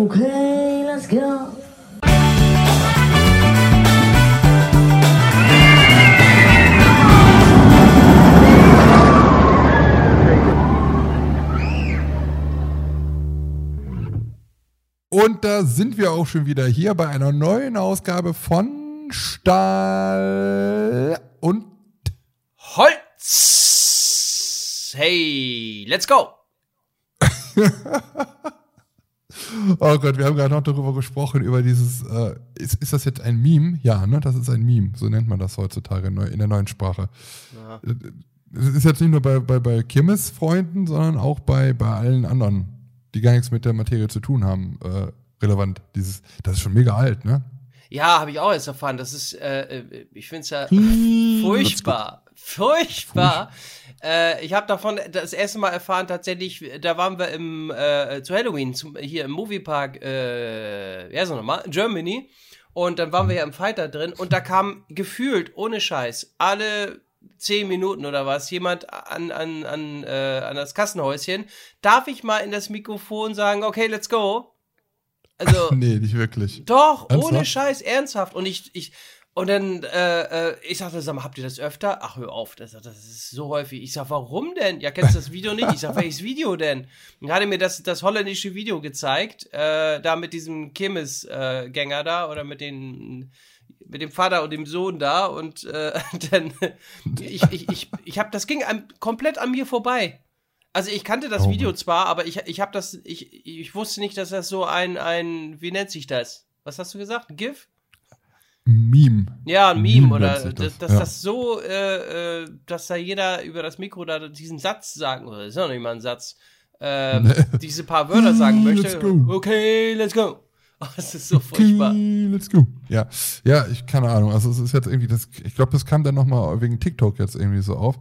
Okay, let's go. Und da sind wir auch schon wieder hier bei einer neuen Ausgabe von Stahl und Holz. Hey, let's go. Oh Gott, wir haben gerade noch darüber gesprochen, über dieses, äh, ist, ist das jetzt ein Meme? Ja, ne, das ist ein Meme, so nennt man das heutzutage in, der neuen Sprache. Ja. Es ist jetzt nicht nur bei, bei, bei Kirmes-Freunden, sondern auch bei, bei allen anderen, die gar nichts mit der Materie zu tun haben, äh, relevant. Dieses, das ist schon mega alt, ne? Ja, habe ich auch jetzt erfahren. Das ist, äh, äh ich finde es ja Hm, furchtbar. Furchtbar. Äh, ich habe davon das erste Mal erfahren, tatsächlich, da waren wir im, äh, zu Halloween, zum, hier im Moviepark, äh, ja, so nochmal, Germany. Und dann waren wir ja im Fighter drin und da kam gefühlt, ohne Scheiß, alle zehn Minuten oder was, jemand an, an, an, äh, an das Kassenhäuschen. Darf ich mal in das Mikrofon sagen, okay, let's go? Also, Nee, nicht wirklich. doch, Ernsthaft? ohne Scheiß, ernsthaft. Und ich, ich, und dann, äh, äh, ich sagte, sag mal, habt ihr das öfter? Ach, hör auf, das, das ist so häufig. Ich sag, warum denn? Ja, kennst du das Video nicht? Ich sag, welches Video denn? Und hat er mir das, das holländische Video gezeigt, äh, da mit diesem Kirmes-Gänger da oder mit den, mit dem Vater und dem Sohn da und äh, dann, ich, ich, ich, ich hab, das ging an, komplett an mir vorbei. Also ich kannte das Oh Video zwar, aber ich, ich habe das, ich, ich wusste nicht, dass das so ein, ein, wie nennt sich das? Was hast du gesagt? GIF? Meme. Ja, ein Meme Meme oder dass, das, ja. das so, äh, äh, dass da jeder über das Mikro da diesen Satz sagen, oder ist ja noch nicht mal ein Satz, ähm, diese paar Wörter sagen möchte. Let's go. Okay, let's go. Oh, das ist so furchtbar. Okay, let's go. Ja, ja, ich keine Ahnung. Also es ist jetzt irgendwie das. Ich glaube, das kam dann noch mal wegen TikTok jetzt irgendwie so auf.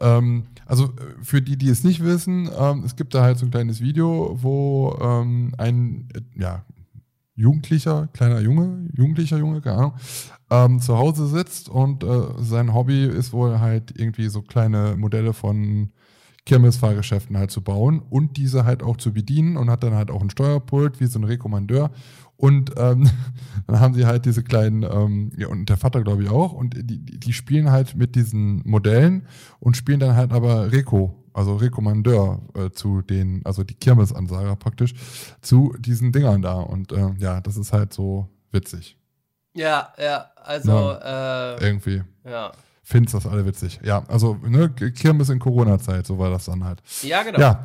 Ähm, also äh, für die, die es nicht wissen, ähm, es gibt da halt so ein kleines Video, wo ähm, ein äh, ja Jugendlicher, kleiner Junge, jugendlicher Junge, keine Ahnung, ähm, zu Hause sitzt und äh, sein Hobby ist wohl halt irgendwie so kleine Modelle von Kirmesfahrgeschäften halt zu bauen und diese halt auch zu bedienen und hat dann halt auch ein Steuerpult wie so ein Rekommandeur. Und ähm, dann haben sie halt diese kleinen, ähm, ja, und der Vater glaube ich auch, und die, die die spielen halt mit diesen Modellen und spielen dann halt aber Reko, also Rekommandeur äh, zu den, also die Kirmesansager praktisch, zu diesen Dingern da. Und äh, ja, das ist halt so witzig. Ja, ja, also, äh, Irgendwie. ja. Find's das alle witzig. Ja, also, ne, Kirmes in Corona-Zeit, so war das dann halt. Ja, genau. Ja.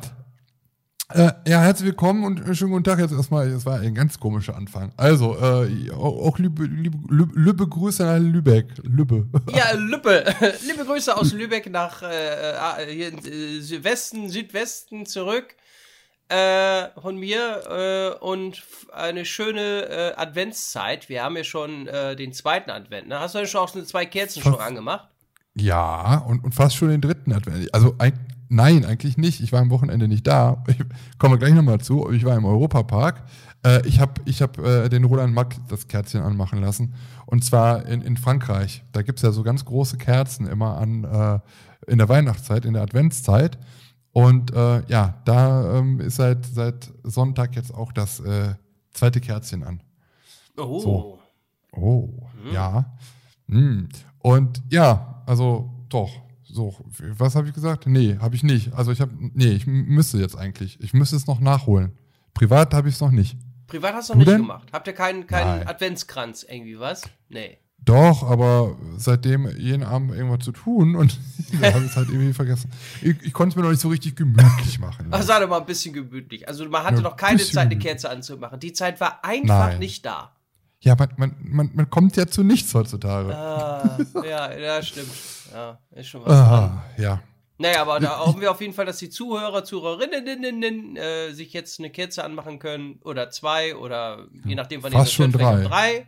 Äh, ja, herzlich willkommen und äh, schönen guten Tag jetzt erstmal. Es war ein ganz komischer Anfang. Also, äh, auch liebe, liebe, liebe, Grüße nach Lübeck. Lübbe. Ja, Lübbe. Liebe Grüße aus Lübeck nach äh, äh, hier in, äh, Südwesten, Südwesten zurück von mir und eine schöne Adventszeit. Wir haben ja schon den zweiten Advent. Ne? Hast du ja schon auch zwei Kerzen schon Fast. angemacht? Ja, und, und fast schon den dritten Advent. Also, ein, nein, eigentlich nicht. Ich war am Wochenende nicht da. Ich komme gleich nochmal zu. Ich war im Europapark. Äh, ich habe ich hab, äh, den Roland Mack das Kerzchen anmachen lassen. Und zwar in, in Frankreich. Da gibt's ja so ganz große Kerzen immer an äh, in der Weihnachtszeit, in der Adventszeit. Und äh, ja, da ähm, ist seit, seit Sonntag jetzt auch das äh, zweite Kerzchen an. Oh. So. Oh, ja. Hm. Und ja, also doch. So, was habe ich gesagt? Nee, habe ich nicht. Also ich habe, nee, ich müsste jetzt eigentlich. Ich müsste es noch nachholen. Privat habe ich es noch nicht. Privat hast du noch nicht denn? gemacht. Habt ihr keinen, keinen Nein. Adventskranz irgendwie was? Nee. Doch, aber seitdem jeden Abend irgendwas zu tun und da habe ich es halt irgendwie vergessen. Ich, ich konnte es mir noch nicht so richtig gemütlich machen. Ach, sei doch mal ein bisschen gemütlich. Also man hatte Ja, noch keine Zeit, eine. Kerze anzumachen. Die Zeit war einfach Nein. nicht da. Ja, man, man, man, man kommt ja zu nichts heutzutage. Ah, ja, ja, stimmt. Ja, ist schon was dran. Ah, ja. Naja, aber da hoffen wir auf jeden Fall, dass die Zuhörer, Zuhörerinnen äh, sich jetzt eine Kerze anmachen können oder zwei oder je nachdem, wann Fast ihr schon das hört, vielleicht drei. drei.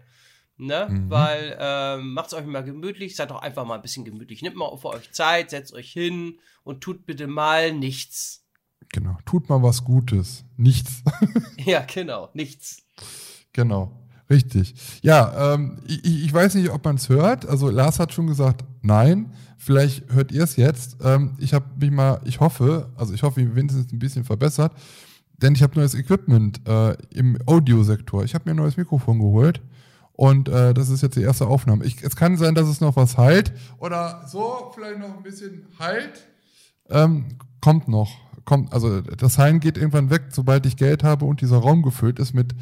Ne? Mhm. Weil ähm, macht's euch mal gemütlich, seid doch einfach mal ein bisschen gemütlich. Nehmt mal für euch Zeit, setzt euch hin und tut bitte mal nichts. Genau. Tut mal was Gutes. Nichts. Ja, genau, nichts. Genau, richtig. Ja, ähm, ich, ich weiß nicht, ob man es hört. Also Lars hat schon gesagt, nein. Vielleicht hört ihr es jetzt. Ähm, ich habe mich mal, ich hoffe, also ich hoffe, wenigstens ein bisschen verbessert. denn ich habe neues Equipment äh, im Audiosektor. Ich habe mir ein neues Mikrofon geholt und äh, das ist jetzt die erste Aufnahme. Ich, es kann sein, dass es noch was heilt oder so vielleicht noch ein bisschen heilt. Ähm, kommt noch. Kommt, also das Heilen geht irgendwann weg, sobald ich Geld habe und dieser Raum gefüllt ist mit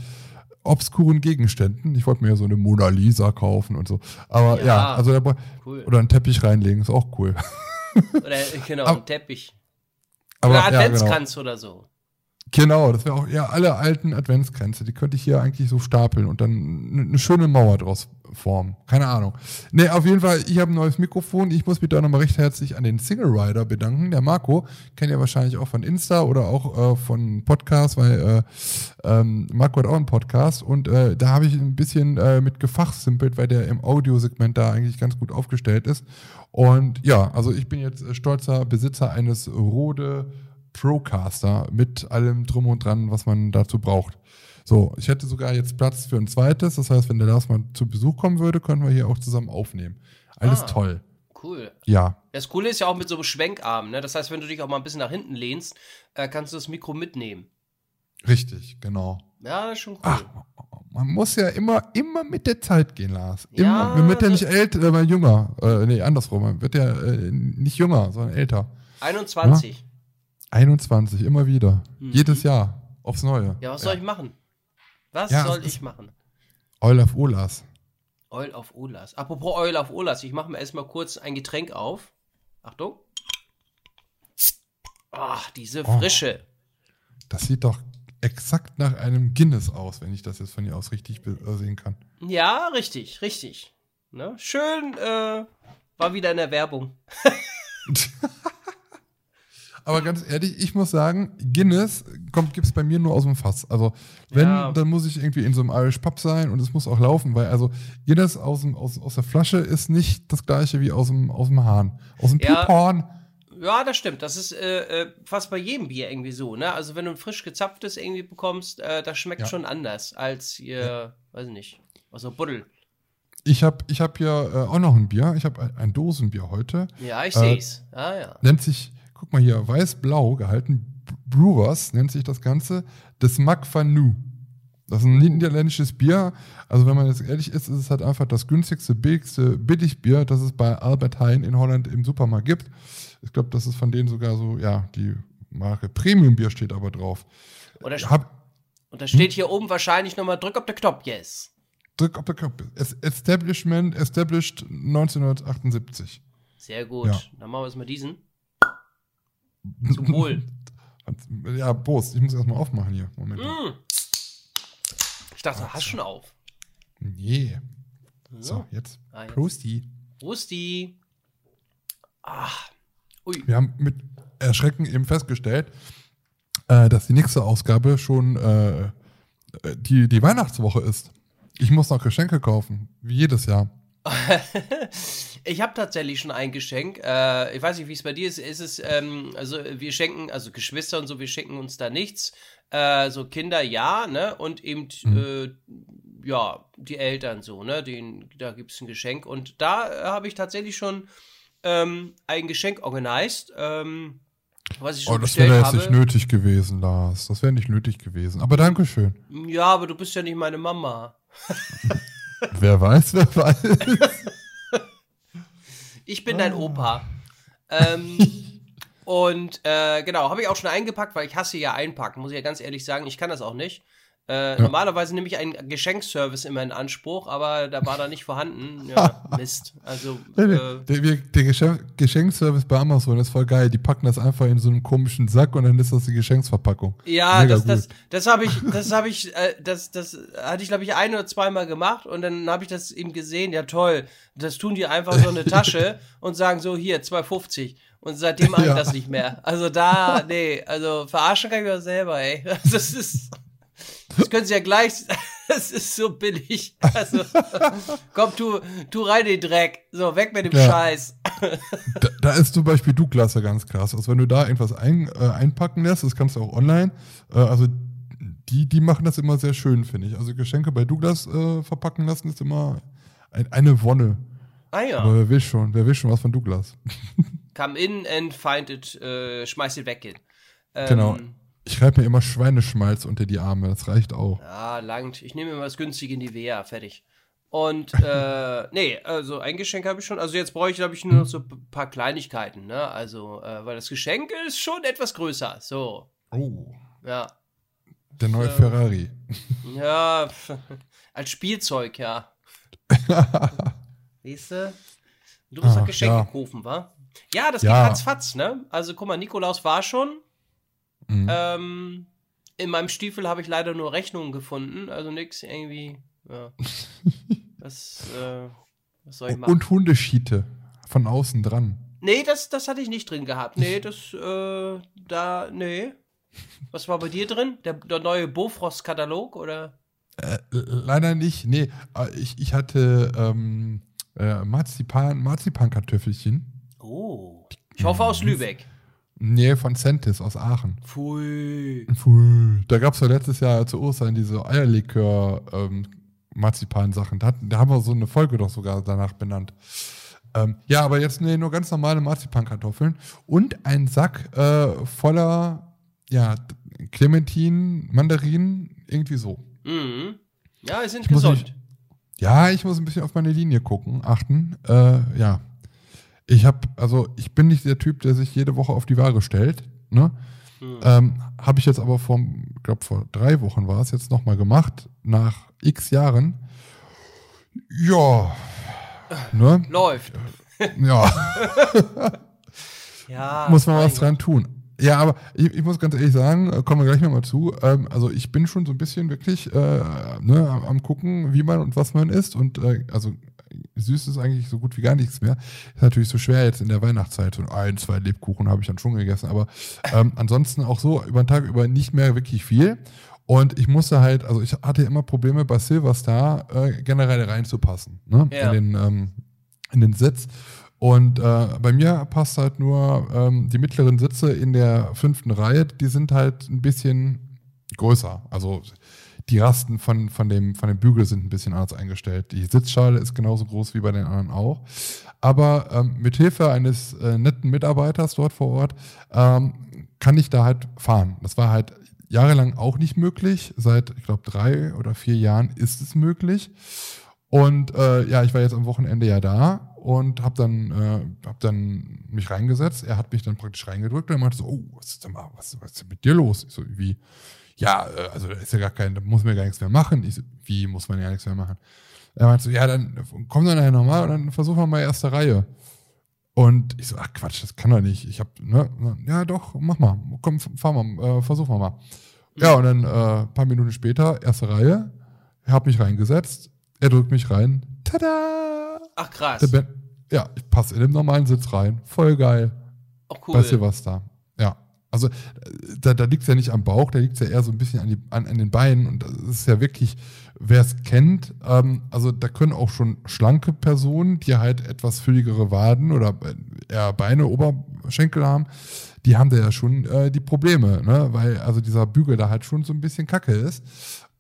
obskuren Gegenständen. Ich wollte mir ja so eine Mona Lisa kaufen und so. Aber ja, Ja, also da, cool. oder einen Teppich reinlegen, ist auch cool. Oder genau, Aber- ein Teppich. Aber, Oder ja, genau. Adventskranz oder so. Genau, das wäre auch ja alle alten Adventskränze, die könnte ich hier eigentlich so stapeln und dann eine ne schöne Mauer draus formen. Keine Ahnung. Nee, auf jeden Fall, ich habe ein neues Mikrofon. Ich muss mich da nochmal recht herzlich an den Single Rider bedanken. Der Marco kennt ihr wahrscheinlich auch von Insta oder auch äh, von Podcast, weil äh, ähm, Marco hat auch einen Podcast und äh, da habe ich ein bisschen äh, mit gefachsimpelt, weil der im Audiosegment da eigentlich ganz gut aufgestellt ist. Und ja, also ich bin jetzt äh, stolzer Besitzer eines Rode Procaster mit allem drum und dran, was man dazu braucht. So, ich hätte sogar jetzt Platz für ein zweites. Das heißt, wenn der Lars mal zu Besuch kommen würde, können wir hier auch zusammen aufnehmen. Alles Ah. toll. Cool. Ja. Das Coole ist ja auch mit so einem Schwenkarm, ne? Das heißt, wenn du dich auch mal ein bisschen nach hinten lehnst, äh, kannst du das Mikro mitnehmen. Richtig, genau. Ja, schon cool. Ach, man muss ja immer, immer mit der Zeit gehen, Lars. Immer. Ja, man wird ja nicht älter, äh, jünger. Äh, nee, andersrum. Man wird ja äh, nicht jünger, sondern älter. 21. 21, immer wieder. Mhm. Jedes Jahr. Aufs Neue. Ja, was soll ich machen? Was Ja, soll ich machen? Eul auf Olas. Eul auf Olas. Apropos Eul auf Olas, ich mache mir erstmal kurz ein Getränk auf. Achtung. Ach, diese Oh. Frische. Das sieht doch exakt nach einem Guinness aus, wenn ich das jetzt von hier aus richtig äh, sehen kann. Ja, richtig, richtig. Ne? Schön, äh, war wieder in der Werbung. Aber ganz ehrlich, ich muss sagen, Guinness kommt, gibt's bei mir nur aus dem Fass. Also, wenn, Ja. dann muss ich irgendwie in so einem Irish Pub sein und es muss auch laufen, weil also Guinness aus, dem, aus, aus der Flasche ist nicht das gleiche wie aus dem, aus dem Hahn. Aus dem Ja. Piephorn. Ja, das stimmt. Das ist äh, äh, fast bei jedem Bier irgendwie so, ne? Also wenn du ein frisch gezapftes irgendwie bekommst, äh, das schmeckt Ja. schon anders als hier, weiß ich nicht, aus der Buddel. Ich habe ich hab hier äh, auch noch ein Bier. Ich habe ein, ein Dosenbier heute. Ja, ich Äh, seh's. Ah ja. Nennt sich, guck mal hier, weiß-blau gehalten. Brewers nennt sich das Ganze. Das Mac Fanu. Das ist ein niederländisches Bier. Also, wenn man jetzt ehrlich ist, ist es halt einfach das günstigste, billigste Billigbier, das es bei Albert Heijn in Holland im Supermarkt gibt. Ich glaube, das ist von denen sogar so, ja, die Marke Premium-Bier steht aber drauf. Und da, Hab, und da steht hier oben wahrscheinlich nochmal, drück auf den Knopf, yes. drück auf den Knopf. Es- Establishment, established 1978. Sehr gut. Ja. Dann machen wir jetzt mal diesen. Zum Wohl. Ja, Prost. Ich muss erstmal aufmachen hier. Moment. Mm. Ich dachte, hast schon auf. Nee. So, So. jetzt. Ah, jetzt. Prosty. Rusti. Ah. Ui. Wir haben mit Erschrecken eben festgestellt, äh, dass die nächste Ausgabe schon äh, äh, die, die Weihnachtswoche ist. Ich muss noch Geschenke kaufen, wie jedes Jahr. ich habe tatsächlich schon ein Geschenk. Äh, ich weiß nicht, wie es bei dir ist. Ist es, ähm, also wir schenken, also Geschwister und so, wir schenken uns da nichts. Äh, so Kinder ja, ne? Und eben, äh, ja, die Eltern so, ne? Den, da gibt es ein Geschenk. Und da äh, habe ich tatsächlich schon ähm, ein Geschenk organisiert. Ähm, was ich schon Oh, das wäre jetzt habe. nicht nötig gewesen, Lars. Das wäre nicht nötig gewesen. Aber Dankeschön. Ja, aber du bist ja nicht meine Mama. wer weiß, wer weiß. Ich bin dein Opa. Ähm, und äh, genau, habe ich auch schon eingepackt, weil ich hasse ja einpacken, muss ich ja ganz ehrlich sagen. Ich kann das auch nicht. Äh, Normalerweise nehme ich einen Geschenkservice immer in Anspruch, aber da war da nicht vorhanden. Ja, Mist. Also, Der, äh, der Geschenk, Geschenkservice bei Amazon ist voll geil. Die packen das einfach in so einem komischen Sack und dann ist das die Geschenksverpackung. ja, Mega das, das, gut. das habe ich, das habe ich, äh, das, das hatte ich, glaube ich, ein oder zweimal gemacht und dann habe ich das eben gesehen. Ja, toll. Das tun die einfach so eine Tasche und sagen so, hier, 2,50. Und seitdem mache ich Ja. das nicht mehr. Also da, nee, also verarschen kann ich auch selber, ey. Das ist, das können sie ja gleich, das ist so billig. Also, komm, tu, tu rein den Dreck. So, weg mit dem Ja. Scheiß. Da, da ist zum Beispiel Douglas ja ganz krass. Also wenn du da irgendwas ein, äh, einpacken lässt, das kannst du auch online. Äh, also die, die machen das immer sehr schön, finde ich. Also Geschenke bei Douglas äh, verpacken lassen ist immer ein, eine Wonne. Ah ja. Aber wer will schon, wer will schon was von Douglas? Come in and find it, äh, schmeiß it weg. Ähm, Genau. Ich schreibe mir immer Schweineschmalz unter die Arme, das reicht auch. Ja, langt. Ich nehme immer das günstige in die Nivea, fertig. Und, äh, nee, also ein Geschenk habe ich schon. Also jetzt brauche ich, glaube ich, nur noch so ein paar Kleinigkeiten, ne? Also, äh, weil das Geschenk ist schon etwas größer. So, Oh, ja. der neue Ja. Ferrari. Ja, als Spielzeug, ja. Weißt du? Du hast Ach, ein Geschenk ja. gekauft, wa? Ja, das Ja. geht ratzfatz, ne? Also guck mal, Nikolaus war schon. Mhm. Ähm, in meinem Stiefel habe ich leider nur Rechnungen gefunden, also nix irgendwie. Ja. Was, äh, was soll ich machen? Und Hundeschiete von außen dran. Nee, das, das hatte ich nicht drin gehabt. Nee, das, äh, da, nee. Was war bei dir drin? Der, der neue Bofrost-Katalog oder? Äh, leider nicht. Nee, äh, ich, ich hatte ähm, äh, Marzipan, Marzipankartoffelchen. Oh. Ich hoffe aus Lübeck. Nee, von Centis aus Aachen. Pfui. Puh, Da gab es ja letztes Jahr zu Ostern diese Eierlikör ähm, Marzipan-Sachen. Da, da haben wir so eine Folge doch sogar danach benannt. Ähm, ja, aber jetzt nee, nur ganz normale Marzipankartoffeln und ein Sack äh, voller ja, Clementinen, Mandarinen, irgendwie so. Mhm. Ja, wir sind Ich gesund. nicht- Ja, ich muss ein bisschen auf meine Linie gucken, achten. Äh, ja. Ich habe, also ich bin nicht der Typ, der sich jede Woche auf die Waage stellt. Ne? Mhm. Ähm, habe ich jetzt aber vor, ich glaube vor drei Wochen war es jetzt nochmal gemacht, nach x Jahren. Ja. Ne? Läuft. Ja, Ja. muss man was dran tun. Ja, aber ich, ich muss ganz ehrlich sagen, äh, kommen wir gleich nochmal zu. Ähm, also ich bin schon so ein bisschen wirklich äh, ne, am, am gucken, wie man und was man isst. Und äh, also süß ist eigentlich so gut wie gar nichts mehr. Ist natürlich so schwer jetzt in der Weihnachtszeit. So ein, zwei Lebkuchen habe ich dann schon gegessen. Aber ähm, ansonsten auch so über den Tag über nicht mehr wirklich viel. Und ich musste halt, also ich hatte immer Probleme bei Silverstar äh, generell reinzupassen. Ne? Ja. In, den, ähm, in den Sitz. Und äh, bei mir passt halt nur ähm, die mittleren Sitze in der fünften Reihe, die sind halt ein bisschen größer. Also die Rasten von, von, dem, von dem Bügel sind ein bisschen anders eingestellt. Die Sitzschale ist genauso groß wie bei den anderen auch. Aber ähm, mit Hilfe eines äh, netten Mitarbeiters dort vor Ort ähm, kann ich da halt fahren. Das war halt jahrelang auch nicht möglich. Seit, ich glaube, drei oder vier Jahren ist es möglich. Und äh, ja, ich war jetzt am Wochenende ja da und habe dann, äh, hab dann mich reingesetzt. Er hat mich dann praktisch reingedrückt und er meinte so, oh, was ist denn, mal, was, was ist denn mit dir los? Ich so, wie, ja, äh, also da ist ja gar kein, da muss man gar nichts mehr machen. Ich so, wie muss man ja nichts mehr machen? Er meinte so, ja, dann komm dann nachher nochmal und dann versuchen wir mal erste Reihe. Und ich so, ach Quatsch, das kann doch nicht. Ich hab, ne, ja doch, mach mal, komm, fahr mal, äh, versuchen wir mal. Ja, und dann äh, paar Minuten später, erste Reihe, er hat mich reingesetzt, er drückt mich rein, tada! Ach krass. Ben, ja, ich passe in den normalen Sitz rein, voll geil. Auch Weißt du cool. was da? Also äh, da, da liegt es ja nicht am Bauch, da liegt es ja eher so ein bisschen an, die, an, an den Beinen. Und das ist ja wirklich, wer es kennt, ähm, also da können auch schon schlanke Personen, die halt etwas fülligere Waden oder eher Beine, Oberschenkel haben, die haben da ja schon äh, die Probleme, ne? weil also dieser Bügel da halt schon so ein bisschen kacke ist.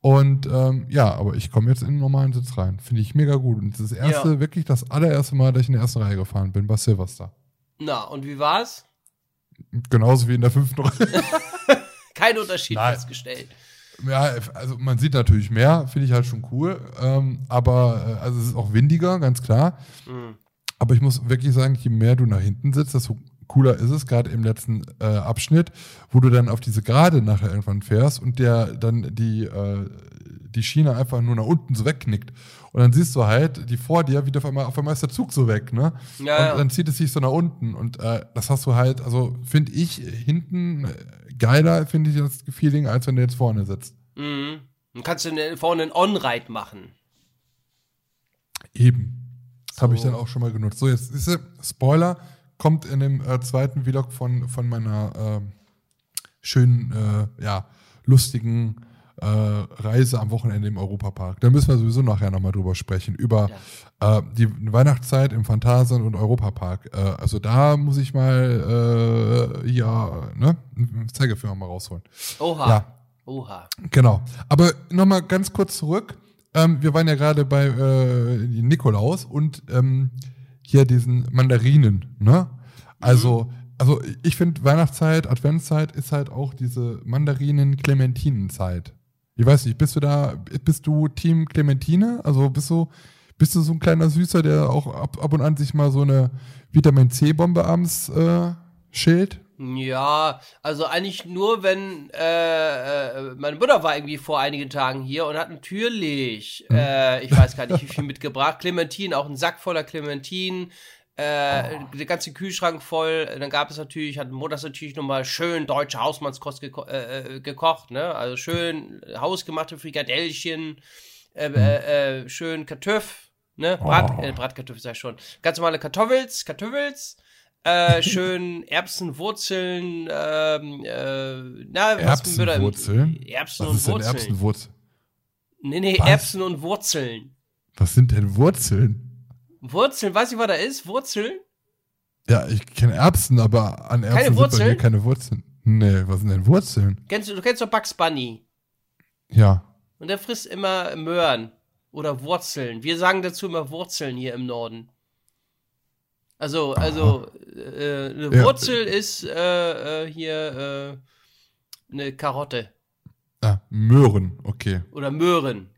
Und ähm, ja, aber ich komme jetzt in den normalen Sitz rein. Finde ich mega gut. Und das erste, Ja. wirklich das allererste Mal, dass ich in der ersten Reihe gefahren bin bei Silverstar. Na, und wie war's? Genauso wie in der fünften Reihe. Kein Unterschied Nein. festgestellt. Ja, also man sieht natürlich mehr, finde ich halt schon cool. Ähm, aber äh, also es ist auch windiger, ganz klar. Mhm. Aber ich muss wirklich sagen, je mehr du nach hinten sitzt, desto cooler ist es, gerade im letzten äh, Abschnitt, wo du dann auf diese Gerade nachher irgendwann fährst und der dann die, äh, die Schiene einfach nur nach unten so wegknickt. Und dann siehst du halt, die vor dir, wie auf einmal, auf einmal ist der Zug so weg, ne? Ja, und dann zieht es sich so nach unten. Und äh, das hast du halt, also finde ich, hinten äh, geiler, finde ich das Feeling, als wenn du jetzt vorne sitzt. Mhm. Dann kannst du ne- vorne einen On-Ride machen. Eben. Das habe ich So. dann auch schon mal genutzt. So, jetzt ist Spoiler, kommt in dem äh, zweiten Vlog von, von meiner ähm, schönen, äh, ja, lustigen äh, Reise am Wochenende im Europapark. Da müssen wir sowieso nachher nochmal drüber sprechen, über äh, die Weihnachtszeit im Phantasien und Europapark. Äh, also da muss ich mal, äh, ja, ne, Zeigefinger mal rausholen. Oha. Ja. Oha. Genau. Aber nochmal ganz kurz zurück. Ähm, wir waren ja gerade bei äh, Nikolaus und ähm, hier diesen Mandarinen, ne? Also also ich finde Weihnachtszeit, Adventszeit ist halt auch diese Mandarinen-Clementinen-Zeit. Ich weiß nicht, bist du da, bist du Team Clementine? Also bist du, bist du so ein kleiner Süßer, der auch ab, ab und an sich mal so eine Vitamin C-Bombe abends äh, schält? Ja, also eigentlich nur, wenn äh, äh, meine Mutter war irgendwie vor einigen Tagen hier und hat natürlich, Hm. äh, ich weiß gar nicht, wie viel mitgebracht, Clementinen, auch einen Sack voller Clementinen, äh, Oh. der ganze Kühlschrank voll. Dann gab es natürlich, hat Mutter natürlich nochmal schön deutsche Hausmannskost geko äh, äh, gekocht, ne? Also schön hausgemachte Frikadellchen, äh, äh, äh, schön Kartoff, ne? Brat, Hm. Oh. äh, Bratkartoffel sag ich schon. Ganz normale Kartoffels, Kartoffels. Äh, schön Erbsenwurzeln, ähm, äh, na, was Erbsenwurzeln? Erbsen Was und ist denn Wurzeln. Erbsenwurzel? Nee, nee, Was? Erbsen und Wurzeln. Was sind denn Wurzeln? Wurzeln, weißt du, was da ist? Wurzeln? Ja, ich kenne Erbsen, aber an Erbsen sind bei Wurzeln? mir keine Wurzeln. Nee, was sind denn Wurzeln? Kennst du, du kennst doch Bugs Bunny. Ja. Und der frisst immer Möhren oder Wurzeln. Wir sagen dazu immer Wurzeln hier im Norden. Also, also, äh, eine Ja. Wurzel ist äh, äh, hier äh, eine Karotte Ah, Möhren, okay. oder Möhren.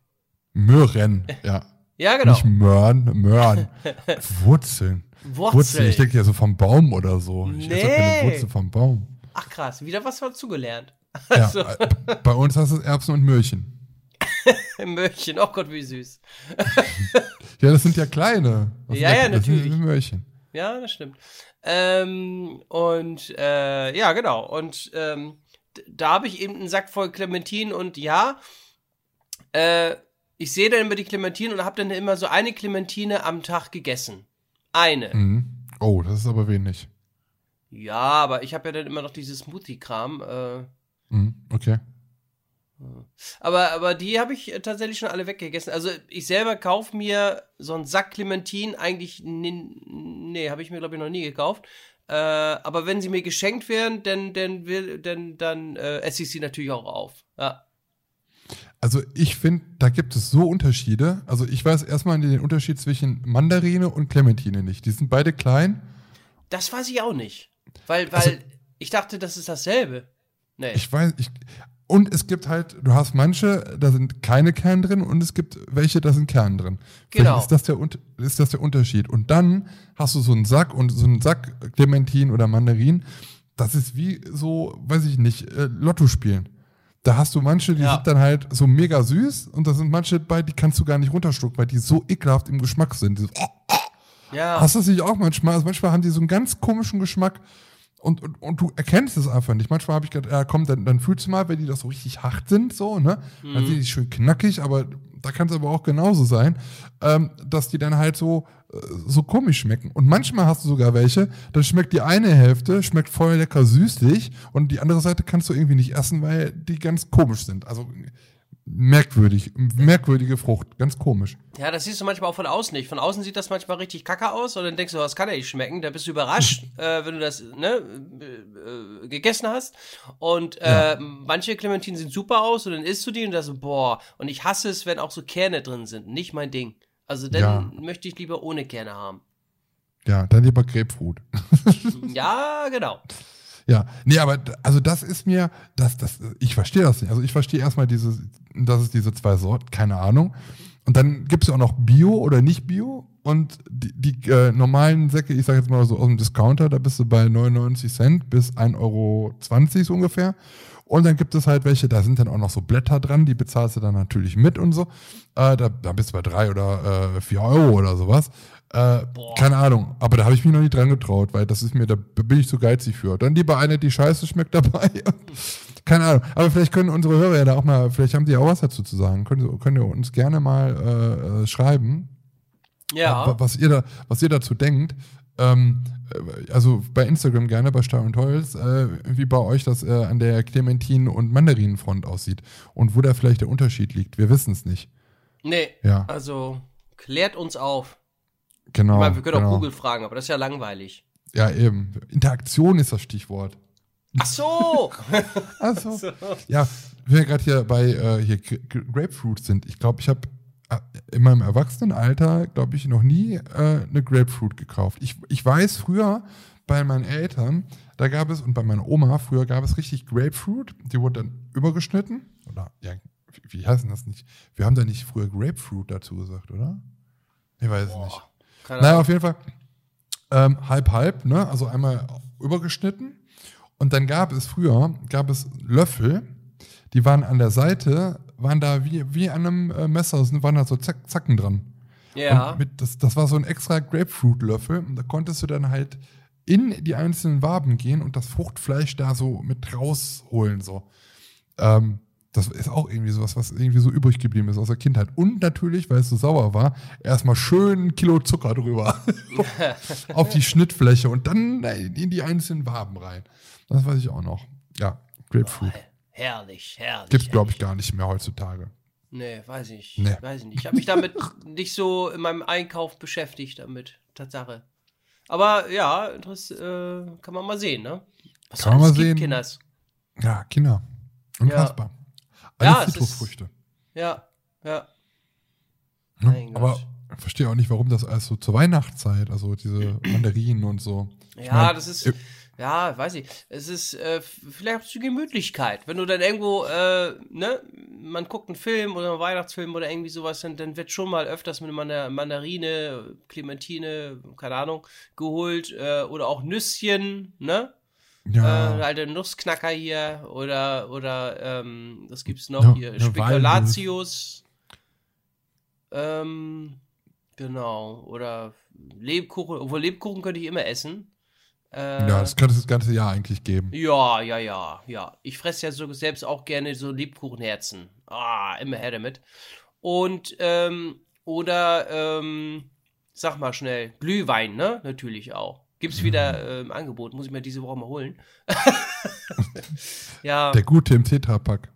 Möhren, ja. Ja, genau. Nicht Möhren, Möhren. Wurzeln. Wurzeln. Wurzeln, ich denke ja so vom Baum oder so. Ich esse doch keine Nee. Wurzel vom Baum. Ach krass, wieder was dazugelernt. Ja, Also. äh, bei uns hast du Erbsen und Möhrchen. Möhrchen, oh Gott, wie süß. Ja, das sind ja kleine. Das Ja, ja, sind natürlich. Möhrchen. Ja, das stimmt. Ähm, und äh, ja, genau. Und ähm, da habe ich eben einen Sack voll Clementinen und ja, äh, ich sehe dann immer die Clementinen und habe dann immer so eine Clementine am Tag gegessen. Eine. Mhm. Oh, das ist aber wenig. Ja, aber ich habe ja dann immer noch dieses Smoothie-Kram. Äh, Mhm. Okay. aber, aber die habe ich äh, tatsächlich schon alle weggegessen. Also ich selber kaufe mir so einen Sack Clementinen eigentlich, nee, habe ich mir glaube ich noch nie gekauft. Äh, aber wenn sie mir geschenkt werden, dann, dann, will, dann, dann äh, esse ich sie natürlich auch auf. Ja. Also ich finde, da gibt es so Unterschiede. Also ich weiß erstmal den Unterschied zwischen Mandarine und Clementine nicht. Die sind beide klein. Das weiß ich auch nicht. Weil, weil Also- ich dachte, das ist dasselbe. Nee. Ich weiß, ich. Und es gibt halt, du hast manche, da sind keine Kerne drin und es gibt welche, da sind Kerne drin. Vielleicht Genau. Ist das, der, ist das der Unterschied. Und dann hast du so einen Sack und so einen Sack Clementin oder Mandarin. Das ist wie so, weiß ich nicht, äh, Lotto spielen. Da hast du manche, die Ja. sind dann halt so mega süß und da sind manche bei, die kannst du gar nicht runterschlucken, weil die so ekelhaft im Geschmack sind. So, ja. Hast du das nicht auch manchmal? Also manchmal haben die so einen ganz komischen Geschmack und, und, und du erkennst es einfach nicht. Manchmal habe ich gedacht, ja komm, dann, dann fühlst du mal, wenn die das so richtig hart sind, so, ne? Dann sind die schön knackig, aber da kann es aber auch genauso sein, ähm, dass die dann halt so, äh, so komisch schmecken. Und manchmal hast du sogar welche, dann schmeckt die eine Hälfte, schmeckt voll lecker süßlich und die andere Seite kannst du irgendwie nicht essen, weil die ganz komisch sind. Also merkwürdig, merkwürdige Frucht, ganz komisch. Ja, das siehst du manchmal auch von außen nicht. Von außen sieht das manchmal richtig kacke aus und dann denkst du, das kann ja nicht schmecken. Da bist du überrascht, äh, wenn du das ne, äh, gegessen hast. Und äh, manche Clementinen sehen super aus und dann isst du die und das so, boah. Und ich hasse es, wenn auch so Kerne drin sind. Nicht mein Ding. Also dann Ja. möchte ich lieber ohne Kerne haben. Ja, dann lieber Grapefruit. Ja, genau. Ja, nee, aber also das ist mir, das, das, ich verstehe das nicht. Also ich verstehe erstmal diese, dass es diese zwei Sorten, keine Ahnung. Und dann gibt es auch noch Bio oder nicht Bio. Und die, die äh, normalen Säcke, ich sage jetzt mal so aus dem Discounter, da bist du bei 99 Cent bis 1,20 Euro so ungefähr. Und dann gibt es halt welche, da sind dann auch noch so Blätter dran, die bezahlst du dann natürlich mit und so. Äh, da, da bist du bei 3 oder äh, 4 Euro oder sowas. Äh, keine Ahnung, aber da habe ich mich noch nicht dran getraut, weil das ist mir, da bin ich zu geizig für. Dann lieber eine, die scheiße schmeckt dabei. keine Ahnung. Aber vielleicht können unsere Hörer ja da auch mal, vielleicht haben die ja auch was dazu zu sagen. Können, können ihr uns gerne mal äh, äh, schreiben, Ja. wa- was ihr da, was ihr dazu denkt. Ähm, äh, also bei Instagram gerne bei Star und Holz, äh, wie bei euch das äh, an der Clementin- und Mandarinenfront aussieht und wo da vielleicht der Unterschied liegt. Wir wissen es nicht. Nee. Ja. Also klärt uns auf. Genau. ich meine, wir können genau. auch Google fragen, aber das ist ja langweilig. Ja, eben. Interaktion ist das Stichwort. Ach so! Also, ja, wenn wir gerade hier bei äh, hier Grapefruit sind, ich glaube, ich habe äh, in meinem Erwachsenenalter, glaube ich, noch nie äh, eine Grapefruit gekauft. Ich, ich weiß, früher bei meinen Eltern, da gab es, und bei meiner Oma, früher gab es richtig Grapefruit, die wurde dann übergeschnitten. Oder, ja, wie, wie heißt denn das nicht? Wir haben da nicht früher Grapefruit dazu gesagt, oder? Ich weiß es nicht. Keine Naja, auf jeden Fall ähm, halb halb, ne? Also einmal übergeschnitten. Und dann gab es früher, gab es Löffel, die waren an der Seite, waren da wie, wie an einem äh, Messer, es waren da so Zack, Zacken dran. Ja. Mit, das, das war so ein extra Grapefruit-Löffel und da konntest du dann halt in die einzelnen Waben gehen und das Fruchtfleisch da so mit rausholen. So. Ähm, das ist auch irgendwie sowas, was irgendwie so übrig geblieben ist aus der Kindheit. Und natürlich, weil es so sauer war, erstmal schön ein Kilo Zucker drüber auf die Schnittfläche und dann in die einzelnen Waben rein. Das weiß ich auch noch. Ja, Grapefruit. herrlich, herrlich. Gibt's, glaube ich, gar nicht mehr heutzutage. Nee, weiß ich. Nee. Weiß ich nicht. Ich habe mich damit nicht so in meinem Einkauf beschäftigt damit. Tatsache. Aber ja, das äh, kann man mal sehen, ne? Was Kann man mal gibt, sehen. Kinders. Ja, Kinder. Unfassbar. Ja, Alle ist- Zitrusfrüchte. Ja, ja. Ne? Aber ich verstehe auch nicht, warum das alles so zur Weihnachtszeit, also diese Mandarinen und so. Ich Ja, mein, das ist, äh, ja, weiß ich. Es ist äh, vielleicht auch die Gemütlichkeit. Wenn du dann irgendwo, äh, ne, man guckt einen Film oder einen Weihnachtsfilm oder irgendwie sowas, dann, dann wird schon mal öfters mit einer Mandarine, Clementine, keine Ahnung, geholt äh, oder auch Nüsschen, ne? Ja, Äh, halt der Nussknacker hier oder, oder, ähm, was gibt's noch Ja, hier? eine Spekulatius. Ähm, genau. Oder Lebkuchen, obwohl Lebkuchen könnte ich immer essen. Äh, ja, das könnte es das ganze Jahr eigentlich geben. ja, ja, ja, ja. Ich fresse ja so selbst auch gerne so Lebkuchenherzen. Ah, immer her damit. Und, ähm, oder, ähm, sag mal schnell, Glühwein, ne? Natürlich auch. Gibt's wieder äh, im Angebot, muss ich mir diese Woche mal holen. ja, Der gute im Tetrapack.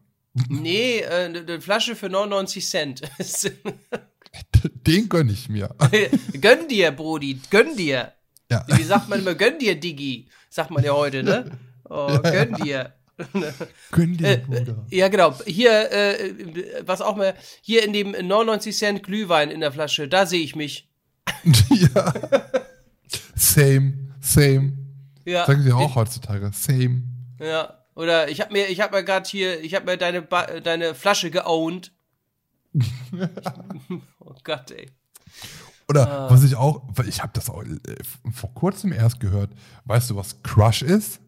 nee, äh, eine eine Flasche für 99 Cent. Den gönne ich mir. gönn dir, Brody, gönn dir. Ja. Wie sagt man immer, gönn dir, Diggi? Sagt man ja heute, ne? Oh, gönn dir. Gönn dir, Äh, Bruder. Ja, genau. Hier, äh, was auch mal, hier in dem 99 Cent Glühwein in der Flasche, da sehe ich mich. ja. Same, same. Ja. Sagen sie auch heutzutage. Same. Ja. Oder ich habe mir, ich habe mir gerade hier, ich habe mir deine, ba deine Flasche geowned. oh Gott, ey. Oder Ah. was ich auch, ich habe das auch äh, vor kurzem erst gehört. Weißt du, was Crush ist?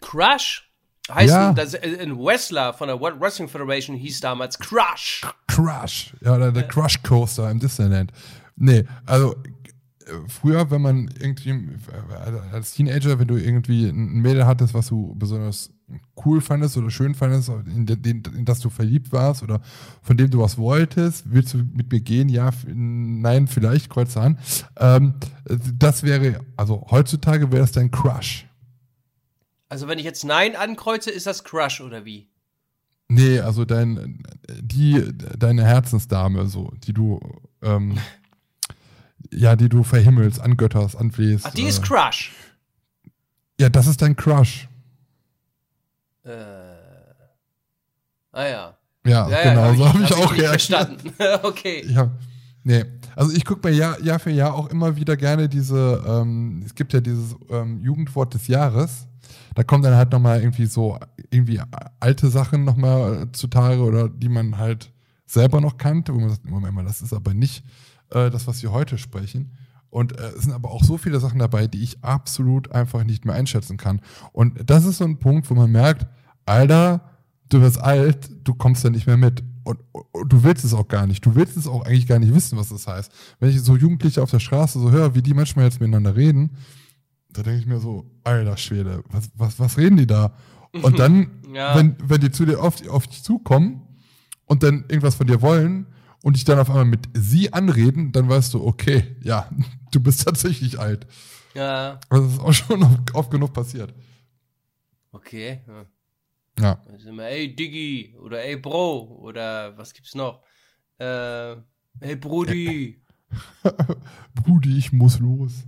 Crush heißt Ja. ein, das, äh, ein Wrestler von der World Wrestling Federation hieß damals Crush. Crush. Ja, oder der Crush Coaster im Disneyland. Nee, also früher, wenn man irgendwie äh, als Teenager, wenn du irgendwie ein Mädel hattest, was du besonders cool fandest oder schön fandest, in, den, in das du verliebt warst oder von dem du was wolltest, willst du mit mir gehen? Ja, nein, vielleicht, Kreuze an. Ähm, das wäre, also heutzutage wäre das dein Crush. Also wenn ich jetzt Nein ankreuze, ist das Crush oder wie? Nee, also dein, die, deine Herzensdame, so, die du, ähm, ja, die du verhimmelst, angötterst, anflehst. Ach, die ist äh, Crush. Ja, das ist dein Crush. Äh. Ah ja. Ja, Ja, genau, ja, so habe ich hab auch reagiert. verstanden. okay. Ich hab, nee, also ich gucke mir Jahr, Jahr für Jahr auch immer wieder gerne diese, ähm, es gibt ja dieses ähm, Jugendwort des Jahres. Da kommen dann halt nochmal irgendwie so, irgendwie alte Sachen nochmal äh, zutage oder die man halt selber noch kannte, wo man sagt, Moment mal, das ist aber nicht äh, das, was wir heute sprechen. Und äh, es sind aber auch so viele Sachen dabei, die ich absolut einfach nicht mehr einschätzen kann. Und das ist so ein Punkt, wo man merkt, Alter, du wirst alt, du kommst da nicht mehr mit. Und, und du willst es auch gar nicht. Du willst es auch eigentlich gar nicht wissen, was das heißt. Wenn ich so Jugendliche auf der Straße so höre, wie die manchmal jetzt miteinander reden, da denke ich mir so, alter Schwede, was, was, was reden die da? Und dann, Ja. wenn, wenn die zu dir auf, auf dich zukommen und dann irgendwas von dir wollen und dich dann auf einmal mit sie anreden, dann weißt du, okay, ja, du bist tatsächlich alt. Ja, Also das ist auch schon oft, genug passiert. okay. Ja. Ja. Dann sind wir, ey Diggi oder ey Bro oder was gibt's noch? Äh, hey Brudi. Brudi, ich muss los.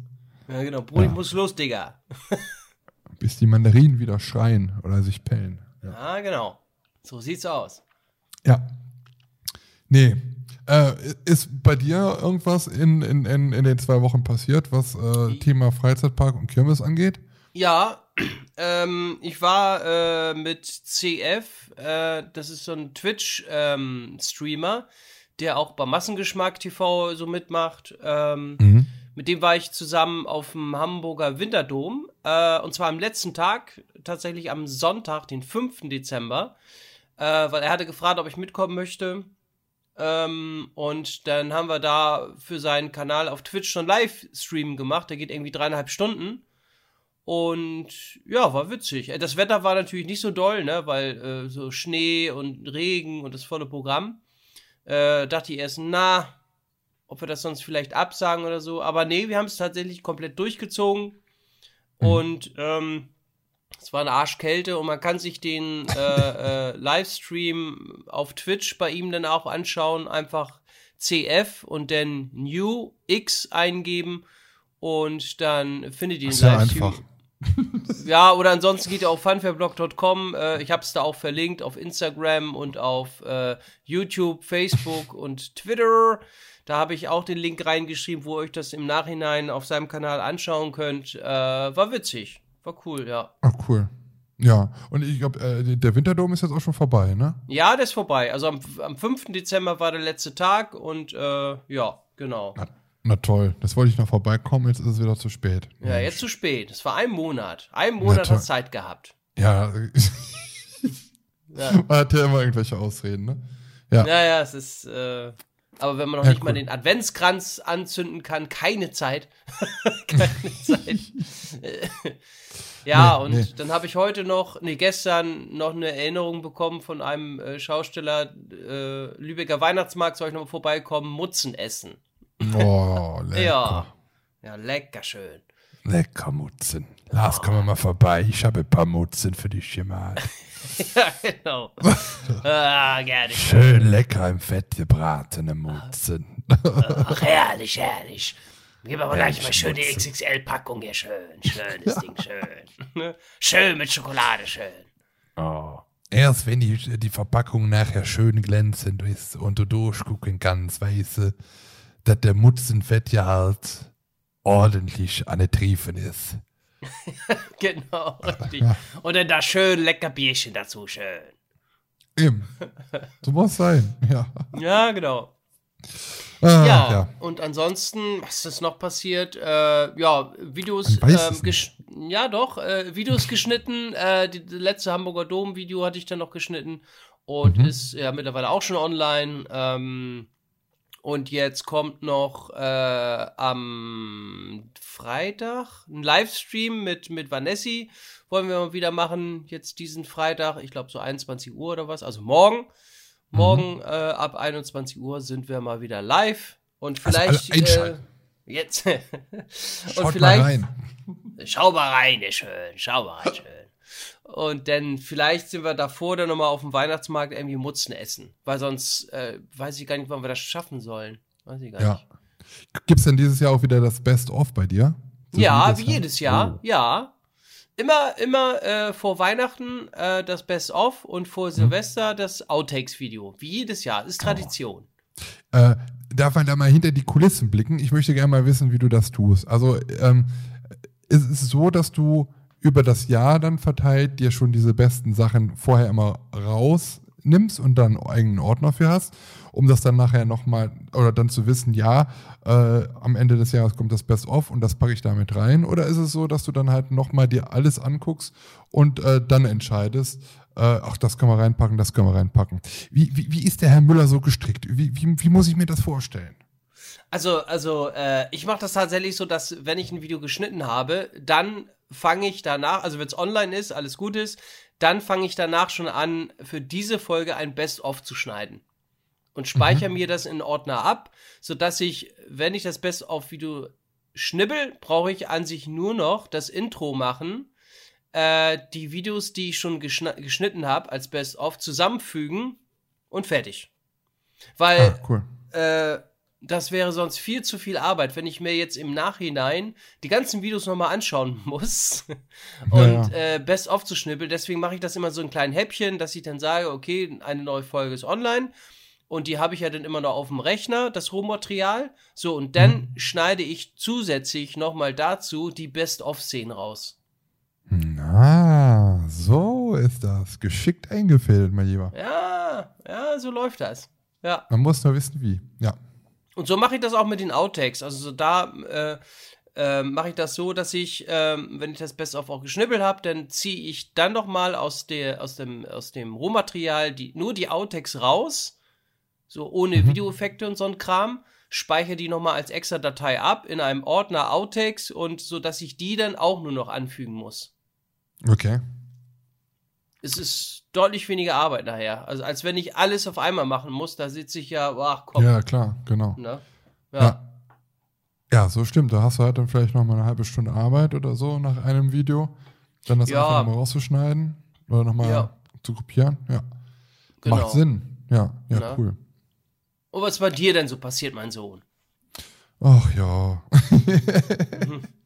Ja, genau. Brudi Ja. muss los, Digga. Bis die Mandarinen wieder schreien oder sich pellen. Ja, genau. So sieht's aus. Ja. Nee. Äh, ist bei dir irgendwas in, in, in, in den zwei Wochen passiert, was äh, Thema Freizeitpark und Kirmes angeht? Ja, ähm, ich war äh, mit CF, äh, das ist so ein Twitch-Streamer, ähm, der auch bei Massengeschmack TV so mitmacht. Ähm, mhm. Mit dem war ich zusammen auf dem Hamburger Winterdom. Äh, und zwar am letzten Tag, tatsächlich am Sonntag, den 5. Dezember. Äh, weil er hatte gefragt, ob ich mitkommen möchte. Ähm, und dann haben wir da für seinen Kanal auf Twitch schon Livestream gemacht. Der geht irgendwie dreieinhalb Stunden. Und ja, war witzig. Äh, das Wetter war natürlich nicht so doll, ne, weil äh, so Schnee und Regen und das volle Programm. Äh, dachte ich erst, na, ob wir das sonst vielleicht absagen oder so. Aber nee, wir haben es tatsächlich komplett durchgezogen. Mhm. Und ähm, es war eine Arschkälte und man kann sich den äh, äh, Livestream auf Twitch bei ihm dann auch anschauen. Einfach CF und dann New X eingeben und dann findet ihr den Livestream. Einfach. ja, oder ansonsten geht ihr auf funfairblog.com. Äh, ich habe es da auch verlinkt auf Instagram und auf äh, YouTube, Facebook und Twitter. Da habe ich auch den Link reingeschrieben, wo ihr euch das im Nachhinein auf seinem Kanal anschauen könnt. Äh, war witzig. War cool, ja. Ach, cool. Ja, und ich glaube, äh, der Winterdom ist jetzt auch schon vorbei, ne? Ja, der ist vorbei. Also am, am 5. Dezember war der letzte Tag und äh, ja, genau. Na, na, toll, das wollte ich noch vorbeikommen, jetzt ist es wieder zu spät. Ja, Mensch. jetzt zu spät. Es war ein Monat. Ein Monat hat Zeit gehabt. Ja. ja. Man hat ja immer irgendwelche Ausreden, ne? Ja, ja, ja es ist. Äh, aber wenn man noch ja, nicht cool. mal den Adventskranz anzünden kann, keine Zeit. keine Zeit. ja, nee, und nee. dann habe ich heute noch, nee, gestern noch eine Erinnerung bekommen von einem äh, Schausteller, äh, Lübecker Weihnachtsmarkt, soll ich noch mal vorbeikommen, Mutzen essen. Oh, lecker. ja. ja, lecker schön. Lecker Mutzen. Lars, komm mal vorbei. Ich habe ein paar Mutzen für dich gemacht. ja, genau. ah, gerne. Schön lecker im Fett gebratene Mutzen. Ach, herrlich, herrlich. Gib aber gleich mal schön die XXL-Packung hier. Schön, schönes Ding, schön. schön mit Schokolade, schön. Oh. Erst wenn die, die Verpackung nachher schön glänzend ist und du durchgucken kannst, weißt du, dass der Mutzenfett ja halt ordentlich an der Triefen ist. genau, richtig. Und dann da schön lecker Bierchen dazu, schön. Eben. So muss sein, ja. Ja, genau. Ah, ja, ja, und ansonsten, was ist noch passiert? Äh, ja, Videos, ähm, ja doch, äh, Videos geschnitten. Äh, die, die, letzte Hamburger Dom-Video hatte ich dann noch geschnitten und mhm. ist ja mittlerweile auch schon online. Ähm, und jetzt kommt noch äh, am Freitag ein Livestream mit, mit Vanessi. Wollen wir mal wieder machen, jetzt diesen Freitag, ich glaube so 21 Uhr oder was, also morgen. Morgen mhm. äh, ab 21 Uhr sind wir mal wieder live. Und also vielleicht. Also äh, jetzt. und Schaut vielleicht. Mal rein. Schau mal rein, schön. Schau mal rein, schön. Und dann vielleicht sind wir davor dann nochmal auf dem Weihnachtsmarkt irgendwie Mutzen essen. Weil sonst äh, weiß ich gar nicht, wann wir das schaffen sollen. Weiß ich gar ja. nicht. Gibt es denn dieses Jahr auch wieder das Best-of bei dir? So ja, wie jedes Jahr, oh. ja. Immer, immer äh, vor Weihnachten äh, das Best-of und vor hm. Silvester das Outtakes-Video. Wie jedes Jahr. Ist Tradition. Oh. Äh, darf man da mal hinter die Kulissen blicken? Ich möchte gerne mal wissen, wie du das tust. Also, ähm, ist es so, dass du über das Jahr dann verteilt dir schon diese besten Sachen vorher immer rausnimmst und dann einen eigenen Ordner für hast, um das dann nachher nochmal oder dann zu wissen, ja, äh, am Ende des Jahres kommt das Best-of und das packe ich damit rein? Oder ist es so, dass du dann halt nochmal dir alles anguckst und äh, dann entscheidest, äh, ach, das können wir reinpacken, das können wir reinpacken. Wie, wie, wie ist der Herr Müller so gestrickt? Wie, wie, wie muss ich mir das vorstellen? Also, also äh, ich mache das tatsächlich so, dass wenn ich ein Video geschnitten habe, dann fange ich danach, also wenn es online ist, alles gut ist, dann fange ich danach schon an, für diese Folge ein Best-of zu schneiden. Und speichere mhm. mir das in Ordner ab, sodass ich, wenn ich das Best-of-Video schnibbel, brauche ich an sich nur noch das Intro machen, äh, die Videos, die ich schon geschnitten habe, als Best-of zusammenfügen und fertig. Weil ah, cool. äh, das wäre sonst viel zu viel Arbeit, wenn ich mir jetzt im Nachhinein die ganzen Videos nochmal anschauen muss und ja. Äh, best of zu schnippeln. Deswegen mache ich das immer so in kleinen Häppchen, dass ich dann sage, okay, eine neue Folge ist online. und die habe ich ja dann immer noch auf dem Rechner, das Rohmaterial. So, und dann Mhm. schneide ich zusätzlich nochmal dazu die Best-of-Szenen raus. Na, so ist das. Geschickt eingefädelt, mein Lieber. Ja, ja, so läuft das. Ja. Man muss nur wissen, wie. Ja. Und so mache ich das auch mit den Outtakes. Also so da äh, äh, mache ich das so, dass ich, ähm, wenn ich das Best-of auch geschnippelt habe, dann ziehe ich dann noch mal aus, der, aus, dem, aus dem Rohmaterial die, nur die Outtakes raus, so ohne Videoeffekte und so ein Kram, speichere die noch mal als extra Datei ab in einem Ordner Outtakes und so, dass ich die dann auch nur noch anfügen muss. Okay. Es ist deutlich weniger Arbeit nachher. Also als wenn ich alles auf einmal machen muss, da sitze ich ja, ach komm, Ja, klar, genau. ne? Ja. ja. so stimmt. Da hast du halt dann vielleicht noch mal eine halbe Stunde Arbeit oder so nach einem Video. Dann das Ja. einfach nochmal rauszuschneiden oder nochmal Ja. zu kopieren. Ja. Genau. Macht Sinn. Ja, ja, Na? cool. Und was bei dir denn so passiert, mein Sohn? Ach ja.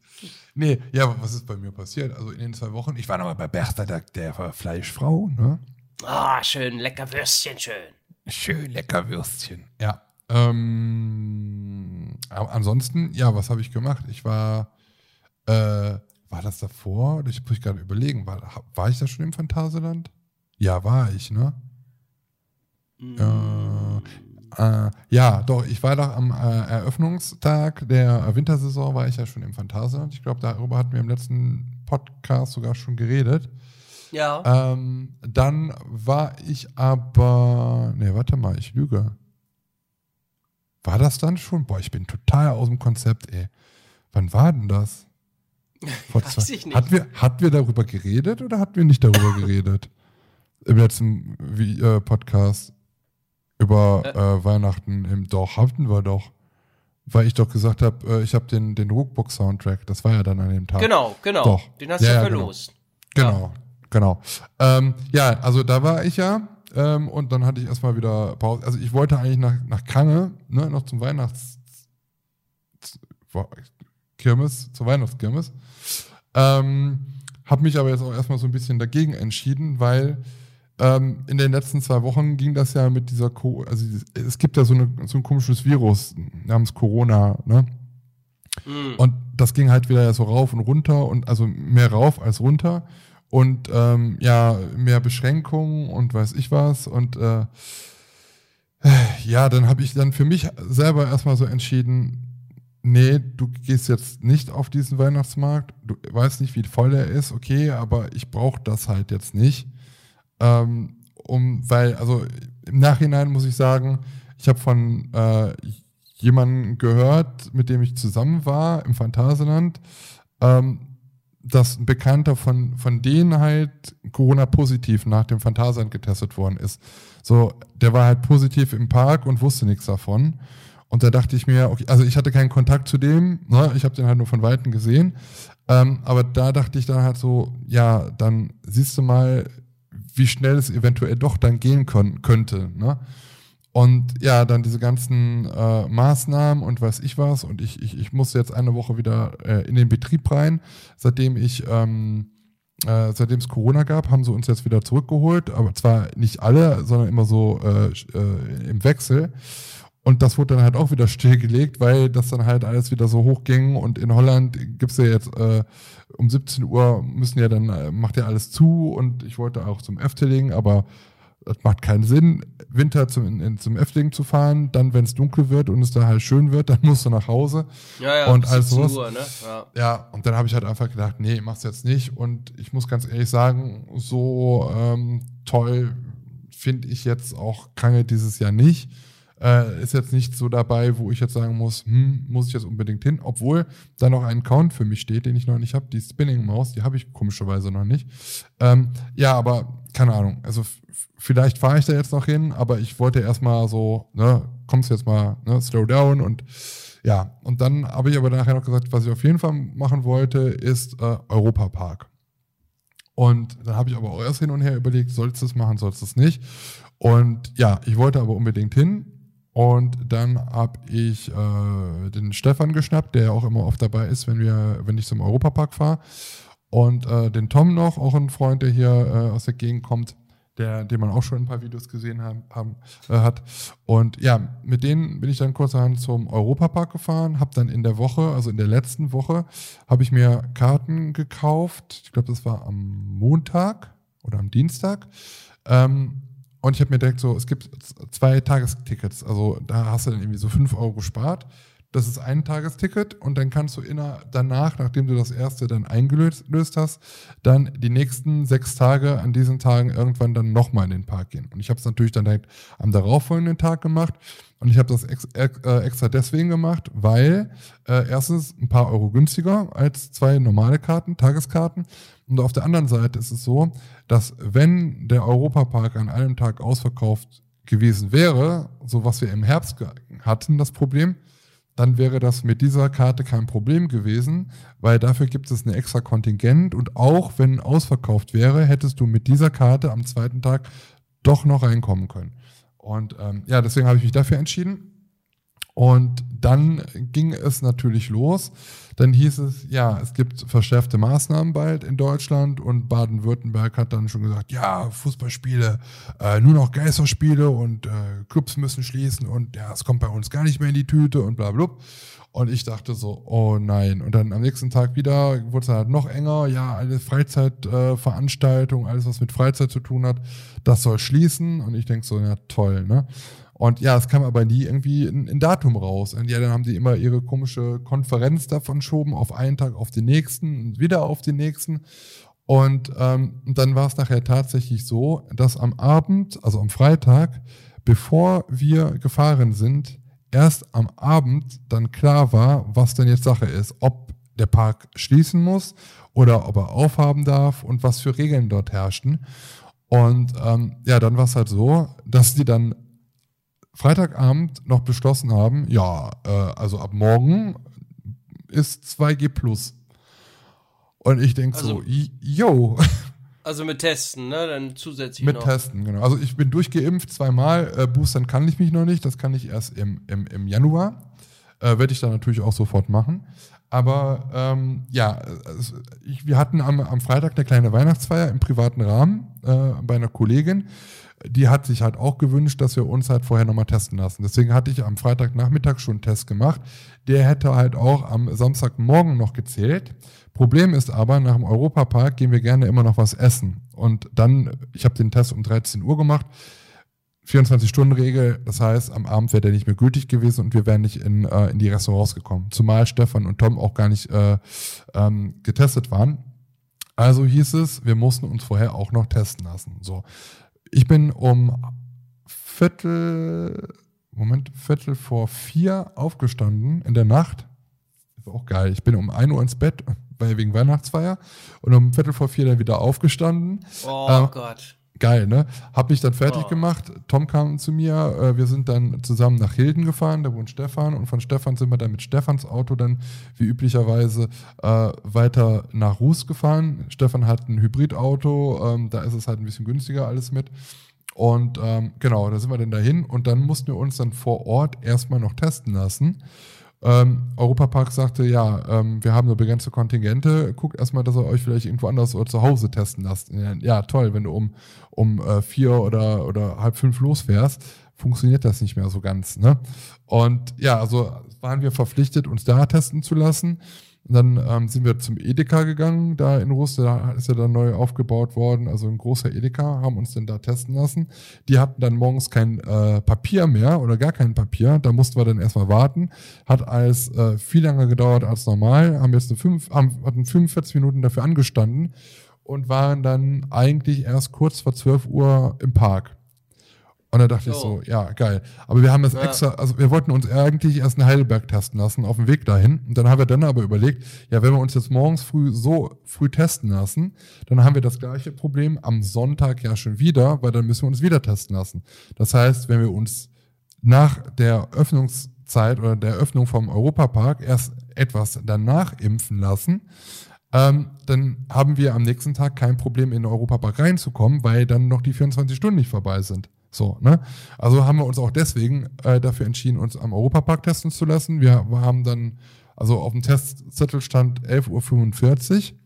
nee, ja, aber was ist bei mir passiert? Also in den zwei Wochen, ich war nochmal bei Bertha, der, der Fleischfrau, ne? Ah, schön, lecker Würstchen, schön. Schön lecker Würstchen. Ja. Ähm, aber ansonsten, ja, was habe ich gemacht? Ich war, äh, war das davor? Ich muss gerade überlegen, war, war ich da schon im Phantasialand? Ja, war ich, ne? Äh, äh, ja, doch, ich war doch am äh, Eröffnungstag der Wintersaison, war ich ja schon im Phantasialand. Ich glaube, darüber hatten wir im letzten Podcast sogar schon geredet. Ja. Ähm, dann war ich aber. Ne, warte mal, ich lüge. War das dann schon? Boah, ich bin total aus dem Konzept, ey. Wann war denn das? Vor Weiß zwei- ich nicht. Hatten wir, hatten wir darüber geredet oder hatten wir nicht darüber geredet? Im letzten wie, äh, Podcast über äh, Weihnachten im Doch hatten wir doch. Weil ich doch gesagt habe, äh, ich habe den, den Rookbook-Soundtrack. Das war ja dann an dem Tag. genau, genau. Doch. Den hast Ja, du ja, verlost. Genau, genau. Ähm, ja, also da war ich ja ähm, und dann hatte ich erstmal wieder Pause. Also ich wollte eigentlich nach, nach Kange, ne, noch zum Weihnachts Kirmes, zur Weihnachtskirmes. Ähm, habe mich aber jetzt auch erstmal so ein bisschen dagegen entschieden, weil ähm, in den letzten zwei Wochen ging das ja mit dieser, Co also es gibt ja so, eine, so ein komisches Virus namens Corona, ne? Mhm. Und das ging halt wieder so rauf und runter und also mehr rauf als runter und ähm, ja, mehr Beschränkungen und weiß ich was. Und äh, ja, dann habe ich dann für mich selber erstmal so entschieden, nee, du gehst jetzt nicht auf diesen Weihnachtsmarkt, du weißt nicht, wie voll er ist, okay, aber ich brauche das halt jetzt nicht. Ähm, um, weil, also im Nachhinein muss ich sagen, ich habe von äh, jemanden gehört, mit dem ich zusammen war im Phantasialand, ähm, dass ein Bekannter von, von denen halt Corona-positiv nach dem Phantasialand getestet worden ist. So, der war halt positiv im Park und wusste nichts davon. Und da dachte ich mir, okay, also ich hatte keinen Kontakt zu dem, ne, ich habe den halt nur von Weitem gesehen. Ähm, aber da dachte ich dann halt so, ja, dann siehst du mal, wie schnell es eventuell doch dann gehen könnte. Ne? Und ja, dann diese ganzen äh, Maßnahmen und weiß ich was. Und ich, ich, ich musste jetzt eine Woche wieder äh, in den Betrieb rein. Seitdem ich, ähm, äh, seitdem es Corona gab, haben sie uns jetzt wieder zurückgeholt. Aber zwar nicht alle, sondern immer so äh, äh, im Wechsel. Und das wurde dann halt auch wieder stillgelegt, weil das dann halt alles wieder so hochging. Und in Holland gibt es ja jetzt äh, um 17 Uhr müssen ja dann, äh, macht ja alles zu. Und ich wollte auch zum Efteling, aber das macht keinen Sinn, Winter zum, in, in, zum Efteling zu fahren. Dann, wenn es dunkel wird und es da halt schön wird, dann musst du nach Hause. Ja, ja, Und alles 17 sowas. Uhr, ne? Ja. Ja, und dann habe ich halt einfach gedacht, nee, mach's jetzt nicht. Und ich muss ganz ehrlich sagen, so ähm, toll finde ich jetzt auch Krange dieses Jahr nicht. Äh, ist jetzt nicht so dabei, wo ich jetzt sagen muss, hm, muss ich jetzt unbedingt hin, obwohl da noch ein Count für mich steht, den ich noch nicht habe, die Spinning Maus, die habe ich komischerweise noch nicht. Ähm, ja, aber keine Ahnung, also vielleicht fahre ich da jetzt noch hin, aber ich wollte erstmal so, ne, kommst jetzt mal, ne, slow down und ja, und dann habe ich aber nachher noch gesagt, was ich auf jeden Fall machen wollte, ist äh, Europapark. Und dann habe ich aber auch erst hin und her überlegt, sollst du es machen, sollst du es nicht. Und ja, ich wollte aber unbedingt hin. Und dann habe ich äh, den Stefan geschnappt, der auch immer oft dabei ist, wenn wir, wenn ich zum Europapark fahre. Und äh, den Tom noch, auch ein Freund, der hier äh, aus der Gegend kommt. der, den man auch schon in ein paar Videos gesehen haben, haben äh, hat. Und ja, mit denen bin ich dann kurzerhand zum Europapark gefahren, habe dann in der Woche, also in der letzten Woche, habe ich mir Karten gekauft. Ich glaube, das war am Montag oder am Dienstag. Ähm, und ich habe mir direkt so, es gibt zwei Tagestickets, also da hast du dann irgendwie so fünf Euro gespart. Das ist ein Tagesticket und dann kannst du inner, danach, nachdem du das erste dann eingelöst hast, dann die nächsten sechs Tage an diesen Tagen irgendwann dann nochmal in den Park gehen. Und ich habe es natürlich dann direkt am darauffolgenden Tag gemacht und ich habe das ex, äh, extra deswegen gemacht, weil äh, erstens ein paar Euro günstiger als zwei normale Karten, Tageskarten. Und auf der anderen Seite ist es so, dass wenn der Europapark an einem Tag ausverkauft gewesen wäre, so was wir im Herbst hatten, das Problem, dann wäre das mit dieser Karte kein Problem gewesen, weil dafür gibt es ein extra Kontingent und auch wenn ausverkauft wäre, hättest du mit dieser Karte am zweiten Tag doch noch reinkommen können. Und ähm, ja, deswegen habe ich mich dafür entschieden. Und dann ging es natürlich los. Dann hieß es, ja, es gibt verschärfte Maßnahmen bald in Deutschland und Baden-Württemberg hat dann schon gesagt, ja, Fußballspiele, äh, nur noch Geisterspiele und äh, Clubs müssen schließen und ja, es kommt bei uns gar nicht mehr in die Tüte und bla bla. Und ich dachte so, oh nein. Und dann am nächsten Tag wieder wurde es halt noch enger. Ja, alle Freizeitveranstaltungen, äh, alles was mit Freizeit zu tun hat, das soll schließen. Und ich denke so, ja toll, ne? Und ja, es kam aber nie irgendwie ein, ein, Datum raus. Und ja, dann haben die immer ihre komische Konferenz davon schoben, auf einen Tag auf den nächsten und wieder auf den nächsten. Und ähm, dann war es nachher tatsächlich so, dass am Abend, also am Freitag, bevor wir gefahren sind, erst am Abend dann klar war, was denn jetzt Sache ist. Ob der Park schließen muss oder ob er aufhaben darf und was für Regeln dort herrschten. Und ähm, ja, dann war es halt so, dass die dann Freitagabend noch beschlossen haben, ja, äh, also ab morgen ist 2G plus. Und ich denke also, so, yo. Also mit Testen, ne? Dann zusätzlich mit noch. Testen, genau. Also ich bin durchgeimpft zweimal. Äh, boostern kann ich mich noch nicht. Das kann ich erst im, im, im Januar. Äh, Werde ich dann natürlich auch sofort machen. Aber ähm, ja, also ich, wir hatten am, am Freitag eine kleine Weihnachtsfeier im privaten Rahmen äh, bei einer Kollegin die hat sich halt auch gewünscht, dass wir uns halt vorher nochmal testen lassen. Deswegen hatte ich am Freitagnachmittag schon einen Test gemacht. Der hätte halt auch am Samstagmorgen noch gezählt. Problem ist aber, nach dem Europapark gehen wir gerne immer noch was essen. Und dann, ich habe den Test um 13 Uhr gemacht. 24-Stunden-Regel, das heißt, am Abend wäre der nicht mehr gültig gewesen und wir wären nicht in, äh, in die Restaurants gekommen. Zumal Stefan und Tom auch gar nicht äh, ähm, getestet waren. Also hieß es, wir mussten uns vorher auch noch testen lassen. So. Ich bin um Viertel, Moment, Viertel vor vier aufgestanden in der Nacht. Ist auch geil. Ich bin um 1 Uhr ins Bett, weil wegen Weihnachtsfeier. Und um Viertel vor vier dann wieder aufgestanden. Oh äh, Gott. Geil, ne? Hab mich dann fertig oh. gemacht. Tom kam zu mir. Äh, wir sind dann zusammen nach Hilden gefahren. Da wohnt Stefan. Und von Stefan sind wir dann mit Stefans Auto dann wie üblicherweise äh, weiter nach Ruß gefahren. Stefan hat ein Hybridauto. Ähm, da ist es halt ein bisschen günstiger alles mit. Und ähm, genau, da sind wir dann dahin. Und dann mussten wir uns dann vor Ort erstmal noch testen lassen. Ähm, Europapark sagte, ja, ähm, wir haben nur begrenzte Kontingente, guckt erstmal, dass ihr euch vielleicht irgendwo anders oder zu Hause testen lasst. Ja, toll, wenn du um, um äh, vier oder, oder halb fünf losfährst, funktioniert das nicht mehr so ganz. Ne? Und ja, also waren wir verpflichtet, uns da testen zu lassen. Und dann ähm, sind wir zum Edeka gegangen, da in Russe, da ist ja dann neu aufgebaut worden, also ein großer Edeka, haben uns dann da testen lassen. Die hatten dann morgens kein äh, Papier mehr oder gar kein Papier, da mussten wir dann erstmal warten. Hat alles äh, viel länger gedauert als normal, haben jetzt eine fünf, haben, hatten 45 Minuten dafür angestanden und waren dann eigentlich erst kurz vor 12 Uhr im Park. Und da dachte oh. ich so, ja, geil. Aber wir haben das ja. extra, also wir wollten uns eigentlich erst in Heidelberg testen lassen, auf dem Weg dahin. Und dann haben wir dann aber überlegt, ja, wenn wir uns jetzt morgens früh so früh testen lassen, dann haben wir das gleiche Problem am Sonntag ja schon wieder, weil dann müssen wir uns wieder testen lassen. Das heißt, wenn wir uns nach der Öffnungszeit oder der Öffnung vom Europapark erst etwas danach impfen lassen, ähm, dann haben wir am nächsten Tag kein Problem, in den Europapark reinzukommen, weil dann noch die 24 Stunden nicht vorbei sind. So, ne? Also haben wir uns auch deswegen äh, dafür entschieden, uns am Europapark testen zu lassen. Wir, haben dann, also auf dem Testzettel stand 11.45 Uhr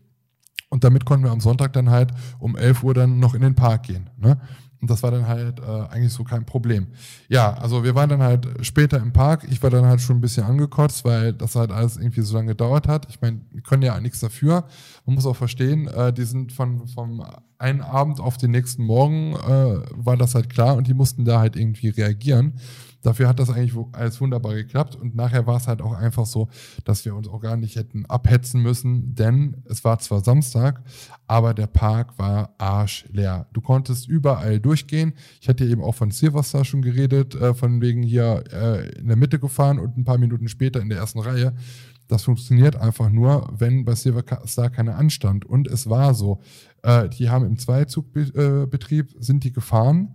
Und damit konnten wir am Sonntag dann halt um 11 Uhr dann noch in den Park gehen. Ne? Und das war dann halt äh, eigentlich so kein Problem. Ja, also wir waren dann halt später im Park. Ich war dann halt schon ein bisschen angekotzt, weil das halt alles irgendwie so lange gedauert hat. Ich meine, können ja nichts dafür. Man muss auch verstehen, äh, die sind von vom einen Abend auf den nächsten Morgen äh, war das halt klar und die mussten da halt irgendwie reagieren. Dafür hat das eigentlich alles wunderbar geklappt und nachher war es halt auch einfach so, dass wir uns auch gar nicht hätten abhetzen müssen, denn es war zwar Samstag, aber der Park war arschleer. Du konntest überall durchgehen. Ich hatte eben auch von Silverstar schon geredet, äh, von wegen hier äh, in der Mitte gefahren und ein paar Minuten später in der ersten Reihe. Das funktioniert einfach nur, wenn bei Silverstar keiner anstand. Und es war so. Äh, die haben im Zweizugbetrieb, sind die gefahren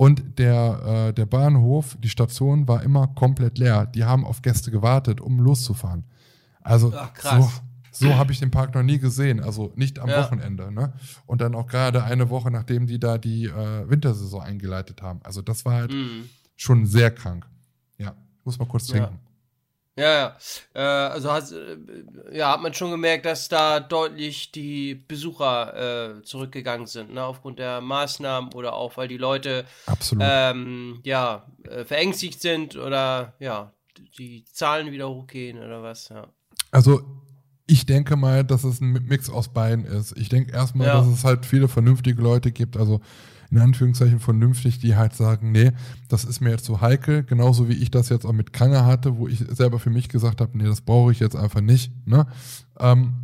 und der, äh, der Bahnhof, die Station war immer komplett leer. Die haben auf Gäste gewartet, um loszufahren. Also Ach, so, so habe ich den Park noch nie gesehen. Also nicht am ja. Wochenende. Ne? Und dann auch gerade eine Woche, nachdem die da die äh, Wintersaison eingeleitet haben. Also das war halt mhm. schon sehr krank. Ja, muss mal kurz trinken. Ja. Ja, ja. Äh, also hat, äh, ja, hat man schon gemerkt, dass da deutlich die Besucher äh, zurückgegangen sind, ne? aufgrund der Maßnahmen oder auch, weil die Leute ähm, ja, äh, verängstigt sind oder ja, die Zahlen wieder hochgehen oder was, ja. Also ich denke mal, dass es ein Mix aus beiden ist. Ich denke erstmal, ja. dass es halt viele vernünftige Leute gibt, also in Anführungszeichen vernünftig, die halt sagen, nee, das ist mir jetzt so heikel, genauso wie ich das jetzt auch mit Krange hatte, wo ich selber für mich gesagt habe, nee, das brauche ich jetzt einfach nicht. Ne? Ähm,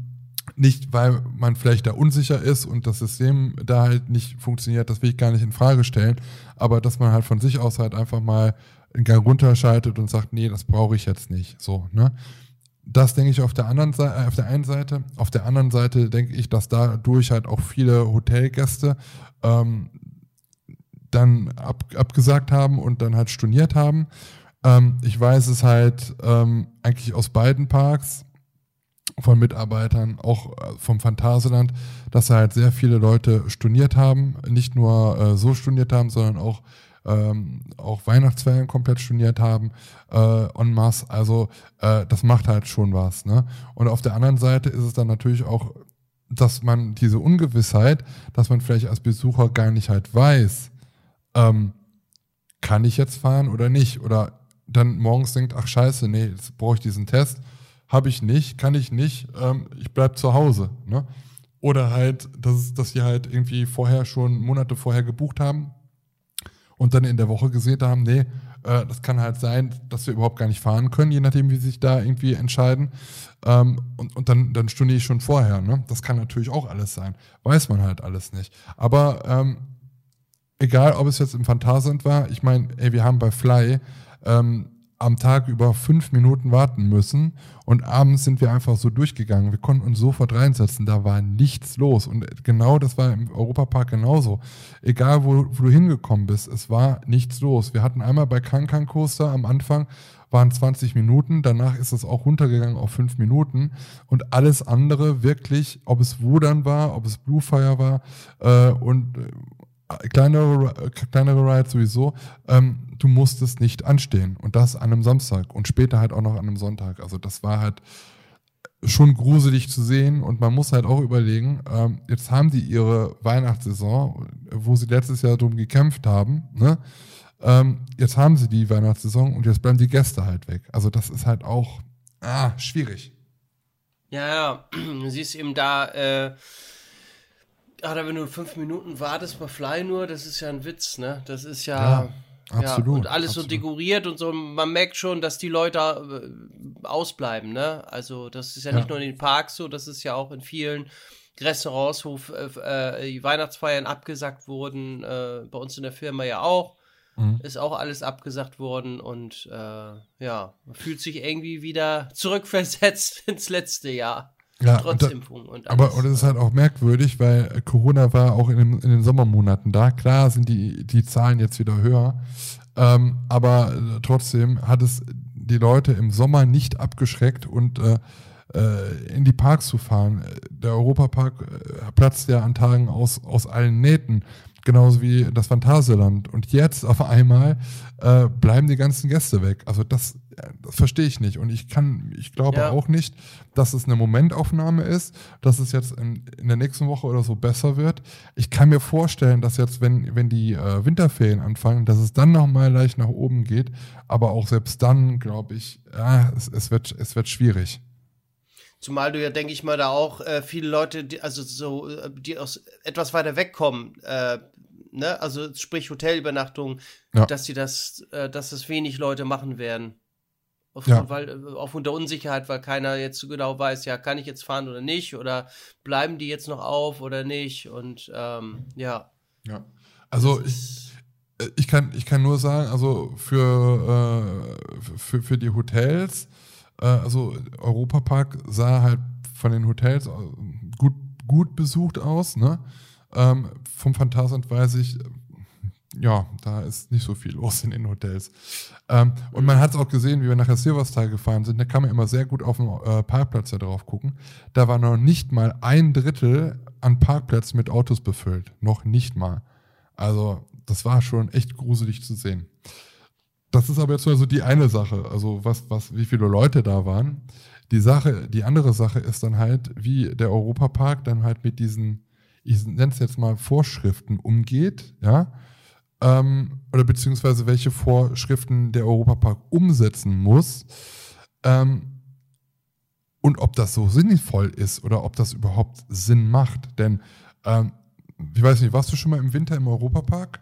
nicht, weil man vielleicht da unsicher ist und das System da halt nicht funktioniert, das will ich gar nicht in Frage stellen, aber dass man halt von sich aus halt einfach mal einen Gang runterschaltet und sagt, nee, das brauche ich jetzt nicht. So, ne? Das denke ich auf der anderen Seite, äh, auf der einen Seite. Auf der anderen Seite denke ich, dass dadurch halt auch viele Hotelgäste ähm, dann ab, abgesagt haben und dann halt storniert haben. Ähm, ich weiß es halt ähm, eigentlich aus beiden Parks von Mitarbeitern, auch äh, vom Phantasialand, dass halt sehr viele Leute storniert haben, nicht nur äh, so storniert haben, sondern auch ähm, auch Weihnachtsferien komplett storniert haben, äh, en masse. Also äh, das macht halt schon was. Ne? Und auf der anderen Seite ist es dann natürlich auch, dass man diese Ungewissheit, dass man vielleicht als Besucher gar nicht halt weiß, ähm, kann ich jetzt fahren oder nicht? Oder dann morgens denkt, ach scheiße, nee, jetzt brauche ich diesen Test. Habe ich nicht, kann ich nicht, ähm, ich bleibe zu Hause. Ne? Oder halt, dass, dass sie halt irgendwie vorher schon Monate vorher gebucht haben und dann in der Woche gesehen haben, nee, äh, das kann halt sein, dass wir überhaupt gar nicht fahren können, je nachdem, wie sie sich da irgendwie entscheiden. Ähm, und, und dann, dann stunde ich schon vorher. Ne? Das kann natürlich auch alles sein. Weiß man halt alles nicht. Aber ähm, egal ob es jetzt im Phantasend war, ich meine, ey, wir haben bei Fly ähm, am Tag über fünf Minuten warten müssen und abends sind wir einfach so durchgegangen. Wir konnten uns sofort reinsetzen, da war nichts los. Und genau das war im Europapark genauso. Egal, wo, wo du hingekommen bist, es war nichts los. Wir hatten einmal bei Kankan Coaster am Anfang waren 20 Minuten, danach ist es auch runtergegangen auf fünf Minuten und alles andere wirklich, ob es Wudern war, ob es Bluefire war äh, und äh, kleinere, kleinere Rides sowieso, ähm, du musstest nicht anstehen. Und das an einem Samstag und später halt auch noch an einem Sonntag. Also das war halt schon gruselig zu sehen und man muss halt auch überlegen, ähm, jetzt haben die ihre Weihnachtssaison, wo sie letztes Jahr darum gekämpft haben, ne? Ähm, jetzt haben sie die Weihnachtssaison und jetzt bleiben die Gäste halt weg. Also das ist halt auch ah, schwierig. Ja, ja, du siehst eben da, äh, Alter, wenn du fünf Minuten wartest bei Fly nur, das ist ja ein Witz, ne? Das ist ja. ja Absolut. Ja, und alles absolut. so dekoriert und so. Man merkt schon, dass die Leute äh, ausbleiben, ne? Also, das ist ja, ja, nicht nur in den Parks so, das ist ja auch in vielen Restaurants, wo äh, äh, die Weihnachtsfeiern abgesagt wurden. Äh, bei uns in der Firma ja auch. Mhm. Ist auch alles abgesagt worden und äh, ja, man fühlt sich irgendwie wieder zurückversetzt ins letzte Jahr. Ja, Trotz und da, Impfung und alles. Aber und das ist halt auch merkwürdig, weil Corona war auch in den, in den Sommermonaten da. Klar sind die, die Zahlen jetzt wieder höher. Ähm, aber äh, trotzdem hat es die Leute im Sommer nicht abgeschreckt und äh, äh, in die Parks zu fahren. Der Europapark äh, platzt ja an Tagen aus, aus allen Nähten, genauso wie das Phantasialand. Und jetzt auf einmal äh, bleiben die ganzen Gäste weg. Also das das verstehe ich nicht. Und ich kann, ich glaube Ja. auch nicht, dass es eine Momentaufnahme ist, dass es jetzt in, in der nächsten Woche oder so besser wird. Ich kann mir vorstellen, dass jetzt, wenn, wenn die äh, Winterferien anfangen, dass es dann nochmal leicht nach oben geht. Aber auch selbst dann, glaube ich, ja, es, es, wird, es wird schwierig. Zumal du ja, denke ich mal, da auch äh, viele Leute, die, also so, äh, die aus etwas weiter wegkommen, äh, ne, also sprich Hotelübernachtung, Ja. dass sie das, äh, dass das wenig Leute machen werden. Aufgrund, Ja. weil, äh, aufgrund der Unsicherheit, weil keiner jetzt so genau weiß, ja, kann ich jetzt fahren oder nicht, oder bleiben die jetzt noch auf oder nicht, und ähm, ja. Ja. Also ich, äh, ich, kann, ich kann nur sagen, also für, äh, für, für die Hotels, äh, also Europapark sah halt von den Hotels äh, gut, gut besucht aus. Ne? Ähm, vom Phantasand weiß ich, ja, da ist nicht so viel los in den Hotels. Ähm, und man hat es auch gesehen, wie wir nachher Silverstal gefahren sind, da kann man immer sehr gut auf dem äh, Parkplatz da drauf gucken. Da war noch nicht mal ein Drittel an Parkplätzen mit Autos befüllt. Noch nicht mal. Also, das war schon echt gruselig zu sehen. Das ist aber jetzt nur so die eine Sache, also was, was, wie viele Leute da waren. Die Sache, die andere Sache ist dann halt, wie der Europapark dann halt mit diesen, ich nenne es jetzt mal Vorschriften umgeht, ja, ähm, oder beziehungsweise welche Vorschriften der Europapark umsetzen muss. Ähm, und ob das so sinnvoll ist oder ob das überhaupt Sinn macht. Denn, ähm, ich weiß nicht, warst du schon mal im Winter im Europapark?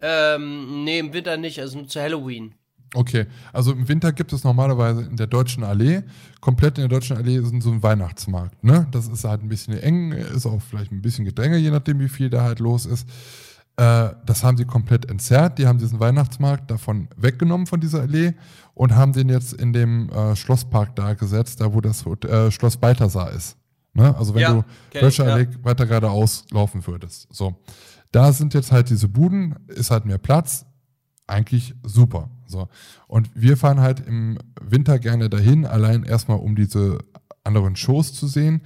Ähm, nee, im Winter nicht, also nur zu Halloween. Okay, also im Winter gibt es normalerweise in der Deutschen Allee, komplett in der Deutschen Allee ist so ein Weihnachtsmarkt. Ne? Das ist halt ein bisschen eng, ist auch vielleicht ein bisschen Gedränge, je nachdem, wie viel da halt los ist. Äh, das haben sie komplett entzerrt. Die haben diesen Weihnachtsmarkt davon weggenommen von dieser Allee und haben den jetzt in dem äh, Schlosspark da gesetzt, da wo das äh, Schloss Balthasar ist. Ne? Also wenn Ja, du Deutsche ich, ja. Allee weiter geradeaus laufen würdest. So. Da sind jetzt halt diese Buden, ist halt mehr Platz. Eigentlich super. So. Und wir fahren halt im Winter gerne dahin, allein erstmal um diese anderen Shows zu sehen.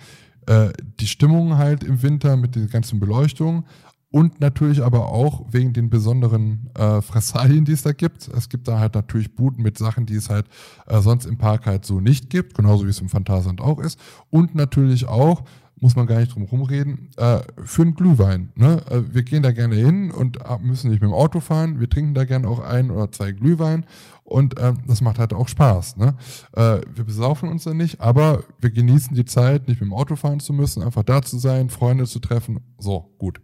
Äh, die Stimmung halt im Winter mit den ganzen Beleuchtungen und natürlich aber auch wegen den besonderen äh, Fressalien, die es da gibt. Es gibt da halt natürlich Buden mit Sachen, die es halt äh, sonst im Park halt so nicht gibt, genauso wie es im Phantasialand auch ist. Und natürlich auch, muss man gar nicht drum rumreden, äh, für einen Glühwein. Ne? Äh, wir gehen da gerne hin und äh, müssen nicht mit dem Auto fahren. Wir trinken da gerne auch ein oder zwei Glühwein und ähm, das macht halt auch Spaß. Ne? Äh, wir besaufen uns da nicht, aber wir genießen die Zeit, nicht mit dem Auto fahren zu müssen, einfach da zu sein, Freunde zu treffen. So, gut.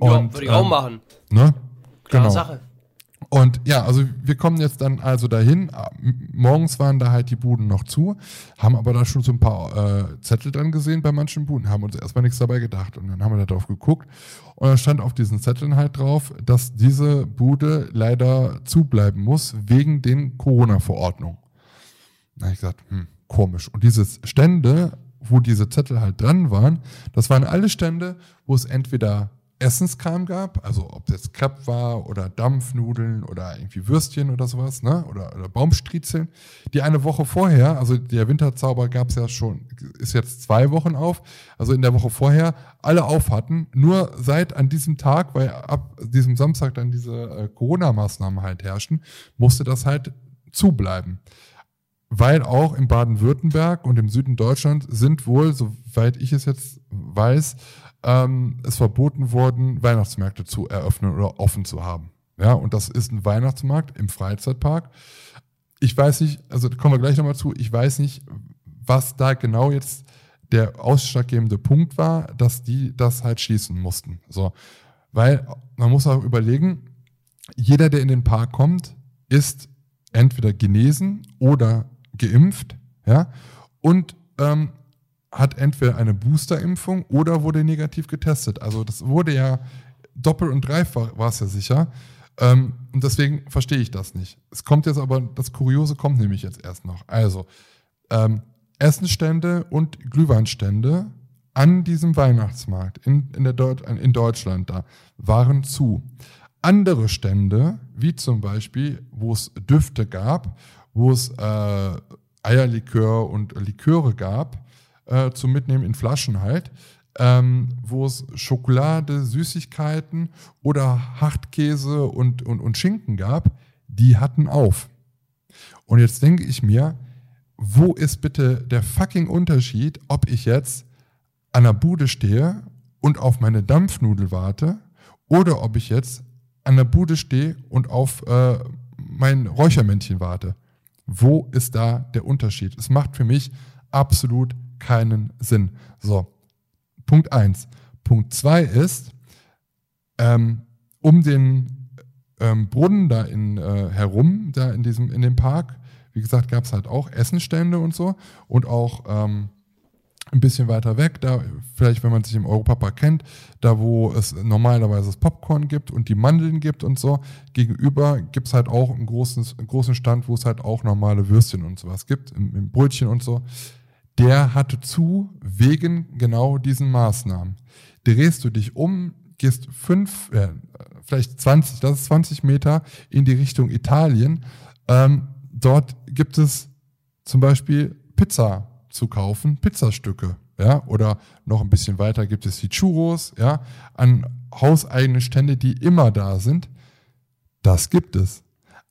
Ja, Und, würde ich auch ähm, machen. Ne? Klare Genau. Sache. Und ja, also wir kommen jetzt dann also dahin. M- Morgens waren da halt die Buden noch zu, haben aber da schon so ein paar äh, Zettel dran gesehen bei manchen Buden, haben uns erstmal nichts dabei gedacht. Und dann haben wir da drauf geguckt und dann stand auf diesen Zetteln halt drauf, dass diese Bude leider zubleiben muss wegen den Corona-Verordnungen. Da habe ich gesagt, hm, komisch. Und diese Stände, wo diese Zettel halt dran waren, das waren alle Stände, wo es entweder Essenskram gab, also ob jetzt Crepe war oder Dampfnudeln oder irgendwie Würstchen oder sowas, ne? Oder, oder Baumstriezeln, die eine Woche vorher, also der Winterzauber gab es ja schon, ist jetzt zwei Wochen auf, also in der Woche vorher alle auf hatten, nur seit an diesem Tag, weil ab diesem Samstag dann diese äh, Corona-Maßnahmen halt herrschten, musste das halt zubleiben weil auch in Baden-Württemberg und im Süden Deutschland sind wohl, soweit ich es jetzt weiß, ähm, es verboten worden, Weihnachtsmärkte zu eröffnen oder offen zu haben. Ja, und das ist ein Weihnachtsmarkt im Freizeitpark. Ich weiß nicht, also kommen wir gleich nochmal zu, ich weiß nicht, was da genau jetzt der ausschlaggebende Punkt war, dass die das halt schließen mussten. So, weil man muss auch überlegen, jeder, der in den Park kommt, ist entweder genesen oder geimpft, ja, und ähm, hat entweder eine Boosterimpfung oder wurde negativ getestet. Also das wurde ja doppelt und dreifach war es ja sicher. Ähm, und deswegen verstehe ich das nicht. Es kommt jetzt aber, das Kuriose kommt nämlich jetzt erst noch. Also, ähm, Essenstände und Glühweinstände an diesem Weihnachtsmarkt in, in, Deut in Deutschland da waren zu. Andere Stände, wie zum Beispiel, wo es Düfte gab, wo es äh, Eierlikör und Liköre gab, äh, zum Mitnehmen in Flaschen halt, ähm, wo es Schokolade, Süßigkeiten oder Hartkäse und, und, und Schinken gab, die hatten auf. Und jetzt denke ich mir, wo ist bitte der fucking Unterschied, ob ich jetzt an der Bude stehe und auf meine Dampfnudel warte oder ob ich jetzt an der Bude stehe und auf äh, mein Räuchermännchen warte. Wo ist da der Unterschied? Es macht für mich absolut keinen Sinn. So, Punkt eins. Punkt zwei ist, ähm, um den ähm, Brunnen da in, äh, herum, da in diesem, in dem Park, wie gesagt, gab es halt auch Essenstände und so und auch ähm, ein bisschen weiter weg, da vielleicht, wenn man sich im Europapark kennt, da wo es normalerweise das Popcorn gibt und die Mandeln gibt und so, gegenüber gibt es halt auch einen großen, einen großen Stand, wo es halt auch normale Würstchen und sowas gibt, im, im Brötchen und so. Der hatte zu wegen genau diesen Maßnahmen. Drehst du dich um, gehst fünf, äh, vielleicht 20, das ist 20 Meter in die Richtung Italien. Ähm, dort gibt es zum Beispiel Pizza zu kaufen, Pizzastücke, ja, oder noch ein bisschen weiter gibt es die Churros, ja, an hauseigene Stände, die immer da sind. Das gibt es.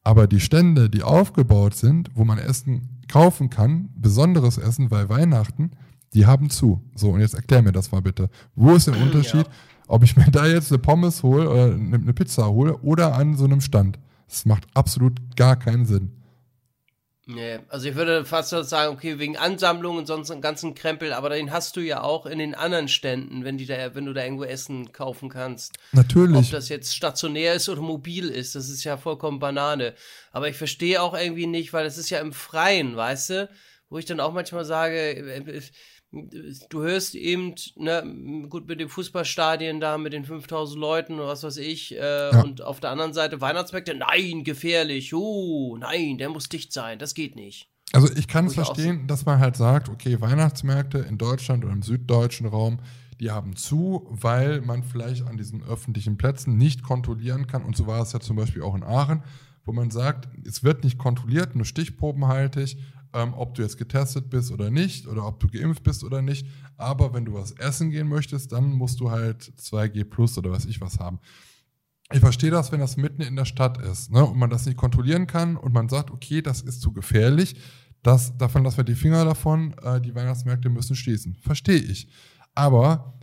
Aber die Stände, die aufgebaut sind, wo man Essen kaufen kann, besonderes Essen, weil Weihnachten, die haben zu. So, und jetzt erklär mir das mal bitte. Wo ist der Unterschied, ja. ob ich mir da jetzt eine Pommes hole oder eine Pizza hole oder an so einem Stand? Das macht absolut gar keinen Sinn. Nee, also ich würde fast sagen, okay, wegen Ansammlungen und sonst einen ganzen Krempel, aber den hast du ja auch in den anderen Ständen, wenn, die da, wenn du da irgendwo Essen kaufen kannst. Natürlich. Ob das jetzt stationär ist oder mobil ist, das ist ja vollkommen Banane. Aber ich verstehe auch irgendwie nicht, weil das ist ja im Freien, weißt du? Wo ich dann auch manchmal sage, äh, du hörst eben, ne, gut mit dem Fußballstadien da, mit den 5000 Leuten oder was weiß ich, äh, ja. und auf der anderen Seite Weihnachtsmärkte, nein, gefährlich, oh, nein, der muss dicht sein, das geht nicht. Also ich kann es verstehen, dass man halt sagt, okay, Weihnachtsmärkte in Deutschland oder im süddeutschen Raum, die haben zu, weil man vielleicht an diesen öffentlichen Plätzen nicht kontrollieren kann. Und so war es ja zum Beispiel auch in Aachen, wo man sagt, es wird nicht kontrolliert, nur stichprobenhaltig ähm, ob du jetzt getestet bist oder nicht oder ob du geimpft bist oder nicht. Aber wenn du was essen gehen möchtest, dann musst du halt 2G plus oder was ich was haben. Ich verstehe das, wenn das mitten in der Stadt ist ne, und man das nicht kontrollieren kann und man sagt, okay, das ist zu gefährlich, das, davon lassen wir die Finger davon, äh, die Weihnachtsmärkte müssen schließen. Verstehe ich. Aber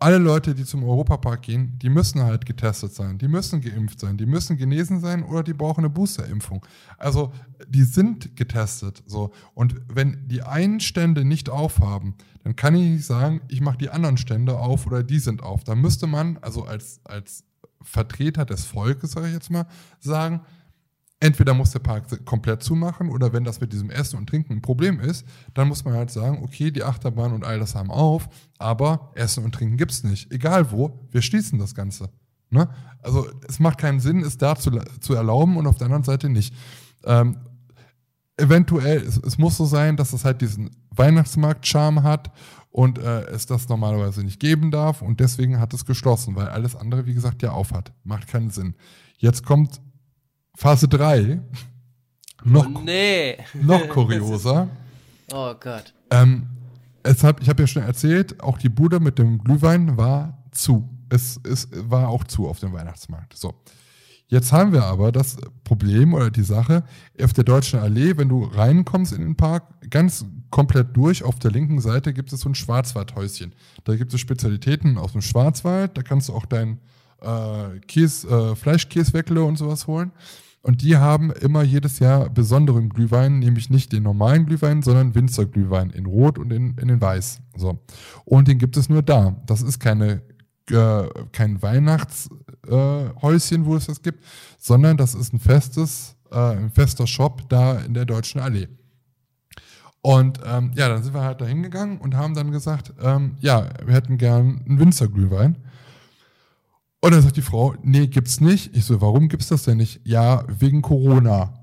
alle Leute, die zum Europapark gehen, die müssen halt getestet sein, die müssen geimpft sein, die müssen genesen sein oder die brauchen eine Boosterimpfung. Also die sind getestet. So. Und wenn die einen Stände nicht aufhaben, dann kann ich nicht sagen, ich mache die anderen Stände auf oder die sind auf. Da müsste man, also als, als Vertreter des Volkes, sage ich jetzt mal, sagen, entweder muss der Park komplett zumachen oder wenn das mit diesem Essen und Trinken ein Problem ist, dann muss man halt sagen, okay, die Achterbahn und all das haben auf, aber Essen und Trinken gibt es nicht. Egal wo, wir schließen das Ganze. Ne? Also es macht keinen Sinn, es da zu, zu erlauben und auf der anderen Seite nicht. Ähm, eventuell, es, es, muss so sein, dass es halt diesen Weihnachtsmarkt-Charme hat und äh, es das normalerweise nicht geben darf und deswegen hat es geschlossen, weil alles andere, wie gesagt, ja auf hat. Macht keinen Sinn. Jetzt kommt Phase 3. Noch, oh, nee. noch kurioser. oh Gott. Ähm, es hab, ich habe ja schon erzählt, auch die Bude mit dem Glühwein war zu. Es, es war auch zu auf dem Weihnachtsmarkt. So. Jetzt haben wir aber das Problem oder die Sache, auf der Deutschen Allee, wenn du reinkommst in den Park, ganz komplett durch, auf der linken Seite gibt es so ein Schwarzwaldhäuschen. Da gibt es Spezialitäten aus dem Schwarzwald, da kannst du auch dein äh, Käse, äh, Fleischkäsweckle und sowas holen. Und die haben immer jedes Jahr besonderen Glühwein, nämlich nicht den normalen Glühwein, sondern Winzerglühwein in Rot und in, in den Weiß. So. Und den gibt es nur da. Das ist keine, äh, kein Weihnachtshäuschen, äh, wo es das gibt, sondern das ist ein festes, äh, ein fester Shop da in der Deutschen Allee. Und ähm, ja, dann sind wir halt da hingegangen und haben dann gesagt, ähm, ja, wir hätten gern einen Winzerglühwein. Und dann sagt die Frau, nee, gibt's nicht. Ich so, warum gibt's das denn nicht? Ja, wegen Corona.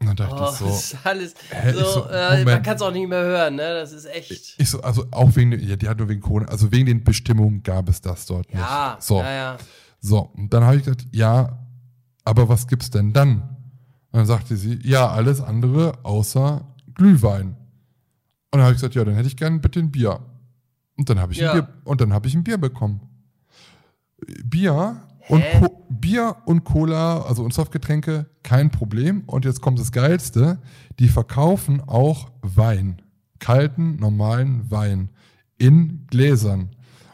Und dann dachte oh, ich so, das ist alles hä? so, so äh, man kann es auch nicht mehr hören, ne? Das ist echt. Ich so, also auch wegen, ja, die hat nur wegen Corona, also wegen den Bestimmungen gab es das dort nicht. Ja, so. ja, ja. So, und dann habe ich gesagt, ja, aber was gibt's denn dann? Und dann sagte sie, ja, alles andere außer Glühwein. Und dann habe ich gesagt, ja, dann hätte ich gern bitte ein Bier. Und dann habe ich, ja. ein Bier, und dann hab ich ein Bier bekommen. Bier Und Co Bier und Cola, also und Softgetränke, kein Problem. Und jetzt kommt das Geilste, die verkaufen auch Wein, kalten, normalen Wein in Gläsern.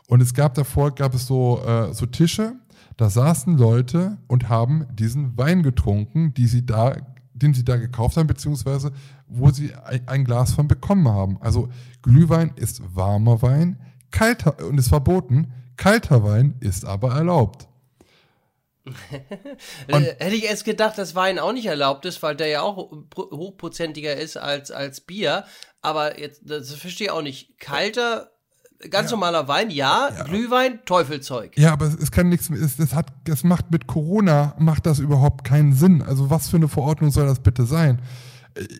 Und es gab davor, gab es so, äh, so Tische, da saßen Leute und haben diesen Wein getrunken, die sie da, den sie da gekauft haben, beziehungsweise wo sie ein, ein Glas von bekommen haben. Also Glühwein ist warmer Wein, kalter und ist verboten, kalter Wein ist aber erlaubt. Hätte ich erst gedacht, dass Wein auch nicht erlaubt ist, weil der ja auch hochprozentiger ist als, als Bier. Aber jetzt, das verstehe ich auch nicht. Kalter ganz ja. normaler Wein, ja, ja, Glühwein, Teufelzeug. Ja, aber es, es kann nichts, es, es, hat, es macht mit Corona, macht das überhaupt keinen Sinn. Also was für eine Verordnung soll das bitte sein?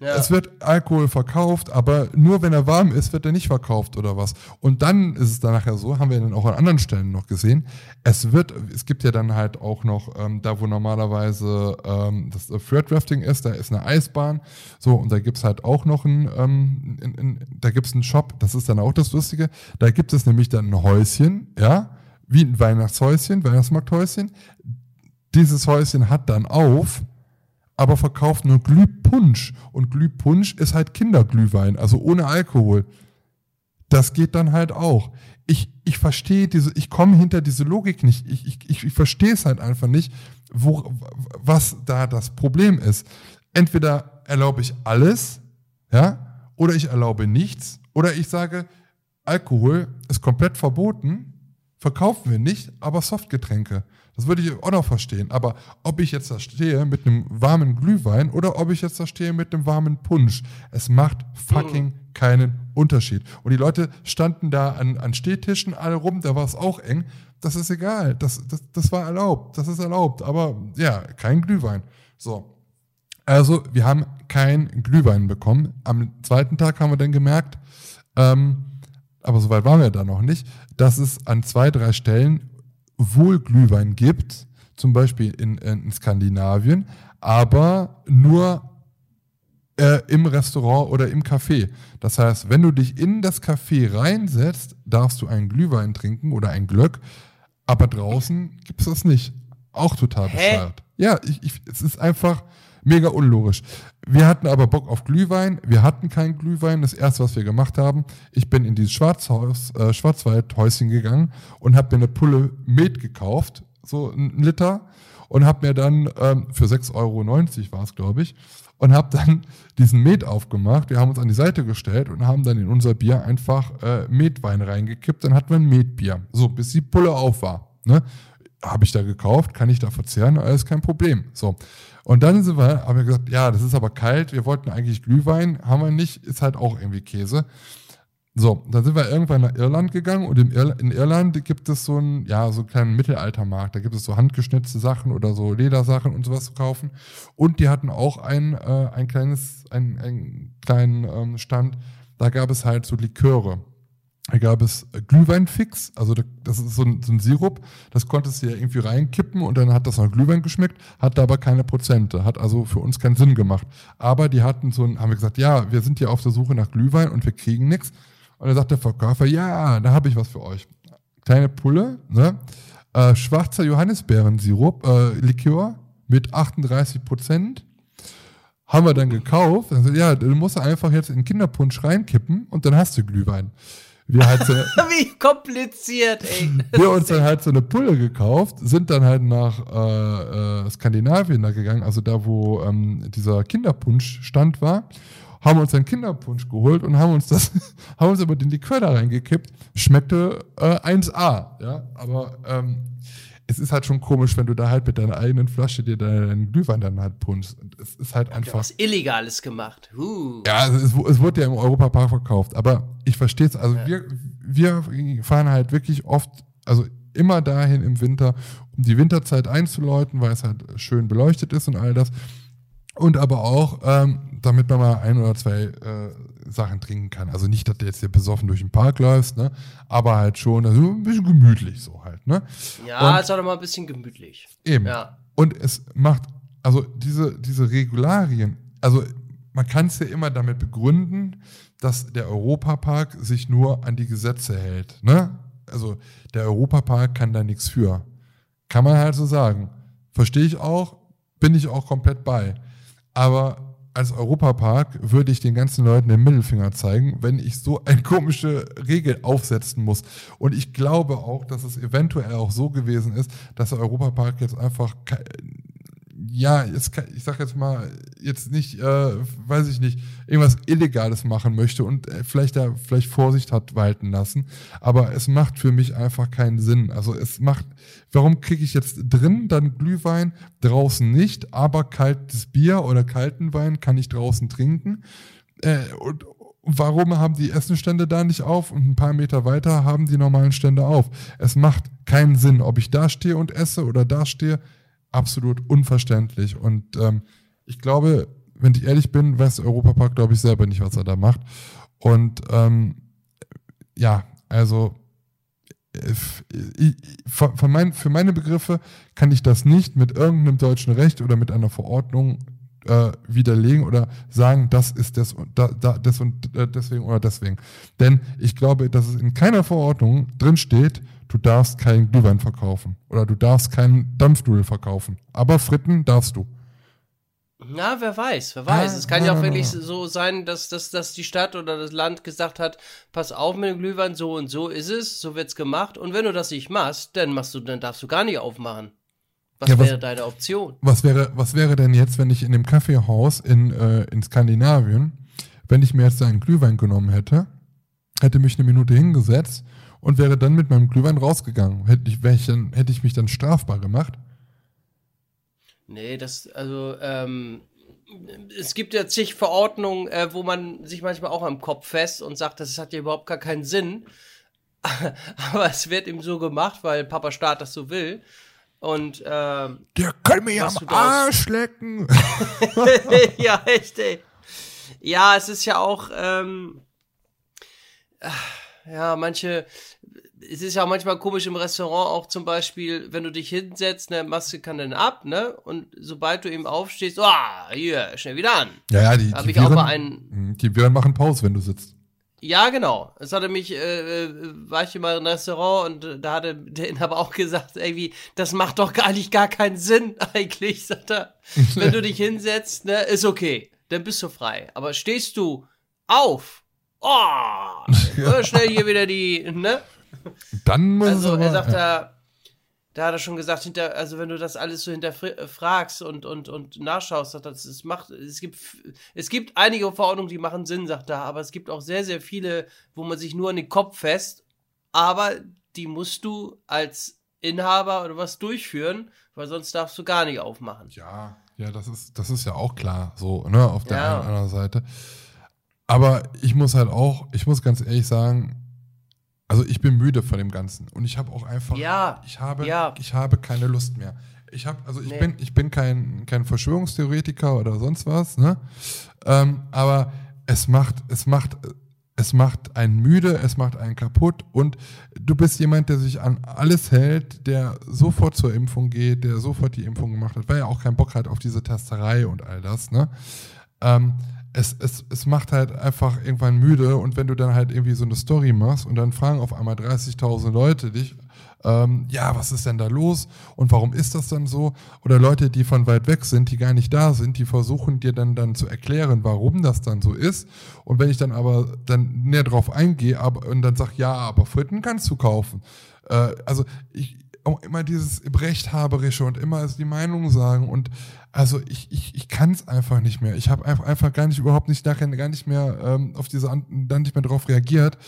Ja. Es wird Alkohol verkauft, aber nur wenn er warm ist, wird er nicht verkauft oder was. Und dann ist es dann nachher so, haben wir dann auch an anderen Stellen noch gesehen, es wird, es gibt ja dann halt auch noch, ähm, da wo normalerweise ähm, das Thread Rafting ist, da ist eine Eisbahn, so, und da gibt es halt auch noch ein, ähm, in, in, da gibt es einen Shop, das ist dann auch das Lustige, da gibt es nämlich dann ein Häuschen, ja, wie ein Weihnachtshäuschen, Weihnachtsmarkthäuschen. Dieses Häuschen hat dann auf, aber verkauft nur Glühpunsch. Und Glühpunsch ist halt Kinderglühwein, also ohne Alkohol. Das geht dann halt auch. Ich, ich verstehe diese, ich komme hinter diese Logik nicht. Ich, ich, ich verstehe es halt einfach nicht, wo, was da das Problem ist. Entweder erlaube ich alles, ja, oder ich erlaube nichts, oder ich sage, Alkohol ist komplett verboten, verkaufen wir nicht, aber Softgetränke. Das würde ich auch noch verstehen. Aber ob ich jetzt da stehe mit einem warmen Glühwein oder ob ich jetzt da stehe mit einem warmen Punsch, es macht fucking mhm. keinen Unterschied. Und die Leute standen da an, an Stehtischen alle rum, da war es auch eng. Das ist egal. Das, das, das war erlaubt. Das ist erlaubt. Aber ja, kein Glühwein. So. Also, wir haben kein Glühwein bekommen. Am zweiten Tag haben wir dann gemerkt, ähm, aber soweit waren wir da noch nicht, dass es an zwei, drei Stellen wohl Glühwein gibt, zum Beispiel in, in Skandinavien, aber nur äh, im Restaurant oder im Café. Das heißt, wenn du dich in das Café reinsetzt, darfst du einen Glühwein trinken oder ein Glöck, aber draußen gibt es das nicht. Auch total bescheuert. Ja, ich, ich, es ist einfach, Mega unlogisch. Wir hatten aber Bock auf Glühwein. Wir hatten keinen Glühwein. Das erste, was wir gemacht haben, ich bin in dieses Schwarzhaus, äh, Schwarzwaldhäuschen gegangen und habe mir eine Pulle Met gekauft, so ein Liter, und habe mir dann ähm, für 6,90 Euro war es, glaube ich, und habe dann diesen Met aufgemacht. Wir haben uns an die Seite gestellt und haben dann in unser Bier einfach äh, Metwein reingekippt. Dann hatten wir ein Metbier. So, bis die Pulle auf war. Ne? Habe ich da gekauft, kann ich da verzehren, alles kein Problem. So. Und dann sind wir, haben wir gesagt, ja, das ist aber kalt, wir wollten eigentlich Glühwein, haben wir nicht, ist halt auch irgendwie Käse. So, dann sind wir irgendwann nach Irland gegangen und in Irland gibt es so einen, ja, so einen kleinen Mittelaltermarkt. Da gibt es so handgeschnitzte Sachen oder so Ledersachen und sowas zu kaufen. Und die hatten auch ein, äh, ein kleines, ein, einen kleinen ähm, Stand. Da gab es halt so Liköre. Da gab es Glühweinfix, also das ist so ein, so ein, Sirup, das konntest du ja irgendwie reinkippen und dann hat das nach Glühwein geschmeckt, hat aber keine Prozente, hat also für uns keinen Sinn gemacht. Aber die hatten so ein, haben wir gesagt, ja, wir sind hier auf der Suche nach Glühwein und wir kriegen nichts. Und dann sagt der Verkäufer, ja, da habe ich was für euch. Kleine Pulle, ne? Äh, schwarzer Johannisbeerensirup, äh, Likör mit 38 Prozent. Haben wir dann gekauft. Sagt, ja, du musst einfach jetzt in Kinderpunsch reinkippen und dann hast du Glühwein wir halt so, Wie kompliziert, ey. wir uns dann halt so eine Pulle gekauft, sind dann halt nach äh, äh, Skandinavien da gegangen, also da, wo ähm, dieser Kinderpunschstand war, haben uns einen Kinderpunsch geholt und haben uns das, haben uns aber den Likör da reingekippt. Schmeckte äh, 1A, ja, aber ähm, es ist halt schon komisch, wenn du da halt mit deiner eigenen Flasche dir deinen Glühwein dann halt punschst. Es ist halt einfach. Du was Illegales gemacht. Uh. Ja, also es, es, wurde ja im Europapark verkauft, aber ich verstehe es. Also ja. wir, wir fahren halt wirklich oft, also immer dahin im Winter, um die Winterzeit einzuläuten, weil es halt schön beleuchtet ist und all das. Und aber auch, ähm, damit man mal ein oder zwei äh, Sachen trinken kann. Also nicht, dass du jetzt hier besoffen durch den Park läufst, ne? aber halt schon also ein bisschen gemütlich so. Ne? Ja, ist auch noch mal ein bisschen gemütlich. Eben. Ja. Und es macht, also diese, diese Regularien, also man kann es ja immer damit begründen, dass der Europapark sich nur an die Gesetze hält. Ne? Also der Europapark kann da nichts für. Kann man halt so sagen. Verstehe ich auch, bin ich auch komplett bei. Aber als Europapark würde ich den ganzen Leuten den Mittelfinger zeigen, wenn ich so eine komische Regel aufsetzen muss. Und ich glaube auch, dass es eventuell auch so gewesen ist, dass der Europapark jetzt einfach ja, jetzt, ich sag jetzt mal, jetzt nicht, äh, weiß ich nicht, irgendwas Illegales machen möchte und äh, vielleicht da vielleicht Vorsicht hat walten lassen. Aber es macht für mich einfach keinen Sinn. Also es macht, warum kriege ich jetzt drin dann Glühwein, draußen nicht, aber kaltes Bier oder kalten Wein kann ich draußen trinken? Äh, und, warum haben die Essenstände da nicht auf und ein paar Meter weiter haben die normalen Stände auf? Es macht keinen Sinn, ob ich da stehe und esse oder da stehe absolut unverständlich. Und ähm, ich glaube, wenn ich ehrlich bin, weiß Europapark, glaube ich, selber nicht, was er da macht. Und ähm, ja, also für, mein, für meine Begriffe kann ich das nicht mit irgendeinem deutschen Recht oder mit einer Verordnung äh, widerlegen oder sagen, das ist das und da, da, das und äh, deswegen oder deswegen. Denn ich glaube, dass es in keiner Verordnung drin steht, du darfst keinen Glühwein verkaufen oder du darfst keinen Dampfnudel verkaufen. Aber Fritten darfst du. Na, wer weiß, wer weiß. Ja, es kann ja, ja auch wirklich so sein, dass, dass, dass die Stadt oder das Land gesagt hat, pass auf mit dem Glühwein, so und so ist es, so wird's gemacht. Und wenn du das nicht machst, dann machst du, dann darfst du gar nicht aufmachen. Was, ja, was wäre deine Option? Was wäre, was wäre denn jetzt, wenn ich in dem Kaffeehaus in, äh, in Skandinavien, wenn ich mir jetzt einen Glühwein genommen hätte, hätte mich eine Minute hingesetzt und wäre dann mit meinem Glühwein rausgegangen. Hätte ich, ich dann, hätte ich mich dann strafbar gemacht? Nee, das, also, ähm, es gibt ja zig Verordnungen, äh, wo man sich manchmal auch am Kopf fest und sagt, das hat ja überhaupt gar keinen Sinn. Aber es wird ihm so gemacht, weil Papa Staat das so will. Und ähm, der kann mir am Arsch lecken. ja, echt, ey. Ja, es ist ja auch, ähm, ja, manche, es ist ja auch manchmal komisch im Restaurant auch zum Beispiel, wenn du dich hinsetzt, ne, Maske kann dann ab, ne, und sobald du eben aufstehst, ah, oh, hier, schnell wieder an. Ja, ja, die, die, Viren, einen, mhm, die Viren machen Pause, wenn du sitzt. Ja, genau. Es hatte mich, äh, äh war ich immer im Restaurant und äh, da hatte der Inhaber auch gesagt, irgendwie, das macht doch gar nicht gar keinen Sinn eigentlich, sagt er. Wenn du dich hinsetzt, ne, ist okay, dann bist du frei. Aber stehst du auf, oh, ja. schnell hier wieder die, ne? Dann muss Also er sagt ja. da, da hat er schon gesagt, hinter, also wenn du das alles so hinterfragst und, und, und nachschaust, sagt er, es macht, es gibt, es gibt einige Verordnungen, die machen Sinn, sagt er, aber es gibt auch sehr, sehr viele, wo man sich nur an den Kopf fest, aber die musst du als Inhaber oder was durchführen, weil sonst darfst du gar nicht aufmachen. Ja, ja, das ist, das ist ja auch klar, so, ne, auf der ja. einen oder anderen Seite. Aber ich muss halt auch, ich muss ganz ehrlich sagen, also ich bin müde von dem Ganzen und ich habe auch einfach, ja, ich habe, ja. ich habe keine Lust mehr. Ich habe, also ich nee. bin, ich bin kein, kein Verschwörungstheoretiker oder sonst was, ne? Ähm, aber es macht, es macht, es macht einen müde, es macht einen kaputt und du bist jemand, der sich an alles hält, der sofort zur Impfung geht, der sofort die Impfung gemacht hat, weil er auch keinen Bock hat auf diese Testerei und all das, ne? Ähm, es, es, es macht halt einfach irgendwann müde und wenn du dann halt irgendwie so eine Story machst und dann fragen auf einmal 30.000 Leute dich, ähm, ja, was ist denn da los und warum ist das dann so? Oder Leute, die von weit weg sind, die gar nicht da sind, die versuchen dir dann, dann zu erklären, warum das dann so ist. Und wenn ich dann aber dann näher drauf eingehe aber, und dann sag, ja, aber Fritten kannst du kaufen. Äh, also ich, auch immer dieses Brechthaberische und immer die Meinung sagen und also ich, ich, ich kann es einfach nicht mehr. Ich habe einfach, einfach gar nicht, überhaupt nicht nachher gar nicht mehr ähm, auf diese, dann nicht mehr darauf reagiert.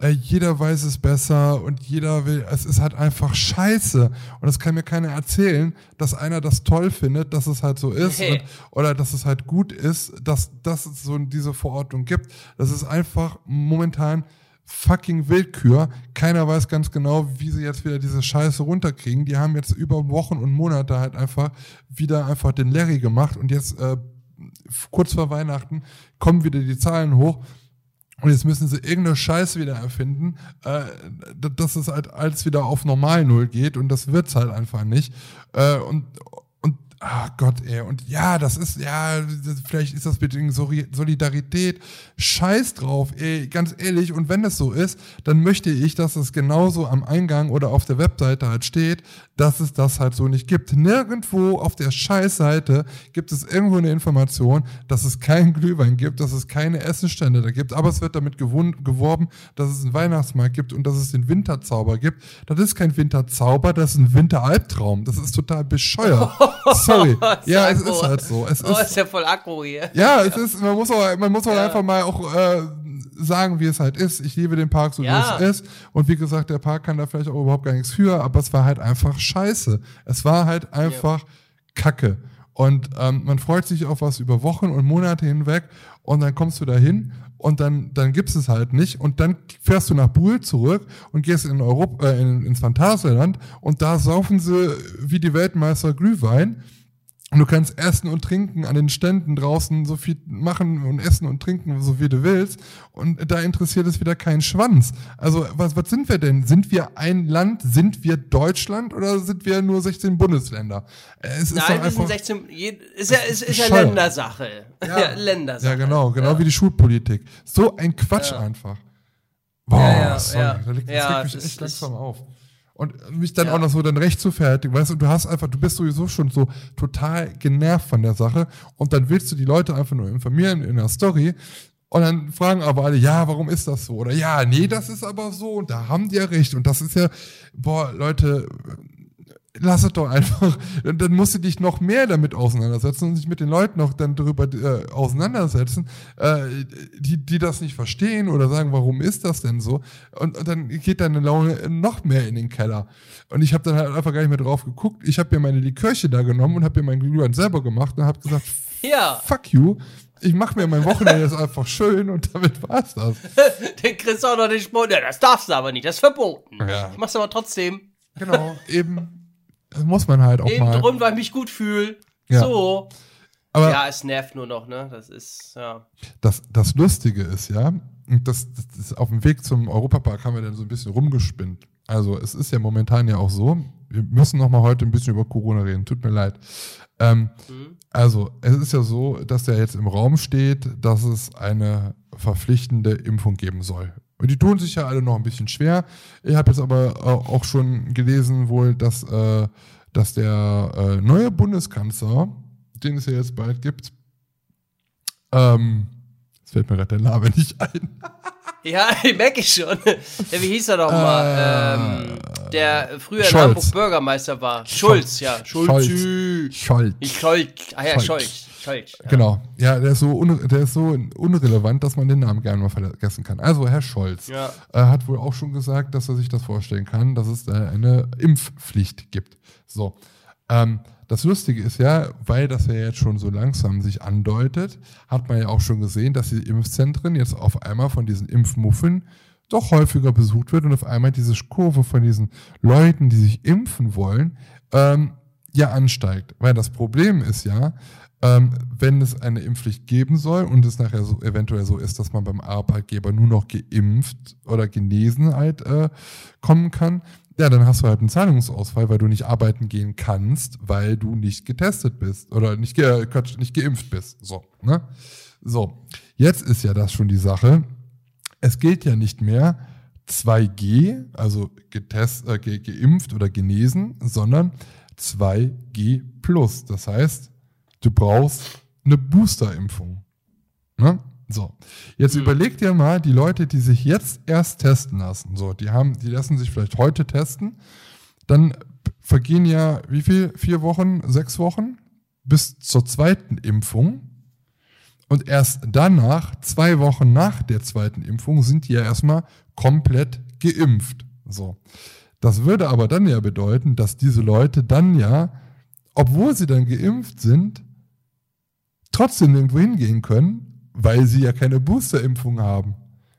Äh, jeder weiß es besser und jeder will, es ist halt einfach scheiße. Und das kann mir keiner erzählen, dass einer das toll findet, dass es halt so ist hey. und, oder dass es halt gut ist, dass, dass es so diese Verordnung gibt. Das ist einfach momentan fucking Willkür. Keiner weiß ganz genau, wie sie jetzt wieder diese Scheiße runterkriegen. Die haben jetzt über Wochen und Monate halt einfach wieder einfach den Larry gemacht und jetzt äh, kurz vor Weihnachten kommen wieder die Zahlen hoch. Und jetzt müssen sie irgendeine Scheiße wieder erfinden, äh, dass es halt alles wieder auf normal Null geht und das wird's halt einfach nicht. Äh, und, ah Gott, ey, und ja, das ist, ja, das, vielleicht ist das mit Solidarität. Scheiß drauf, ey, ganz ehrlich. Und wenn es so ist, dann möchte ich, dass es genauso am Eingang oder auf der Webseite halt steht, dass es das halt so nicht gibt. Nirgendwo auf der Scheißseite gibt es irgendwo eine Information, dass es keinen Glühwein gibt, dass es keine Essenstände da gibt, aber es wird damit geworben, dass es einen Weihnachtsmarkt gibt und dass es den Winterzauber gibt. Das ist kein Winterzauber, das ist ein Winteralbtraum. Das ist total bescheuert. Sorry. ja, es ist halt so. Es oh, ist, ist ja voll aggro hier. Ja, es ist, man muss auch, man muss auch einfach mal auch äh, sagen, wie es halt ist. Ich liebe den Park so, ja. wie es ist. Und wie gesagt, der Park kann da vielleicht auch überhaupt gar nichts für, aber es war halt einfach scheiße. Es war halt einfach ja. Kacke. Und ähm, man freut sich auf was über Wochen und Monate hinweg und dann kommst du da hin und dann, dann gibt's es halt nicht und dann fährst du nach Buhl zurück und gehst in Europa, äh, in, ins Phantasialand und da saufen sie wie die Weltmeister Glühwein und du kannst essen und trinken an den Ständen draußen so viel machen und essen und trinken, so wie du willst. Und da interessiert es wieder keinen Schwanz. Also, was, was sind wir denn? Sind wir ein Land? Sind wir Deutschland oder sind wir nur 16 Bundesländer? Es Nein, ist wir sind 16, ist ja, ist, ist ja Ländersache. Ja, ja, Ländersache. Ja, genau, genau ja. wie die Schulpolitik. So ein Quatsch ja. einfach. Boah, ja, sorry, ja, da liegt, das regt mich echt langsam auf. Und mich dann ja. auch noch so dann recht zu fertigen, weißt du, du hast einfach, du bist sowieso schon so total genervt von der Sache und dann willst du die Leute einfach nur informieren in der Story und dann fragen aber alle, ja, warum ist das so? Oder ja, nee, das ist aber so und da haben die ja recht und das ist ja, boah, Leute, lass es doch einfach. Dann musst du dich noch mehr damit auseinandersetzen und sich mit den Leuten noch dann darüber äh, auseinandersetzen, äh, die, die das nicht verstehen oder sagen, warum ist das denn so? Und, und dann geht deine Laune noch mehr in den Keller. Und ich habe dann halt einfach gar nicht mehr drauf geguckt. Ich habe mir meine Likörche da genommen und habe mir mein Glühwein selber gemacht und habe gesagt, ja. fuck you. Ich mache mir mein Wochenende jetzt einfach schön und damit war's das. den kriegst du auch noch Sport. Ja, das darfst du aber nicht, das ist verboten. Ja. Ich mach's aber trotzdem. Genau, eben. Das muss man halt auch Eben mal. drum, weil ich mich gut fühle. Ja. So. Aber ja, es nervt nur noch, ne? Das ist, ja. Das, das Lustige ist, ja, das, das, das auf dem Weg zum Europapark haben wir dann so ein bisschen rumgespinnt. Also es ist ja momentan ja auch so, wir müssen noch mal heute ein bisschen über Corona reden, tut mir leid. Ähm, mhm. Also es ist ja so, dass ja jetzt im Raum steht, dass es eine verpflichtende Impfung geben soll. Und die tun sich ja alle noch ein bisschen schwer. Ich habe jetzt aber äh, auch schon gelesen, wohl, dass, äh, dass der äh, neue Bundeskanzler, den es ja jetzt bald gibt, ähm, jetzt fällt mir gerade der Name nicht ein. ja, merke ich schon. Wie hieß er doch mal? Äh, ähm, der früher Scholz. in Hamburg Bürgermeister war. Schulz, Scholz. ja. Schulz. Scholz. Scholz. Scholz. Ah ja, Scholz. Scholz. Ja. Genau. Ja, der ist, so der ist so unrelevant, dass man den Namen gerne mal vergessen kann. Also Herr Scholz ja. äh, hat wohl auch schon gesagt, dass er sich das vorstellen kann, dass es da eine Impfpflicht gibt. So. Ähm, das Lustige ist ja, weil das ja jetzt schon so langsam sich andeutet, hat man ja auch schon gesehen, dass die Impfzentren jetzt auf einmal von diesen Impfmuffeln doch häufiger besucht wird und auf einmal diese Kurve von diesen Leuten, die sich impfen wollen, ähm, ja ansteigt. Weil das Problem ist ja, ähm, wenn es eine Impfpflicht geben soll und es nachher so eventuell so ist, dass man beim Arbeitgeber nur noch geimpft oder genesen halt äh, kommen kann, ja, dann hast du halt einen Zahlungsausfall, weil du nicht arbeiten gehen kannst, weil du nicht getestet bist oder nicht, ge nicht geimpft bist. So, ne? So, jetzt ist ja das schon die Sache. Es gilt ja nicht mehr 2G, also getest, äh, ge geimpft oder genesen, sondern 2G plus. Das heißt, du brauchst eine Boosterimpfung. Ne? So, jetzt mhm. überleg dir mal, die Leute, die sich jetzt erst testen lassen, so, die haben, die lassen sich vielleicht heute testen, dann vergehen ja wie viel? Vier Wochen, sechs Wochen bis zur zweiten Impfung. Und erst danach, zwei Wochen nach der zweiten Impfung, sind die ja erstmal komplett geimpft. So. Das würde aber dann ja bedeuten, dass diese Leute dann ja, obwohl sie dann geimpft sind, trotzdem irgendwo hingehen können, weil sie ja keine Boosterimpfung haben.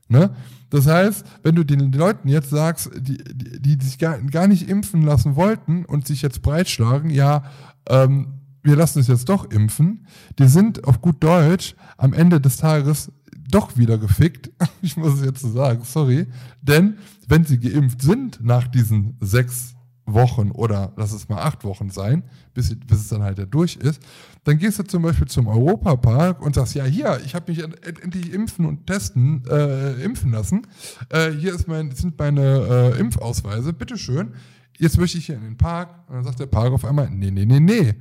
Ne? Das heißt, wenn du den Leuten jetzt sagst, die, die, die sich gar, gar nicht impfen lassen wollten und sich jetzt breitschlagen, ja, ähm, wir lassen es jetzt doch impfen, die sind auf gut Deutsch am Ende des Tages doch wieder gefickt. Ich muss es jetzt so sagen, sorry. Denn wenn sie geimpft sind nach diesen sechs Wochen oder lass es mal acht Wochen sein, bis, bis es dann halt ja durch ist, dann gehst du zum Beispiel zum Europapark und sagst, ja hier, ich habe mich endlich impfen und testen, äh, impfen lassen. Äh, hier ist mein, sind meine äh, Impfausweise, bitteschön. Jetzt möchte ich hier in den Park. Und dann sagt der Park auf einmal, nee, nee, nee, nee.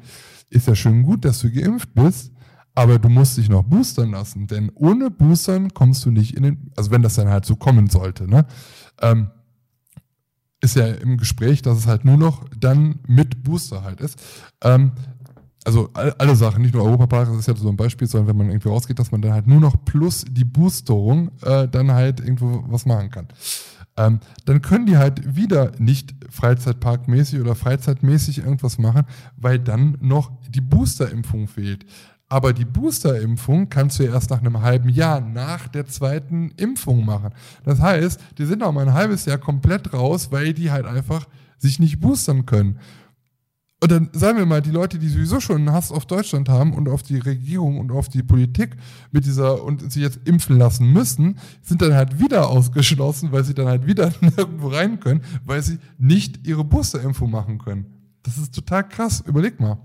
Ist ja schön gut, dass du geimpft bist, aber du musst dich noch boostern lassen, denn ohne Boostern kommst du nicht in den, also wenn das dann halt so kommen sollte, ne? Ähm, ist ja im Gespräch, dass es halt nur noch dann mit Booster halt ist. Ähm, also alle Sachen, nicht nur Europapark, das ist ja so ein Beispiel, sondern wenn man irgendwie rausgeht, dass man dann halt nur noch plus die Boosterung äh, dann halt irgendwo was machen kann. Ähm, dann können die halt wieder nicht Freizeitparkmäßig oder Freizeitmäßig irgendwas machen, weil dann noch die Boosterimpfung fehlt. Aber die Boosterimpfung kannst du ja erst nach einem halben Jahr nach der zweiten Impfung machen. Das heißt, die sind auch mal ein halbes Jahr komplett raus, weil die halt einfach sich nicht boostern können. Und dann sagen wir mal, die Leute, die sowieso schon einen Hass auf Deutschland haben und auf die Regierung und auf die Politik mit dieser und sie jetzt impfen lassen müssen, sind dann halt wieder ausgeschlossen, weil sie dann halt wieder nirgendwo rein können, weil sie nicht ihre Boosterimpfung machen können. Das ist total krass. Überleg mal.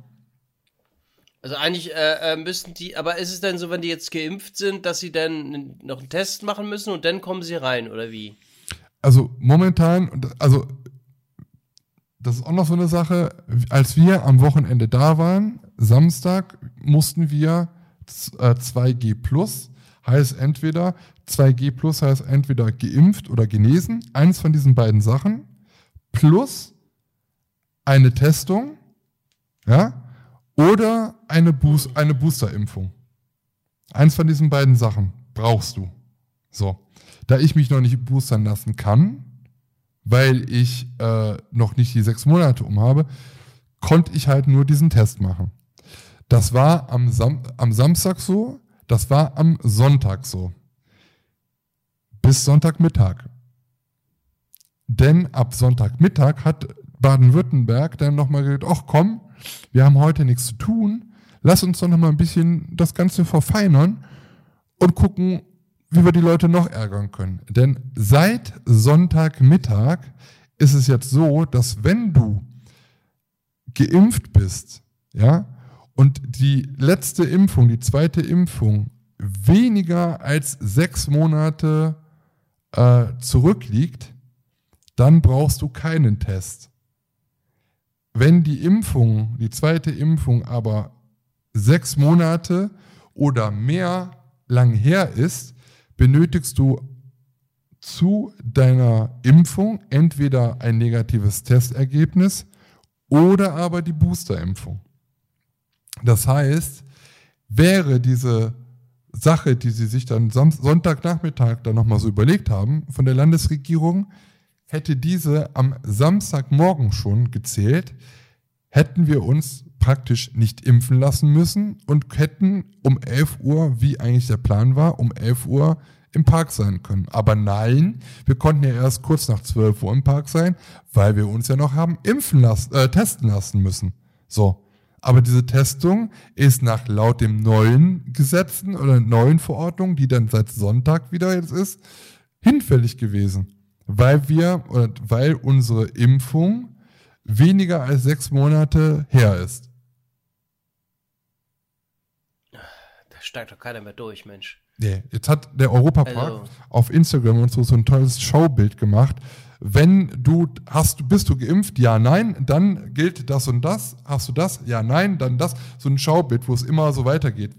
Also eigentlich äh, äh, müssten die, aber ist es denn so, wenn die jetzt geimpft sind, dass sie dann noch einen Test machen müssen und dann kommen sie rein, oder wie? Also momentan, also das ist auch noch so eine Sache, als wir am Wochenende da waren, Samstag, mussten wir äh, 2G plus, heißt entweder, 2G plus heißt entweder geimpft oder genesen, eins von diesen beiden Sachen, plus eine Testung, ja, oder eine, Boost, eine Boosterimpfung. Eins von diesen beiden Sachen brauchst du. So. Da ich mich noch nicht boostern lassen kann, weil ich äh, noch nicht die sechs Monate um habe, konnte ich halt nur diesen Test machen. Das war am, Sam am Samstag so, das war am Sonntag so. Bis Sonntagmittag. Denn ab Sonntagmittag hat Baden-Württemberg dann nochmal gesagt, ach komm, wir haben heute nichts zu tun, lass uns doch nochmal ein bisschen das Ganze verfeinern und gucken, wie wir die Leute noch ärgern können. Denn seit Sonntagmittag ist es jetzt so, dass wenn du geimpft bist, ja, und die letzte Impfung, die zweite Impfung, weniger als sechs Monate äh, zurückliegt, dann brauchst du keinen Test. Wenn die Impfung, die zweite Impfung aber sechs Monate oder mehr lang her ist, benötigst du zu deiner Impfung entweder ein negatives Testergebnis oder aber die Boosterimpfung. Das heißt, wäre diese Sache, die sie sich dann Sonntagnachmittag dann nochmal so überlegt haben von der Landesregierung, hätte diese am Samstagmorgen schon gezählt, hätten wir uns praktisch nicht impfen lassen müssen und hätten um 11 Uhr, wie eigentlich der Plan war, um 11 Uhr im Park sein können. Aber nein, wir konnten ja erst kurz nach 12 Uhr im Park sein, weil wir uns ja noch haben impfen lassen, äh, testen lassen müssen. So. Aber diese Testung ist nach laut dem neuen Gesetzen oder neuen Verordnung, die dann seit Sonntag wieder jetzt ist, hinfällig gewesen weil wir oder weil unsere Impfung weniger als sechs Monate her ist. Da steigt doch keiner mehr durch, Mensch. Nee, jetzt hat der Europapark also. auf Instagram und so, so ein tolles Showbild gemacht. Wenn du hast, bist du geimpft? Ja, nein, dann gilt das und das. Hast du das? Ja, nein, dann das. So ein Schaubild, wo es immer so weitergeht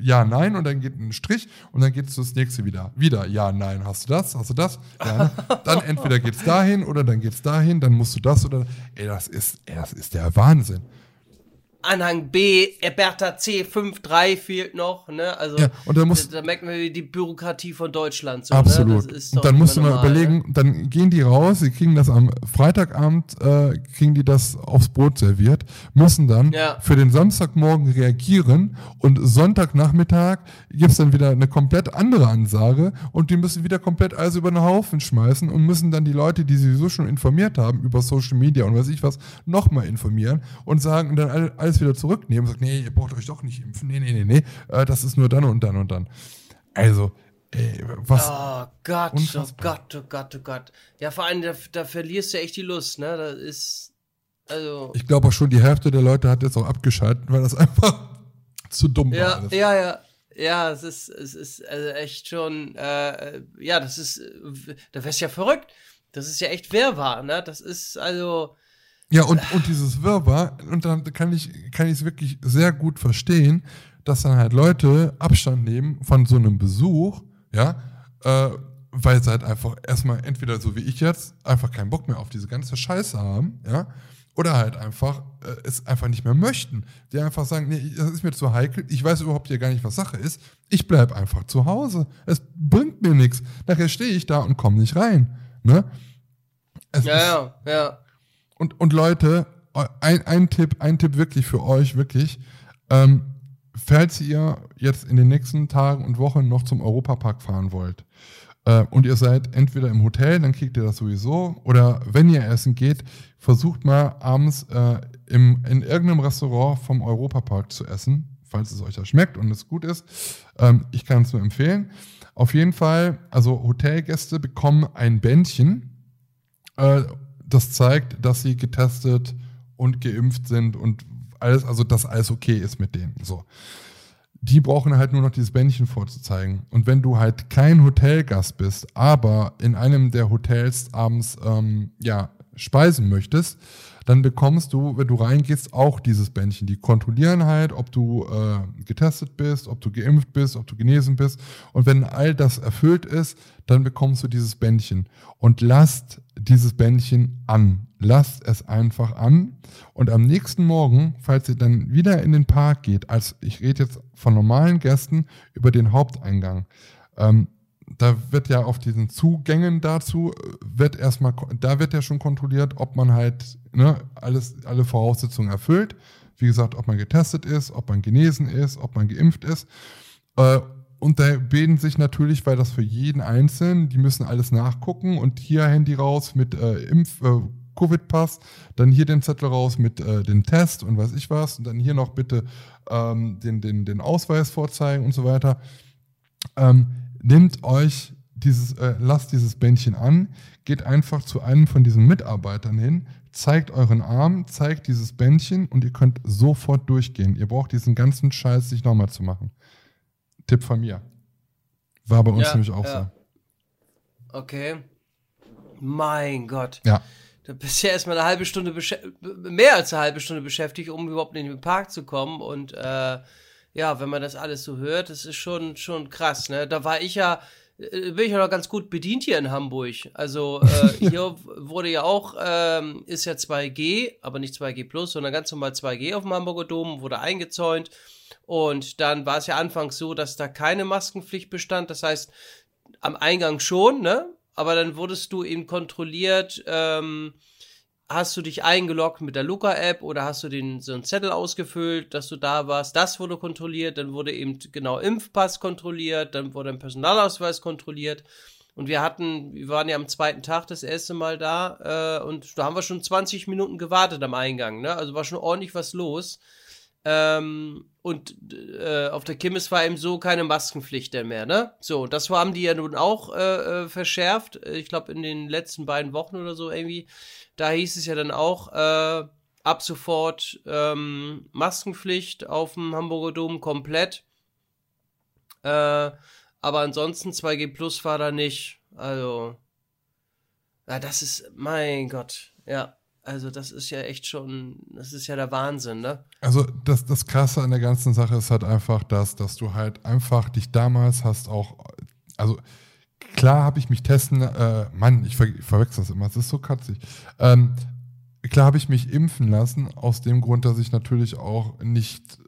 ja, nein und dann geht ein Strich und dann geht es das nächste wieder. Wieder, ja, nein, hast du das, hast du das? Ja, dann entweder geht es dahin oder dann geht es dahin, dann musst du das oder. Ey, das ist, das ist der Wahnsinn. Anhang B, Bertha C, 5.3 fehlt noch, ne? Also ja, und dann muss, da, da merkt man die Bürokratie von Deutschland. So, absolut. Ne? und dann musst du mal überlegen, ne? dann gehen die raus, sie kriegen das am Freitagabend, äh, kriegen die das aufs Brot serviert, müssen dann ja. für den Samstagmorgen reagieren und Sonntagnachmittag gibt's dann wieder eine komplett andere Ansage und die müssen wieder komplett alles über den Haufen schmeißen und müssen dann die Leute, die sie sowieso schon informiert haben über Social Media und weiß ich was, nochmal informieren und sagen dann alle alles wieder zurücknehmen und sagt, nee, ihr braucht euch doch nicht impfen. Nee, nee, nee, nee, äh, das ist nur dann und dann und dann. Also, Ey, was? Oh Gott, Unfassbar. oh Gott, oh Gott, oh Gott. Ja, vor allem, da, da verlierst du echt die Lust, ne? Das ist, also, Ich glaube auch schon, die Hälfte der Leute hat jetzt auch abgeschaltet, weil das einfach zu dumm war. ja, alles. ja, ja. Ja, es ist, es ist also echt schon, äh, ja, das ist, da wärst du ja verrückt. Das ist ja echt Wirrwarr, ne? Das ist, also, Ja, und, und dieses Wirrwarr, und dann kann ich kann ich es wirklich sehr gut verstehen, dass dann halt Leute Abstand nehmen von so einem Besuch, ja, äh, weil sie halt einfach erstmal entweder so wie ich jetzt einfach keinen Bock mehr auf diese ganze Scheiße haben, ja, oder halt einfach äh, es einfach nicht mehr möchten. Die einfach sagen, nee, das ist mir zu heikel, ich weiß überhaupt hier gar nicht, was Sache ist, ich bleib einfach zu Hause. Es bringt mir nichts. Nachher stehe ich da und komme nicht rein, ne? Es ist- ja, ja, ja. Und, und Leute, ein, ein Tipp, ein Tipp wirklich für euch, wirklich. Ähm, falls ihr jetzt in den nächsten Tagen und Wochen noch zum Europapark fahren wollt äh, und ihr seid entweder im Hotel, dann kriegt ihr das sowieso, oder wenn ihr essen geht, versucht mal abends äh, im, in irgendeinem Restaurant vom Europapark zu essen, falls es euch da schmeckt und es gut ist. Ähm, ich kann es nur empfehlen. Auf jeden Fall, also Hotelgäste bekommen ein Bändchen, äh, das zeigt, dass sie getestet und geimpft sind und alles, also dass alles okay ist mit denen. So. Die brauchen halt nur noch dieses Bändchen vorzuzeigen. Und wenn du halt kein Hotelgast bist, aber in einem der Hotels abends ähm, ja, speisen möchtest, dann bekommst du, wenn du reingehst, auch dieses Bändchen. Die kontrollieren halt, ob du äh, getestet bist, ob du geimpft bist, ob du genesen bist. Und wenn all das erfüllt ist, dann bekommst du dieses Bändchen. Und lasst dieses Bändchen an. Lasst es einfach an. Und am nächsten Morgen, falls ihr dann wieder in den Park geht, als ich rede jetzt von normalen Gästen über den Haupteingang, ähm, da wird ja auf diesen Zugängen dazu, äh, wird erstmal, da wird ja schon kontrolliert, ob man halt ne, alles, alle Voraussetzungen erfüllt. Wie gesagt, ob man getestet ist, ob man genesen ist, ob man geimpft ist. Äh, und da bilden sich natürlich, weil das für jeden Einzelnen, die müssen alles nachgucken und hier Handy raus mit äh, Impf, äh, Covid-Pass, dann hier den Zettel raus mit äh, dem Test und weiß ich was und dann hier noch bitte ähm, den, den, den Ausweis vorzeigen und so weiter. Ähm, nehmt euch dieses, äh, lasst dieses Bändchen an, geht einfach zu einem von diesen Mitarbeitern hin, zeigt euren Arm, zeigt dieses Bändchen und ihr könnt sofort durchgehen. Ihr braucht diesen ganzen Scheiß nicht nochmal zu machen. Tipp von mir. War bei uns Ja, nämlich auch ja. Okay. Mein Gott. so. Ja. Da bist ja erstmal eine halbe Stunde, mehr als eine halbe Stunde beschäftigt, um überhaupt in den Park zu kommen. Und äh, ja, wenn man das alles so hört, das ist schon, schon krass. Ne? Da war ich ja, äh, bin ich ja noch ganz gut bedient hier in Hamburg. Also äh, hier wurde ja auch, ähm, ist ja 2G, aber nicht 2G Plus, sondern ganz normal 2G auf dem Hamburger Dom, wurde eingezäunt. Und dann war es ja anfangs so, dass da keine Maskenpflicht bestand. Das heißt, am Eingang schon, ne? Aber dann wurdest du eben kontrolliert, ähm, hast du dich eingeloggt mit der Luca-App oder hast du den so einen Zettel ausgefüllt, dass du da warst. Das wurde kontrolliert, dann wurde eben genau Impfpass kontrolliert, dann wurde ein Personalausweis kontrolliert. Und wir hatten, wir waren ja am zweiten Tag das erste Mal da äh, und da haben wir schon 20 Minuten gewartet am Eingang, ne? Also war schon ordentlich was los. Ähm, und äh, auf der Kimmes war eben so keine Maskenpflicht denn mehr, ne? So, das haben die ja nun auch äh, äh, verschärft. Ich glaube, in den letzten beiden Wochen oder so irgendwie. Da hieß es ja dann auch, äh, ab sofort ähm, Maskenpflicht auf dem Hamburger Dom komplett. Äh, aber ansonsten 2G Plus war da nicht. Also, ja, das ist, mein Gott, ja. Also, das ist ja echt schon, das ist ja der Wahnsinn, ne? Also das, das Krasse an der ganzen Sache ist halt einfach das, dass du halt einfach dich damals hast auch, also klar habe ich mich testen, äh, Mann, ich, ver verwechsel das immer, es ist so katzig. Ähm, klar habe ich mich impfen lassen, aus dem Grund, dass ich natürlich auch nicht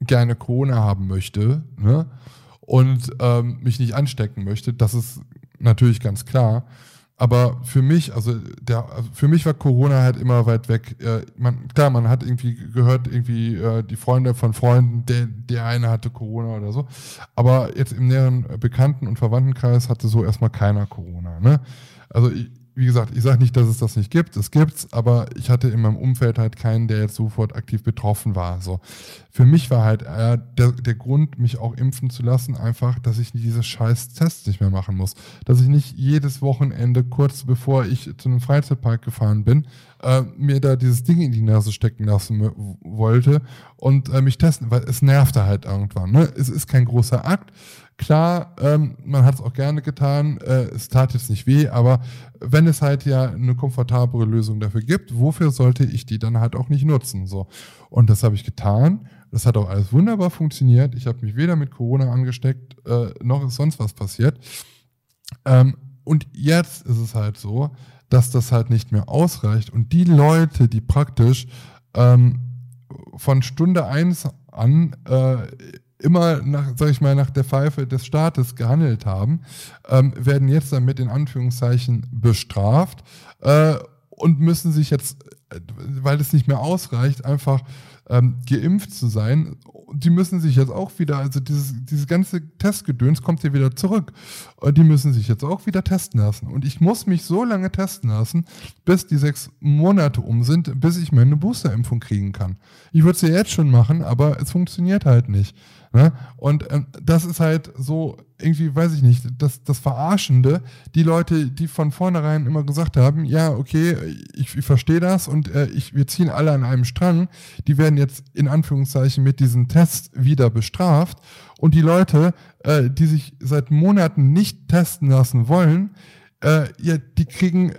gerne Corona haben möchte ne? und ähm, mich nicht anstecken möchte. Das ist natürlich ganz klar. Aber für mich, also der, für mich war Corona halt immer weit weg. Äh, man, klar, man hat irgendwie gehört, irgendwie äh, die Freunde von Freunden, der, der eine hatte Corona oder so. Aber jetzt im näheren Bekannten- und Verwandtenkreis hatte so erstmal keiner Corona. Ne? Also ich, wie gesagt, ich sage nicht, dass es das nicht gibt, es gibt's, aber ich hatte in meinem Umfeld halt keinen, der jetzt sofort aktiv betroffen war. So. Für mich war halt äh, der, der Grund, mich auch impfen zu lassen, einfach, dass ich diese scheiß Tests nicht mehr machen muss. Dass ich nicht jedes Wochenende, kurz bevor ich zu einem Freizeitpark gefahren bin, äh, mir da dieses Ding in die Nase stecken lassen wollte und äh, mich testen, weil es nervte halt irgendwann. Ne? Es ist kein großer Akt. Klar, ähm, man hat es auch gerne getan, äh, es tat jetzt nicht weh, aber wenn es halt ja eine komfortablere Lösung dafür gibt, wofür sollte ich die dann halt auch nicht nutzen? So. Und das habe ich getan. Das hat auch alles wunderbar funktioniert. Ich habe mich weder mit Corona angesteckt, äh, noch ist sonst was passiert. Ähm, und jetzt ist es halt so, dass das halt nicht mehr ausreicht. Und die Leute, die praktisch ähm, von Stunde eins an äh, immer nach, sag ich mal, nach der Pfeife des Staates gehandelt haben, ähm, werden jetzt damit in Anführungszeichen bestraft äh, und müssen sich jetzt, äh, weil es nicht mehr ausreicht, einfach ähm, geimpft zu sein. Die müssen sich jetzt auch wieder, also dieses, dieses ganze Testgedöns kommt hier wieder zurück. Und die müssen sich jetzt auch wieder testen lassen. Und ich muss mich so lange testen lassen, bis die sechs Monate um sind, bis ich meine Boosterimpfung kriegen kann. Ich würde es ja jetzt schon machen, aber es funktioniert halt nicht. Ne? Und ähm, das ist halt so, irgendwie, weiß ich nicht, das, das Verarschende. Die Leute, die von vornherein immer gesagt haben, ja, okay, ich, ich verstehe das und äh, ich, wir ziehen alle an einem Strang, die werden jetzt in Anführungszeichen mit diesen Tests wieder bestraft. Und die Leute, äh, die sich seit Monaten nicht testen lassen wollen, äh, ja, die kriegen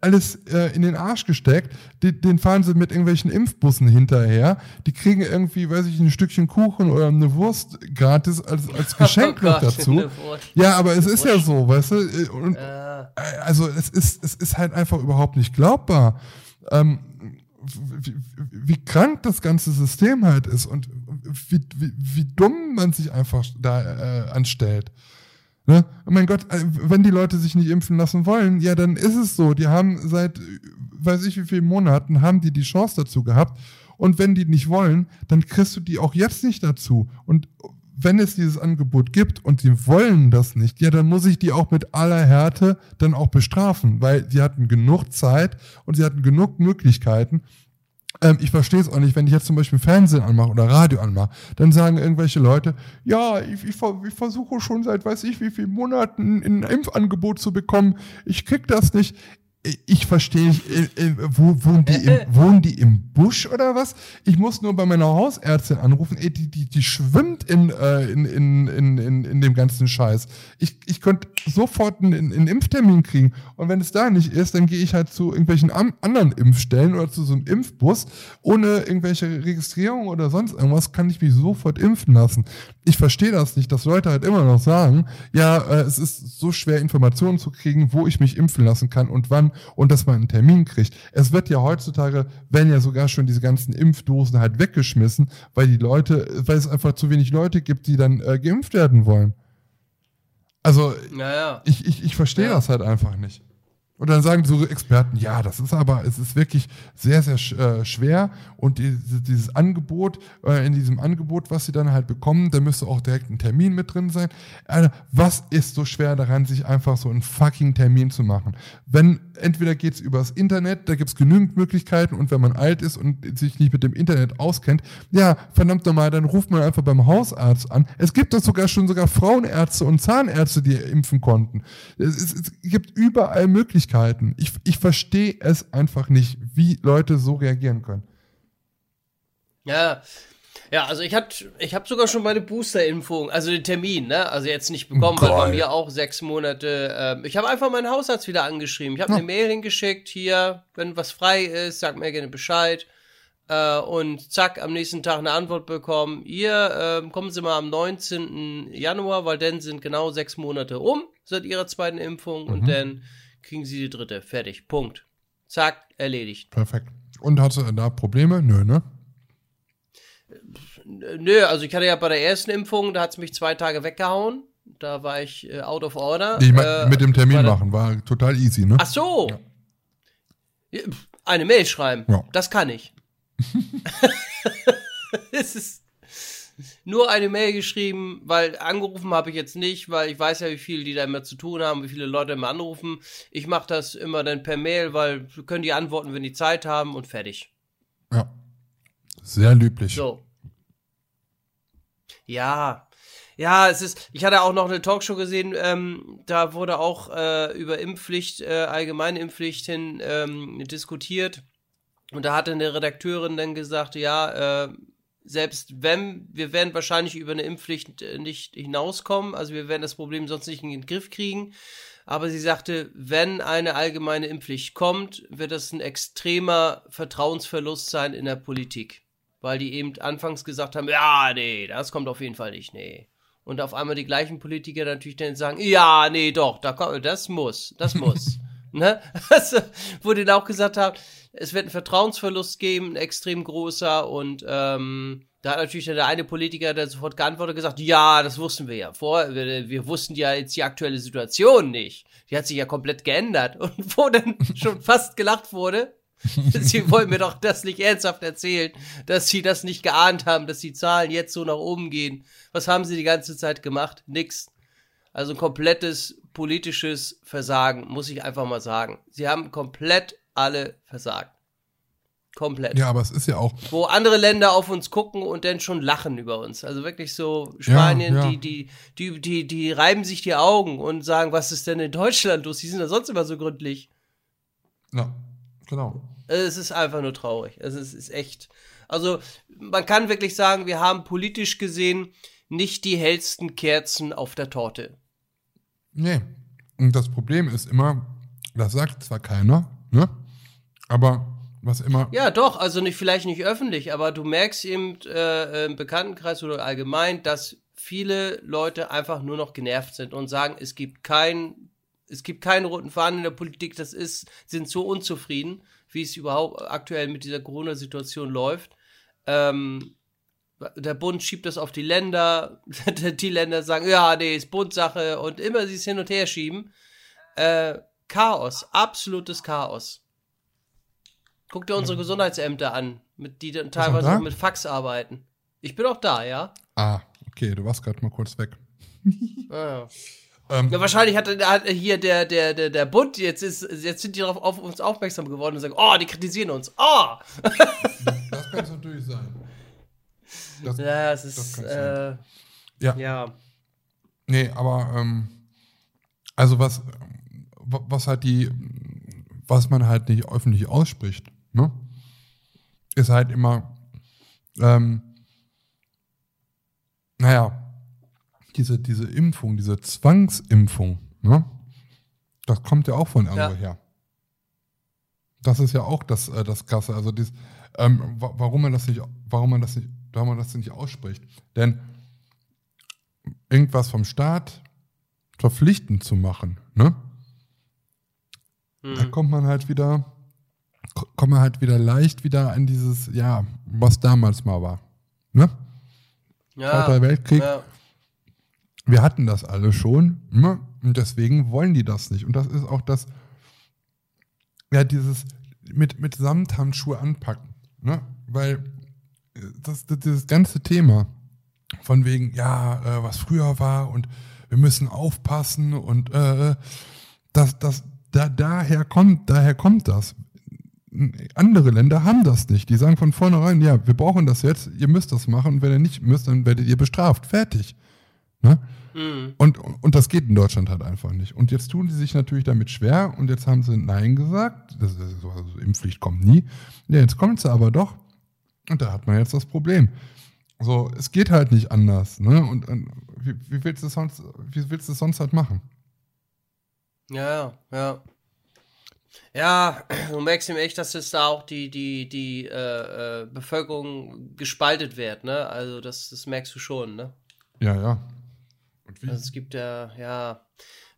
alles äh, in den Arsch gesteckt. Den, den fahren sie mit irgendwelchen Impfbussen hinterher. Die kriegen irgendwie, weiß ich, ein Stückchen Kuchen oder eine Wurst gratis als, als Geschenk oh Gott, dazu. Ja, aber es ist ja so, weißt du? Und, äh. Also es ist, es ist halt einfach überhaupt nicht glaubbar. Ähm, wie, wie, krank das ganze System halt ist und wie, wie, wie dumm man sich einfach da äh, anstellt. Ne? Oh mein Gott, äh, wenn die Leute sich nicht impfen lassen wollen, ja, dann ist es so. Die haben seit, weiß ich wie vielen Monaten, haben die die Chance dazu gehabt. Und wenn die nicht wollen, dann kriegst du die auch jetzt nicht dazu. Und wenn es dieses Angebot gibt und sie wollen das nicht, ja, dann muss ich die auch mit aller Härte dann auch bestrafen, weil sie hatten genug Zeit und sie hatten genug Möglichkeiten, ähm, ich verstehe es auch nicht, wenn ich jetzt zum Beispiel Fernsehen anmache oder Radio anmache, dann sagen irgendwelche Leute, ja, ich, ich, ich versuche schon seit weiß ich wie vielen Monaten ein Impfangebot zu bekommen, ich krieg das nicht ich verstehe nicht, äh, äh, wo, wohnen, die im, wohnen die im Busch oder was? Ich muss nur bei meiner Hausärztin anrufen, ey, die, die, die schwimmt in, äh, in, in, in, in, in dem ganzen Scheiß. Ich, ich könnte sofort einen, einen Impftermin kriegen. Und wenn es da nicht ist, dann gehe ich halt zu irgendwelchen anderen Impfstellen oder zu so einem Impfbus. Ohne irgendwelche Registrierung oder sonst irgendwas kann ich mich sofort impfen lassen. Ich verstehe das nicht, dass Leute halt immer noch sagen, ja, äh, es ist so schwer, Informationen zu kriegen, wo ich mich impfen lassen kann und wann und dass man einen Termin kriegt. Es wird ja heutzutage, werden ja sogar schon diese ganzen Impfdosen halt weggeschmissen, weil die Leute, weil es einfach zu wenig Leute gibt, die dann äh, geimpft werden wollen. Also, naja. ich, ich, ich verstehe ja. das halt einfach nicht. Und dann sagen so Experten, ja, das ist aber, es ist wirklich sehr, sehr äh, schwer und die, dieses Angebot, äh, in diesem Angebot, was sie dann halt bekommen, da müsste auch direkt ein Termin mit drin sein. Also, was ist so schwer daran, sich einfach so einen fucking Termin zu machen? Wenn, entweder geht's übers Internet, da gibt's genügend Möglichkeiten und wenn man alt ist und sich nicht mit dem Internet auskennt, ja, verdammt nochmal, dann ruft man einfach beim Hausarzt an. Es gibt doch sogar schon sogar Frauenärzte und Zahnärzte, die impfen konnten. Es, es, es gibt überall Möglichkeiten. Möglichkeiten. Ich, ich verstehe es einfach nicht, wie Leute so reagieren können. Ja, ja, also ich hatte, ich habe sogar schon meine Booster-Impfung, also den Termin, ne? Also jetzt nicht bekommen, Geil. weil bei mir auch sechs Monate. Äh, ich habe einfach meinen Hausarzt wieder angeschrieben. Ich habe ja. eine Mail hingeschickt, hier, wenn was frei ist, sag mir gerne Bescheid. Äh, und zack, am nächsten Tag eine Antwort bekommen. Ihr äh, kommen Sie mal am 19. Januar, weil dann sind genau sechs Monate um seit Ihrer zweiten Impfung mhm. und dann kriegen sie die dritte. Fertig. Punkt. Zack, erledigt. Perfekt. Und hast du da Probleme? Nö, ne? Nö, also ich hatte ja bei der ersten Impfung, da hat es mich zwei Tage weggehauen. Da war ich äh, out of order. Ich mein, äh, mit dem Termin machen, war total easy, ne? Ach so. Ja. Eine Mail schreiben. Ja. Das kann ich. das ist nur eine Mail geschrieben, weil angerufen habe ich jetzt nicht, weil ich weiß ja, wie viel die da immer zu tun haben, wie viele Leute immer anrufen. Ich mache das immer dann per Mail, weil können die antworten, wenn die Zeit haben und fertig. Ja. Sehr löblich. So. Ja. Ja, es ist, ich hatte auch noch eine Talkshow gesehen, ähm, da wurde auch äh, über Impfpflicht, äh, allgemeine Impfpflicht hin ähm, diskutiert. Und da hatte eine Redakteurin dann gesagt, ja, äh, selbst wenn, wir werden wahrscheinlich über eine Impfpflicht äh, nicht hinauskommen, also wir werden das Problem sonst nicht in den Griff kriegen. Aber sie sagte, wenn eine allgemeine Impfpflicht kommt, wird das ein extremer Vertrauensverlust sein in der Politik. Weil die eben anfangs gesagt haben, ja, nee, das kommt auf jeden Fall nicht, nee. Und auf einmal die gleichen Politiker natürlich dann sagen, ja, nee, doch, da kommt, das muss, das muss. ne? Also, wo die dann auch gesagt haben, es wird einen Vertrauensverlust geben, ein extrem großer und ähm, da hat natürlich der eine Politiker der sofort geantwortet und gesagt, ja, das wussten wir ja vor, wir, wir, wussten ja jetzt die aktuelle Situation nicht. Die hat sich ja komplett geändert. Und wo dann schon fast gelacht wurde, Sie wollen mir doch das nicht ernsthaft erzählen, dass Sie das nicht geahnt haben, dass die Zahlen jetzt so nach oben gehen. Was haben Sie die ganze Zeit gemacht? Nix. Also ein komplettes politisches Versagen, muss ich einfach mal sagen. Sie haben komplett alle versagt. Komplett. Ja, aber es ist ja auch. Wo andere Länder auf uns gucken und dann schon lachen über uns. Also wirklich so Spanien, ja, ja. Die, die, die, die, die reiben sich die Augen und sagen, was ist denn in Deutschland los? Die sind ja sonst immer so gründlich. Ja, genau. Es ist einfach nur traurig. Es ist, ist echt. Also, man kann wirklich sagen, wir haben politisch gesehen nicht die hellsten Kerzen auf der Torte. Nee. Und das Problem ist immer, das sagt zwar keiner, ne? Aber was immer. Ja, doch, also nicht, vielleicht nicht öffentlich, aber du merkst eben äh, im Bekanntenkreis oder allgemein, dass viele Leute einfach nur noch genervt sind und sagen, es gibt keinen, es gibt keinen roten Faden in der Politik, das ist, sind so unzufrieden, wie es überhaupt aktuell mit dieser Corona-Situation läuft. Ähm, der Bund schiebt das auf die Länder, die Länder sagen, ja, nee, ist Bundsache und immer sie es hin und her schieben. Äh, Chaos, absolutes Chaos. Guck dir unsere Gesundheitsämter an, mit, die dann teilweise mit Fax arbeiten. Ich bin auch da, ja. Ah, okay, du warst gerade mal kurz weg. ah, ja. Ähm, ja, wahrscheinlich hat, hat, hier der, der, der, der Bund, jetzt, ist, jetzt sind die darauf auf uns aufmerksam geworden und sagen, oh, die kritisieren uns. Oh! das kann es natürlich sein. Das, ja, es ist. Äh, ja. ja. Nee, aber ähm, also was, was halt die, was man halt nicht öffentlich ausspricht, ne? Ist halt immer, ähm, naja, diese, diese Impfung, diese Zwangsimpfung, ne? Das kommt ja auch von irgendwo ja. her. Das ist ja auch das, äh, das Krasse. Also dies, ähm, warum man das nicht, warum man das nicht, warum man das nicht ausspricht. Denn irgendwas vom Staat verpflichtend zu machen, ne? Mhm. Da kommt man halt wieder, kommt man halt wieder leicht wieder an dieses, ja, was damals mal war. Ne? Ja, Zweiter Weltkrieg. Ja wir hatten das alle schon ne? und deswegen wollen die das nicht. Und das ist auch das, ja, dieses mit, mit Samthandschuhe anpacken. Ne? Weil äh, das, das, dieses ganze Thema von wegen, ja, äh, was früher war und wir müssen aufpassen und äh, das, das, da, daher kommt, daher kommt das. Andere Länder haben das nicht. Die sagen von vornherein, ja, wir brauchen das jetzt, ihr müsst das machen und wenn ihr nicht müsst, dann werdet ihr bestraft. Fertig. Ne? Mhm. Und, und das geht in Deutschland halt einfach nicht. Und jetzt tun sie sich natürlich damit schwer und jetzt haben sie Nein gesagt. Das ist, also Impfpflicht kommt nie. Ja, jetzt kommt sie aber doch. Und da hat man jetzt das Problem. So, es geht halt nicht anders. Ne? Und, und wie, wie, willst du sonst, wie willst du es sonst halt machen? Ja, ja. Ja, du merkst ihm echt, dass es da auch die, die, die äh, äh, Bevölkerung gespaltet wird, ne? Also das, das merkst du schon, ne? Ja, ja. Also es gibt ja, ja,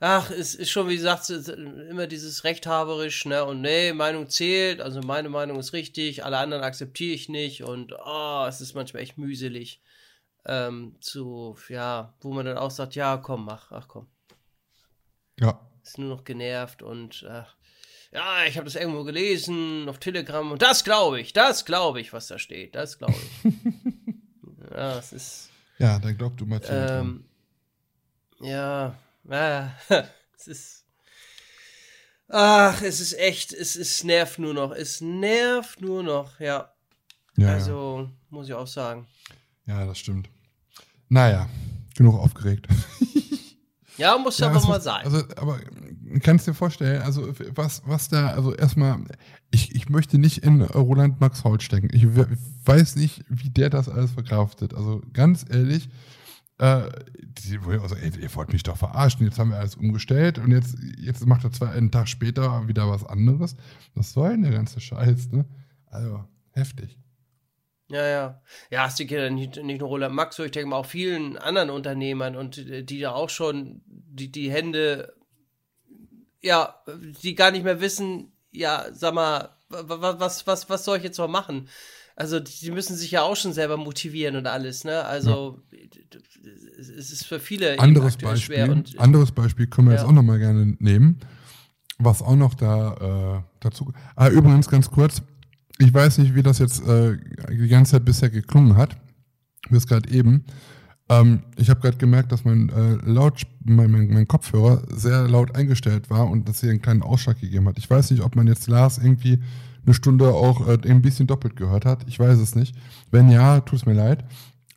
ach, es ist schon, wie gesagt, immer dieses rechthaberisch, ne, und nee, Meinung zählt, also meine Meinung ist richtig, alle anderen akzeptiere ich nicht und, oh, es ist manchmal echt mühselig, ähm, zu, ja, wo man dann auch sagt, ja, komm, mach, ach komm. Ja. Ist nur noch genervt und, ach, ja, ich habe das irgendwo gelesen auf Telegram und das glaube ich, das glaube ich, was da steht, das glaube ich. ja, es ist Ja, dann glaub du mal ähm, Ja, äh, es ist. Ach, es ist echt, es, es nervt nur noch. Es nervt nur noch, ja. ja also, ja. muss ich auch sagen. Ja, das stimmt. Naja, genug aufgeregt. Ja, muss ja, aber mal sein. Also, aber kannst dir vorstellen, also was, was da, also erstmal, ich, ich möchte nicht in Roland Max Holt stecken. Ich weiß nicht, wie der das alles verkraftet. Also ganz ehrlich, äh, die, also, ey, ihr wollt mich doch verarschen, jetzt haben wir alles umgestellt und jetzt, jetzt macht er zwar einen Tag später wieder was anderes. Was soll denn der ganze Scheiß, ne? Also, heftig. Ja, ja. Ja, es geht ja nicht, nicht nur Roland Max, so ich denke mal auch vielen anderen Unternehmern und äh, die da auch schon die, die Hände, ja, die gar nicht mehr wissen, ja, sag mal, was, was, was soll ich jetzt noch machen? Also, die müssen sich ja auch schon selber motivieren und alles, ne? Also, ja. es ist für viele anderes Beispiel, schwer. Und, anderes Beispiel können wir ja. jetzt auch nochmal gerne nehmen, was auch noch da äh, dazu. Ah, übrigens ganz kurz, ich weiß nicht, wie das jetzt äh, die ganze Zeit bisher geklungen hat, bis gerade eben. Ähm, ich habe gerade gemerkt, dass mein, äh, laut, mein, mein, mein, Kopfhörer sehr laut eingestellt war und dass hier einen kleinen Ausschlag gegeben hat. Ich weiß nicht, ob man jetzt Lars irgendwie eine Stunde auch äh, ein bisschen doppelt gehört hat. Ich weiß es nicht. Wenn ja, tut es mir leid.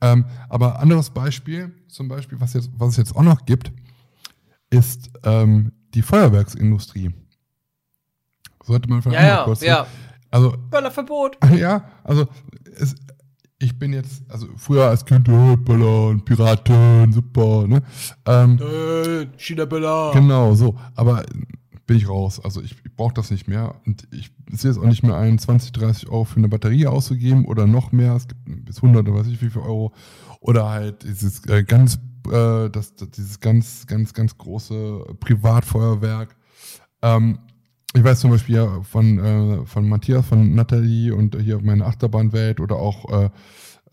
Ähm, aber anderes Beispiel, zum Beispiel, was, jetzt, was es jetzt auch noch gibt, ist ähm, die Feuerwerksindustrie. Sollte man vielleicht ja, mal kurz. Ja, ja. Also, Böllerverbot. Ja, also es, ich bin jetzt, also früher als Kind, äh, Böllern, Piraten, super, ne? Ähm, äh, China-Böller. Genau, so. Aber bin ich raus. Also ich, ich brauche das nicht mehr. Und ich sehe es auch nicht mehr ein, 20, 30 Euro für eine Batterie auszugeben oder noch mehr. Es gibt bis 100 oder weiß ich wie viel Euro. Oder halt dieses äh, ganz, äh, das, dieses ganz, ganz, ganz große Privatfeuerwerk. Ähm, ich weiß zum Beispiel ja von, äh, von Matthias, von Nathalie und hier meine Achterbahnwelt oder auch äh,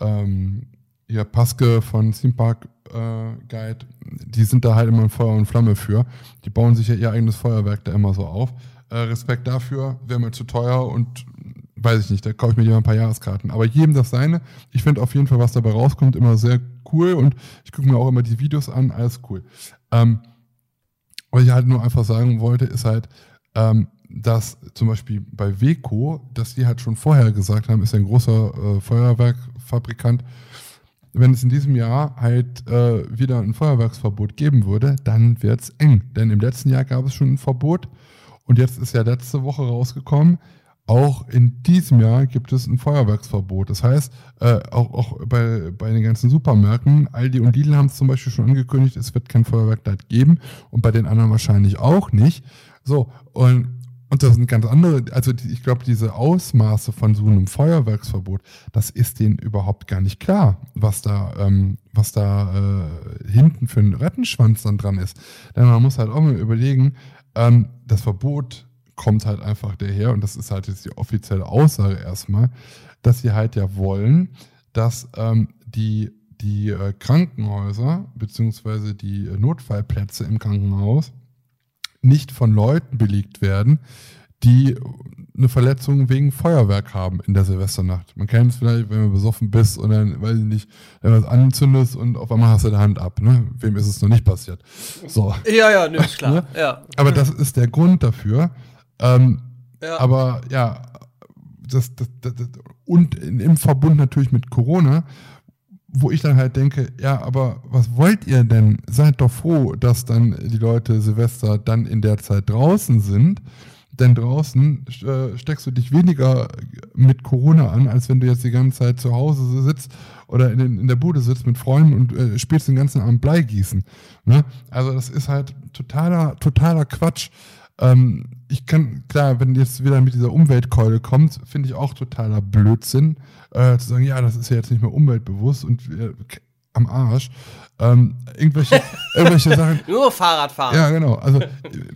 ähm, hier Paske von Theme Park äh, Guide, die sind da halt immer in Feuer und Flamme für. Die bauen sich ja ihr eigenes Feuerwerk da immer so auf. Äh, Respekt dafür, wäre mir zu teuer und weiß ich nicht, da kaufe ich mir lieber ein paar Jahreskarten. Aber jedem das seine. Ich finde auf jeden Fall, was dabei rauskommt, immer sehr cool und ich gucke mir auch immer die Videos an, alles cool. Ähm, was ich halt nur einfach sagen wollte, ist halt, ähm, dass zum Beispiel bei Weco, dass die halt schon vorher gesagt haben, ist ein großer äh, Feuerwerkfabrikant, wenn es in diesem Jahr halt äh, wieder ein Feuerwerksverbot geben würde, dann wird es eng. Denn im letzten Jahr gab es schon ein Verbot und jetzt ist ja letzte Woche rausgekommen, auch in diesem Jahr gibt es ein Feuerwerksverbot. Das heißt, äh, auch, auch bei, bei den ganzen Supermärkten, Aldi und Lidl haben es zum Beispiel schon angekündigt, es wird kein Feuerwerk dort geben und bei den anderen wahrscheinlich auch nicht. So, und, und das sind ganz andere, also die, ich glaube, diese Ausmaße von so einem Feuerwerksverbot, das ist denen überhaupt gar nicht klar, was da, ähm, was da äh, hinten für ein Rettenschwanz dann dran ist. Denn man muss halt auch mal überlegen, ähm, das Verbot kommt halt einfach daher, und das ist halt jetzt die offizielle Aussage erstmal, dass sie halt ja wollen, dass ähm, die, die äh, Krankenhäuser beziehungsweise die Notfallplätze im Krankenhaus nicht von Leuten belegt werden, die eine Verletzung wegen Feuerwerk haben in der Silvesternacht. Man kennt es vielleicht, wenn du besoffen bist und dann, weiß ich nicht, wenn du was anzündest und auf einmal hast du die Hand ab. Ne? Wem ist es noch nicht passiert? So. Ja, ja, ne, ist klar. Ne? Ja. Aber das ist der Grund dafür. Ähm, ja. Aber ja, das, das, das, und im Verbund natürlich mit Corona wo ich dann halt denke, ja, aber was wollt ihr denn? Seid doch froh, dass dann die Leute Silvester dann in der Zeit draußen sind. Denn draußen äh, steckst du dich weniger mit Corona an, als wenn du jetzt die ganze Zeit zu Hause sitzt oder in, in der Bude sitzt mit Freunden und äh, spielst den ganzen Abend Bleigießen. Ne? Also das ist halt totaler, totaler Quatsch. Ähm, ich kann, klar, wenn jetzt wieder mit dieser Umweltkeule kommt, finde ich auch totaler Blödsinn, äh, zu sagen, ja, das ist ja jetzt nicht mehr umweltbewusst und äh, am Arsch. Ähm, irgendwelche, irgendwelche Sachen. Nur Fahrradfahren. Ja, genau. Also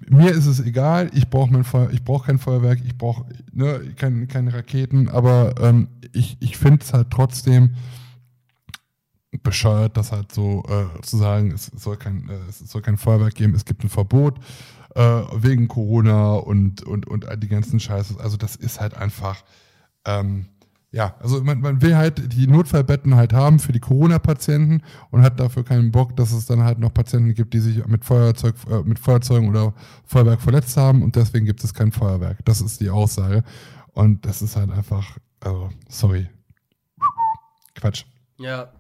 mir ist es egal, ich brauche mein Feuer, ich brauche kein Feuerwerk, ich brauche ne, kein, keine Raketen, aber ähm, ich, ich finde es halt trotzdem bescheuert, das halt so äh, zu sagen, es soll, kein, äh, es soll kein Feuerwerk geben, es gibt ein Verbot äh, wegen Corona und, und, und all die ganzen Scheiße. Also das ist halt einfach, ähm, ja, also man, man will halt die Notfallbetten halt haben für die Corona-Patienten und hat dafür keinen Bock, dass es dann halt noch Patienten gibt, die sich mit Feuerzeug, äh, mit Feuerzeugen oder Feuerwerk verletzt haben und deswegen gibt es kein Feuerwerk. Das ist die Aussage. Und das ist halt einfach, also, sorry. Quatsch. Ja.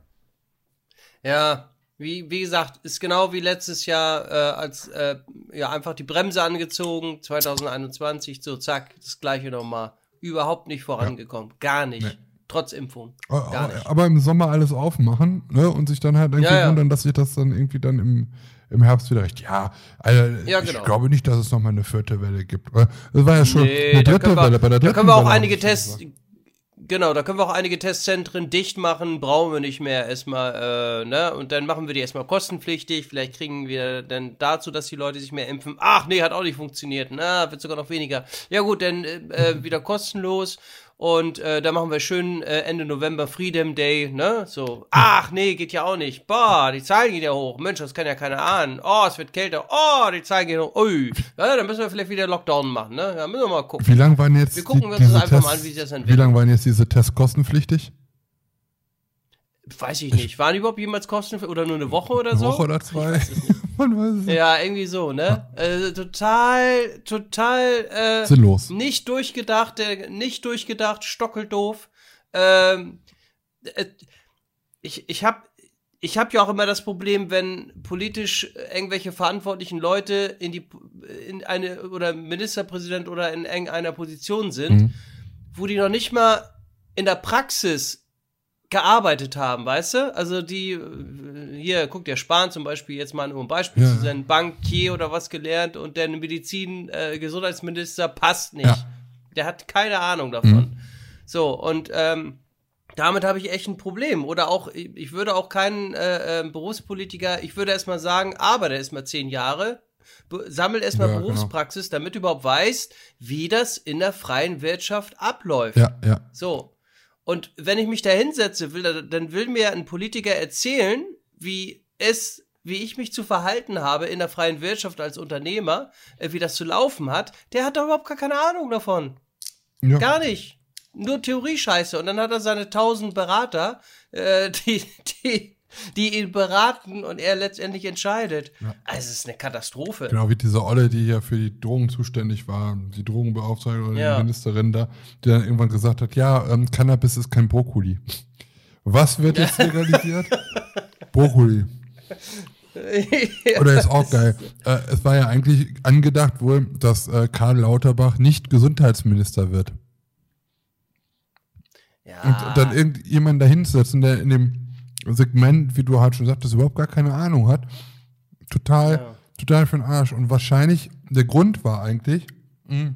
Ja, wie, wie gesagt, ist genau wie letztes Jahr, äh, als äh, ja einfach die Bremse angezogen, 2021, so zack, das gleiche nochmal. Überhaupt nicht vorangekommen. Ja. Gar nicht. Nee. Trotz Impfung. Gar nicht. Aber im Sommer alles aufmachen, ne? Und sich dann halt irgendwie ja, ja. wundern, dass sich das dann irgendwie dann im, im Herbst wieder recht. Ja, also ja, genau. ich glaube nicht, dass es nochmal eine vierte Welle gibt. Das war ja schon nee, eine dritte wir, Welle. Bei der dritten da können wir auch einige Tests, Genau, da können wir auch einige Testzentren dicht machen, brauchen wir nicht mehr erstmal, äh, ne? Und dann machen wir die erstmal kostenpflichtig. Vielleicht kriegen wir dann dazu, dass die Leute sich mehr impfen. Ach nee, hat auch nicht funktioniert. Na, wird sogar noch weniger. Ja gut, dann äh, äh wieder kostenlos. Und äh, da machen wir schön äh, Ende November Freedom Day, ne? So, ach nee, geht ja auch nicht. Boah, die Zahlen gehen ja hoch. Mensch, das kann ja keiner ahnen. Oh, es wird kälter. Oh, die Zahlen gehen hoch. Ui. Ja, dann müssen wir vielleicht wieder Lockdown machen, ne? Ja, müssen wir mal gucken. Wie lange waren jetzt Wir gucken uns das einfach Tests, mal an, wie sich das entwickelt. Wie lange waren jetzt diese Tests kostenpflichtig? Weiß ich nicht. Waren die überhaupt jemals Kosten oder nur eine Woche oder eine so? Eine Woche oder zwei. Man weiß es ja, irgendwie so, ne? Äh, total, total äh, sinnlos. Nicht durchgedacht, nicht durchgedacht, stockeldoof. Ähm, äh, ich ich habe ich habe ja auch immer das Problem, wenn politisch irgendwelche verantwortlichen Leute in die in eine oder Ministerpräsident oder in irgendeiner Position sind, mhm. wo die noch nicht mal in der Praxis gearbeitet haben, weißt du? Also die, äh, hier, guck der Spahn zum Beispiel jetzt mal um ein Beispiel ja. zu sein, Bankier oder was gelernt und der Medizin, äh, Gesundheitsminister passt nicht. Ja. Der hat keine Ahnung davon. Mhm. So, und ähm, damit habe ich echt ein Problem. Oder auch, ich würde auch keinen äh, äh, Berufspolitiker, ich würde erstmal sagen, arbeite erstmal zehn Jahre, sammel erstmal ja, genau. Berufspraxis, genau. damit du überhaupt weißt, wie das in der freien Wirtschaft abläuft. Ja, ja. So. Und wenn ich mich da hinsetze, will, dann will mir ein Politiker erzählen, wie es, wie ich mich zu verhalten habe in der freien Wirtschaft als Unternehmer, äh, wie das zu laufen hat. Der hat da überhaupt gar keine Ahnung davon. Ja. Gar nicht. Nur Theorie-Scheiße. Und dann hat er seine tausend Berater, äh, die, die die ihn beraten und er letztendlich entscheidet. Ja. Also es ist eine Katastrophe. Genau wie diese Olle, die ja für die Drogen zuständig war, die Drogenbeauftragte oder ja. die Ministerin da, die dann irgendwann gesagt hat, ja, ähm, Cannabis ist kein Brokkoli. Was wird jetzt legalisiert? Brokkoli. Oder ist auch geil. Äh, es war ja eigentlich angedacht wohl, dass äh, Karl Lauterbach nicht Gesundheitsminister wird. Ja. Und dann irgendjemand dahinsetzen, der in dem Segment, wie du halt schon sagtest, überhaupt gar keine Ahnung hat. Total, ja. total für den Arsch. Und wahrscheinlich, der Grund war eigentlich, mh,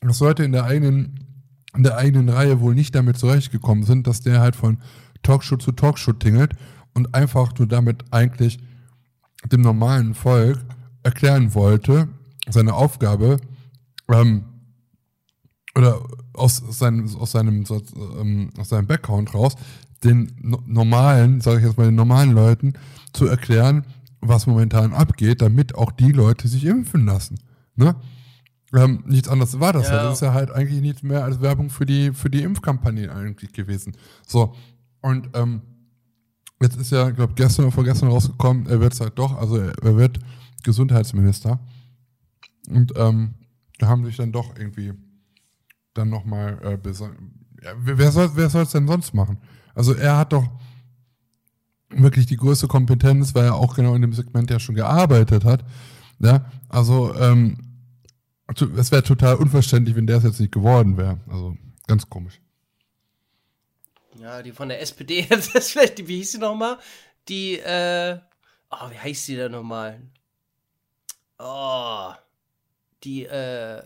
dass Leute in der eigenen, in der eigenen Reihe wohl nicht damit zurechtgekommen sind, dass der halt von Talkshow zu Talkshow tingelt und einfach nur damit eigentlich dem normalen Volk erklären wollte, seine Aufgabe, ähm, oder aus seinem, aus seinem, aus seinem Background raus, den normalen, sage ich jetzt mal, den normalen Leuten zu erklären, was momentan abgeht, damit auch die Leute sich impfen lassen. Ne? Ähm, nichts anderes war das. Ja. Das ist ja halt eigentlich nichts mehr als Werbung für die, für die Impfkampagne eigentlich gewesen. So, und ähm, jetzt ist ja, glaube gestern oder vorgestern rausgekommen, er wird es halt doch, also er, wird Gesundheitsminister. Und ähm, da haben sich dann doch irgendwie dann nochmal äh, ja, wer soll es denn sonst machen? Also er hat doch wirklich die größte Kompetenz, weil er auch genau in dem Segment ja schon gearbeitet hat. Ja, also ähm, es wäre total unverständlich, wenn der es jetzt nicht geworden wäre. Also ganz komisch. Ja, die von der SPD, das ist vielleicht, die, wie hieß sie nochmal? Die, äh, oh, wie heißt sie denn nochmal? Oh, die, äh,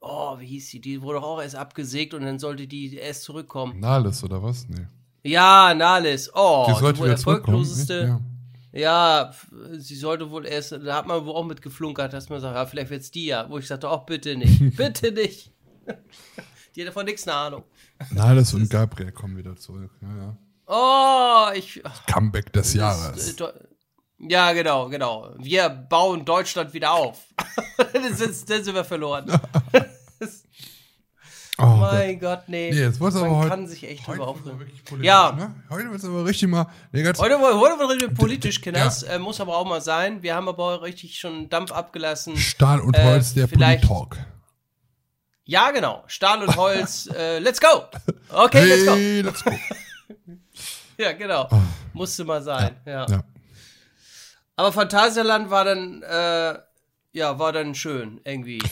oh, wie hieß sie? Die wurde auch erst abgesägt und dann sollte die erst zurückkommen. Nahles oder was? Nee. Ja, Nahles. Oh, die sollte die erfolgloseste. Ja. ja. sie sollte wohl erst, da hat man wohl auch mit geflunkert, dass man sagt, ja, vielleicht wird's die ja. Wo ich sagte, auch bitte nicht, bitte nicht. die hat davon nichts eine Ahnung. Nahles und Gabriel kommen wieder zurück. Ja, ja. Oh, ich. Comeback des Jahres. Ja, genau, genau. Wir bauen Deutschland wieder auf. das, ist, das sind wir verloren. Oh mein Gott, nee. Nee, jetzt Man aber heute. kann sich echt drüber aufregen. Ja. Ne? Heute wird es aber richtig mal. Nee, Heute, heute wird richtig politisch, Kinders. Äh, muss aber auch mal sein. Wir haben aber richtig schon Dampf abgelassen. Stahl und äh, Holz, der vielleicht- Polit-Talk. Ja, genau. Stahl und Holz. äh, let's go. Okay, let's go. Hey, let's go. Ja, genau. Musste mal sein. Ja. Ja. Aber Phantasialand war dann, äh, ja, war dann schön irgendwie.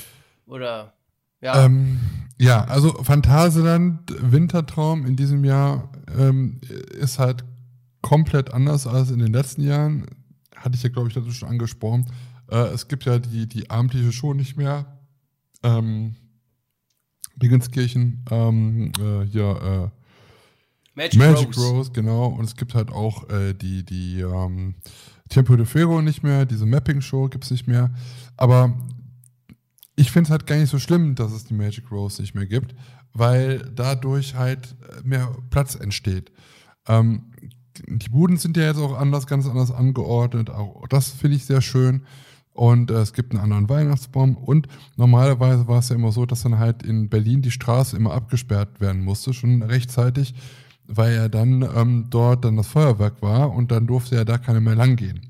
Oder, ja. Ähm, ja, also Phantasialand Wintertraum in diesem Jahr ähm, ist halt komplett anders als in den letzten Jahren. Hatte ich ja, glaube ich, dazu schon angesprochen. Äh, es gibt ja die, die abendliche Show nicht mehr. Ähm, Dingenskirchen, ähm, äh, hier, Magic, äh, Magic Rose. Rose. genau. Und es gibt halt auch äh, die, die ähm, Tempo de Fuego nicht mehr, diese Mapping-Show gibt es nicht mehr. Aber ich finde es halt gar nicht so schlimm, dass es die Magic Rose nicht mehr gibt, weil dadurch halt mehr Platz entsteht. Ähm, die Buden sind ja jetzt auch anders, ganz anders angeordnet. Auch das finde ich sehr schön. Und äh, es gibt einen anderen Weihnachtsbaum. Und normalerweise war es ja immer so, dass dann halt in Berlin die Straße immer abgesperrt werden musste, schon rechtzeitig, weil ja dann ähm, dort dann das Feuerwerk war und dann durfte ja da keiner mehr langgehen.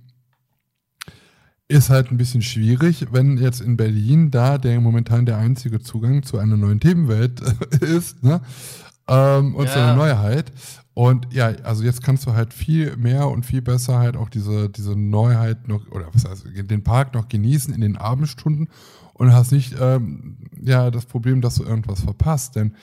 Ist halt ein bisschen schwierig, wenn jetzt in Berlin da der momentan der einzige Zugang zu einer neuen Themenwelt ist, ne? Ähm, und zu Ja. einer Neuheit. Und ja, also jetzt kannst du halt viel mehr und viel besser halt auch diese, diese Neuheit noch, oder was heißt, den Park noch genießen in den Abendstunden und hast nicht ähm, ja das Problem, dass du irgendwas verpasst. Denn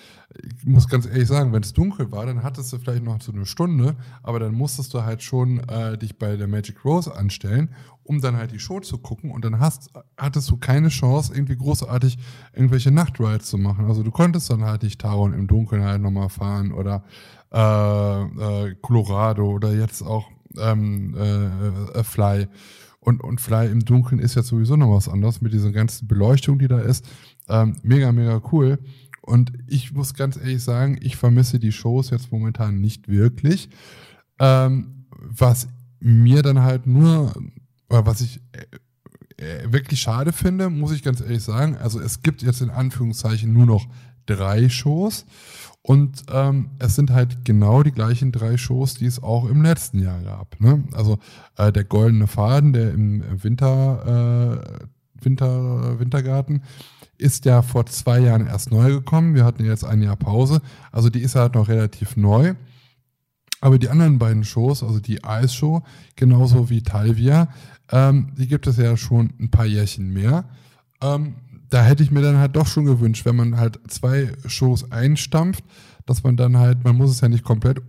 ich muss ganz ehrlich sagen, wenn es dunkel war, dann hattest du vielleicht noch so eine Stunde, aber dann musstest du halt schon äh, dich bei der Magic Rose anstellen, um dann halt die Show zu gucken und dann hast, hattest du keine Chance, irgendwie großartig irgendwelche Nachtrides zu machen. Also du konntest dann halt nicht Taron im Dunkeln halt nochmal fahren oder äh, äh, Colorado oder jetzt auch ähm, äh, äh, Fly. Und, und Fly im Dunkeln ist jetzt sowieso noch was anderes mit dieser ganzen Beleuchtung, die da ist. Ähm, mega, mega cool. Und ich muss ganz ehrlich sagen, ich vermisse die Shows jetzt momentan nicht wirklich. Ähm, was mir dann halt nur, was ich äh, äh, wirklich schade finde, muss ich ganz ehrlich sagen. Also es gibt jetzt in Anführungszeichen nur noch drei Shows. Und ähm, es sind halt genau die gleichen drei Shows, die es auch im letzten Jahr gab. Ne? Also äh, der Goldene Faden, der im Winter, äh, Winter, Wintergarten, ist ja vor zwei Jahren erst neu gekommen. Wir hatten jetzt ein Jahr Pause. Also die ist halt noch relativ neu. Aber die anderen beiden Shows, also die Eisshow, genauso wie Talvia, ähm, die gibt es ja schon ein paar Jährchen mehr. Ähm, da hätte ich mir dann halt doch schon gewünscht, wenn man halt zwei Shows einstampft, dass man dann halt, man muss es ja nicht komplett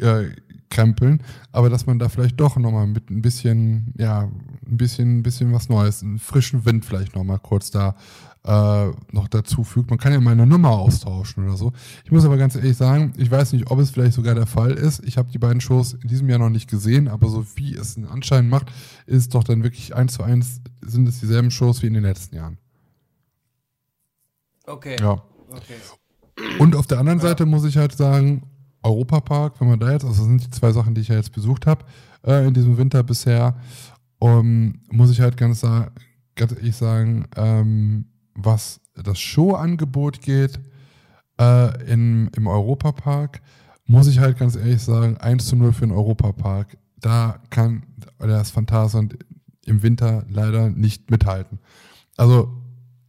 umkrempeln, aber dass man da vielleicht doch nochmal mit ein bisschen, ja, ein bisschen, ein bisschen was Neues, einen frischen Wind vielleicht nochmal kurz da äh, noch dazu fügt. Man kann ja mal eine Nummer austauschen oder so. Ich muss aber ganz ehrlich sagen, ich weiß nicht, ob es vielleicht sogar der Fall ist. Ich habe die beiden Shows in diesem Jahr noch nicht gesehen, aber so wie es einen Anschein macht, ist doch dann wirklich eins zu eins, sind es dieselben Shows wie in den letzten Jahren. Okay. Ja. okay. Und auf der anderen Seite muss ich halt sagen, Europapark, wenn man da jetzt, also das sind die zwei Sachen, die ich ja jetzt besucht habe äh, in diesem Winter bisher, um, muss ich halt ganz, ganz ehrlich sagen, ähm, was das Showangebot geht äh, in, im Europapark, muss ich halt ganz ehrlich sagen, 1 zu 0 für den Europapark. Da kann das Phantasialand im Winter leider nicht mithalten. Also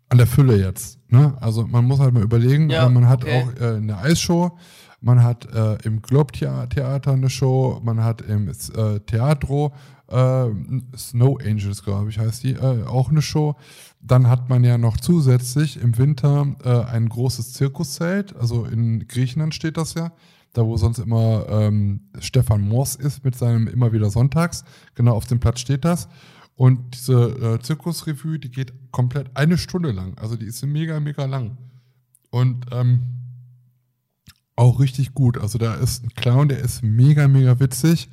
an der Fülle jetzt. Ne? Also man muss halt mal überlegen, Ja, äh, man hat okay. auch äh, eine Eisshow, man hat äh, im Globe-Theater eine Show, man hat im äh, Teatro äh, Snow Angels, glaube ich, heißt die, äh, auch eine Show. Dann hat man ja noch zusätzlich im Winter ein großes Zirkuszelt, also in Griechenland steht das ja, da wo sonst immer ähm, Stefan Moors ist mit seinem immer wieder Sonntags. Genau auf dem Platz steht das. Und diese äh, Zirkusrevue, die geht komplett eine Stunde lang. Also die ist mega, mega lang. Und ähm, auch richtig gut. Also da ist ein Clown, der ist mega, mega witzig.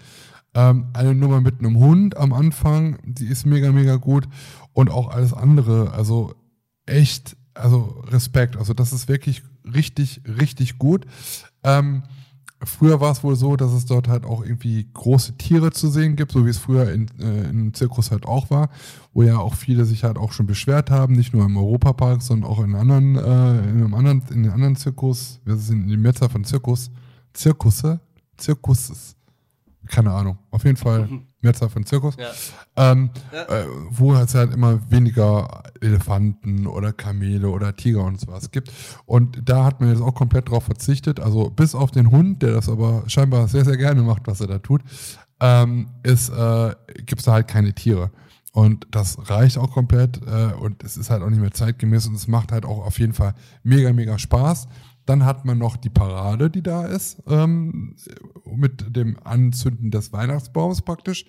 Ähm, eine Nummer mit einem Hund am Anfang, die ist mega, mega gut. Und auch alles andere. Also echt, also Respekt. Also das ist wirklich richtig, richtig gut. Ähm, früher war es wohl so, dass es dort halt auch irgendwie große Tiere zu sehen gibt, so wie es früher in, äh, im Zirkus halt auch war, wo ja auch viele sich halt auch schon beschwert haben, nicht nur im Europapark, sondern auch in anderen, äh, in einem anderen, in den anderen Zirkus, wir sind in Mehrzahl von Zirkus, Zirkusse, Zirkuses, keine Ahnung, auf jeden Fall Mhm. Mehrzahl von Zirkus, Ja. ähm, Ja. äh, wo es halt immer weniger Elefanten oder Kamele oder Tiger und sowas gibt. Und da hat man jetzt auch komplett drauf verzichtet. Also bis auf den Hund, der das aber scheinbar sehr, sehr gerne macht, was er da tut, ähm, ist, äh, gibt es da halt keine Tiere. Und das reicht auch komplett äh, und es ist halt auch nicht mehr zeitgemäß und es macht halt auch auf jeden Fall mega, mega Spaß. Dann hat man noch die Parade, die da ist, ähm, mit dem Anzünden des Weihnachtsbaums praktisch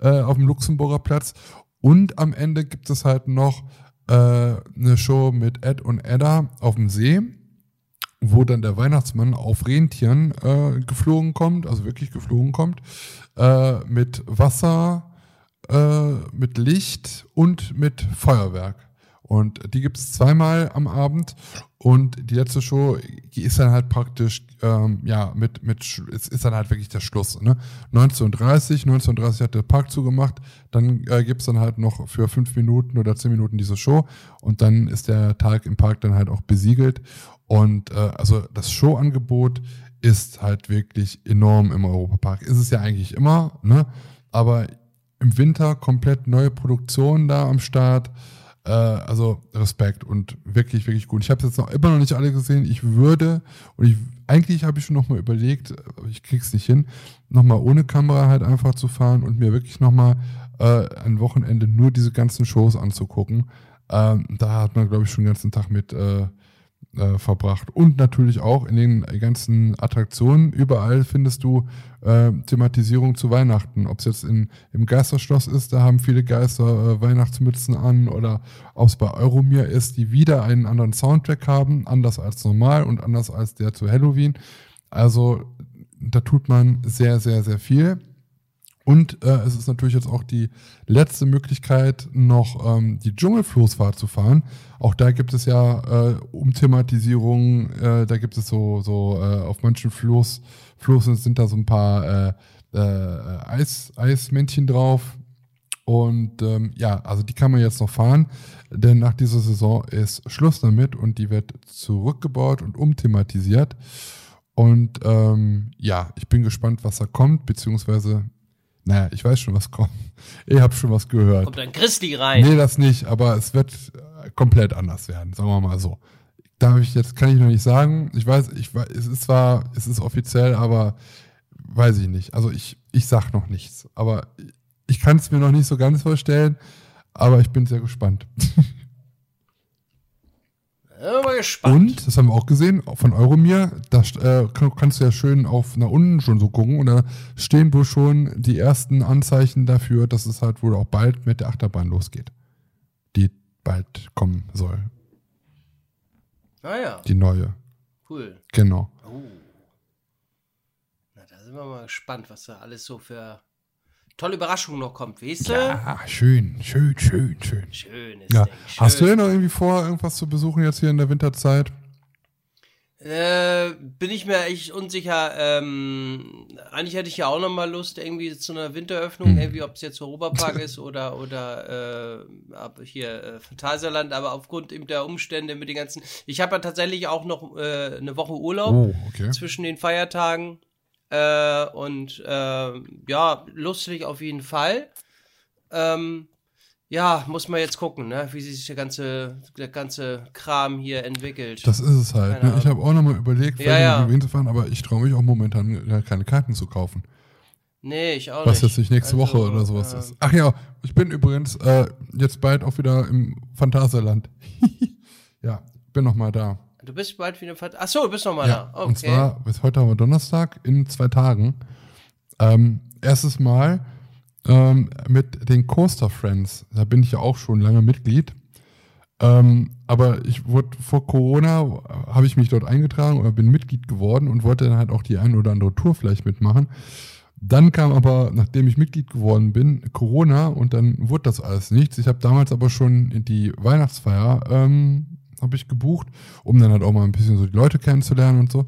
äh, auf dem Luxemburger Platz. Und am Ende gibt es halt noch äh, eine Show mit Ed und Edda auf dem See, wo dann der Weihnachtsmann auf Rentieren äh, geflogen kommt, also wirklich geflogen kommt, äh, mit Wasser, äh, mit Licht und mit Feuerwerk. Und die gibt es zweimal am Abend. Und die letzte Show ist dann halt praktisch, ähm, ja, mit, mit, es ist dann halt wirklich der Schluss. Ne? 19.30 19.30 hat der Park zugemacht. Dann äh, gibt's dann halt noch für fünf Minuten oder zehn Minuten diese Show. Und dann ist der Tag im Park dann halt auch besiegelt. Und äh, also das Showangebot ist halt wirklich enorm im Europapark. Ist es ja eigentlich immer, ne? Aber im Winter komplett neue Produktionen da am Start. Äh, also Respekt und wirklich, wirklich gut. Ich habe jetzt noch immer noch nicht alle gesehen. Ich würde, und ich, eigentlich habe ich schon nochmal überlegt, ich krieg's nicht hin, nochmal ohne Kamera halt einfach zu fahren und mir wirklich nochmal äh, ein Wochenende nur diese ganzen Shows anzugucken. Ähm, da hat man, glaube ich, schon den ganzen Tag mit äh, äh, verbracht. Und natürlich auch in den ganzen Attraktionen. Überall findest du äh, Thematisierung zu Weihnachten. Ob es jetzt in, im Geisterschloss ist, da haben viele Geister äh, Weihnachtsmützen an oder ob es bei Euromir ist, die wieder einen anderen Soundtrack haben, anders als normal und anders als der zu Halloween. Also da tut man sehr, sehr, sehr viel. Und äh, es ist natürlich jetzt auch die letzte Möglichkeit, noch ähm, die Dschungelfloßfahrt zu fahren. Auch da gibt es ja äh, Umthematisierungen, äh, da gibt es so, so äh, auf manchen Floß, Floßen sind da so ein paar äh, äh, Eis, Eismännchen drauf. Und ähm, ja, also die kann man jetzt noch fahren, denn nach dieser Saison ist Schluss damit und die wird zurückgebaut und umthematisiert. Und ähm, ja, ich bin gespannt, was da kommt, beziehungsweise, naja, ich weiß schon, was kommt. Ich habe schon was gehört. Kommt dann Christi rein. Nee, das nicht, aber es wird äh, komplett anders werden, sagen wir mal so. Darf ich jetzt, kann ich noch nicht sagen. Ich weiß, ich weiß, es ist zwar, es ist offiziell, aber weiß ich nicht. Also ich, ich sag noch nichts. Aber ich kann es mir noch nicht so ganz vorstellen, aber ich bin sehr gespannt. Ja, mal gespannt. Und, das haben wir auch gesehen, von Euromir, da äh, kann, kannst du ja schön auf nach unten schon so gucken und da stehen wohl schon die ersten Anzeichen dafür, dass es halt wohl auch bald mit der Achterbahn losgeht. Die bald kommen soll. Ah ja, Die neue. cool. Genau. Oh. Na, da sind wir mal gespannt, was da alles so für tolle Überraschungen noch kommt, weißt du? Ja, schön, schön, schön, schön. Schönes Ja. Ding. Schön. Hast du denn noch irgendwie vor, irgendwas zu besuchen jetzt hier in der Winterzeit? Äh, bin ich mir echt unsicher. Ähm, eigentlich hätte ich ja auch noch mal Lust, irgendwie zu einer Winteröffnung, Hm. irgendwie, ob es jetzt Europapark ist oder, oder äh, ab hier äh, Phantasialand, aber aufgrund eben der Umstände mit den ganzen. Ich habe ja tatsächlich auch noch äh, eine Woche Urlaub Oh, okay. zwischen den Feiertagen. Äh, und äh, ja, lustig auf jeden Fall. Ähm, ja, muss man jetzt gucken, ne? wie sich der ganze, der ganze Kram hier entwickelt. Das ist es halt. Ne? Ich habe auch nochmal überlegt, Ja, ja. hinzufahren, aber ich traue mich auch momentan äh, keine Karten zu kaufen. nee, ich auch Was nicht. jetzt nicht nächste Also, Woche oder sowas äh, ist. Ach ja, ich bin übrigens äh, jetzt bald auch wieder im Phantasialand. ja, bin noch mal da. Du bist bald wieder Ach so, du bist noch mal Ja, da. Okay. und zwar, bis heute haben wir Donnerstag, in zwei Tagen. Ähm, erstes Mal ähm, mit den Coaster Friends. Da bin ich ja auch schon lange Mitglied. Ähm, aber ich wurde vor Corona, habe ich mich dort eingetragen oder bin Mitglied geworden und wollte dann halt auch die eine oder andere Tour vielleicht mitmachen. Dann kam aber, nachdem ich Mitglied geworden bin, Corona und dann wurde das alles nichts. Ich habe damals aber schon die Weihnachtsfeier ähm, habe ich gebucht, um dann halt auch mal ein bisschen so die Leute kennenzulernen und so.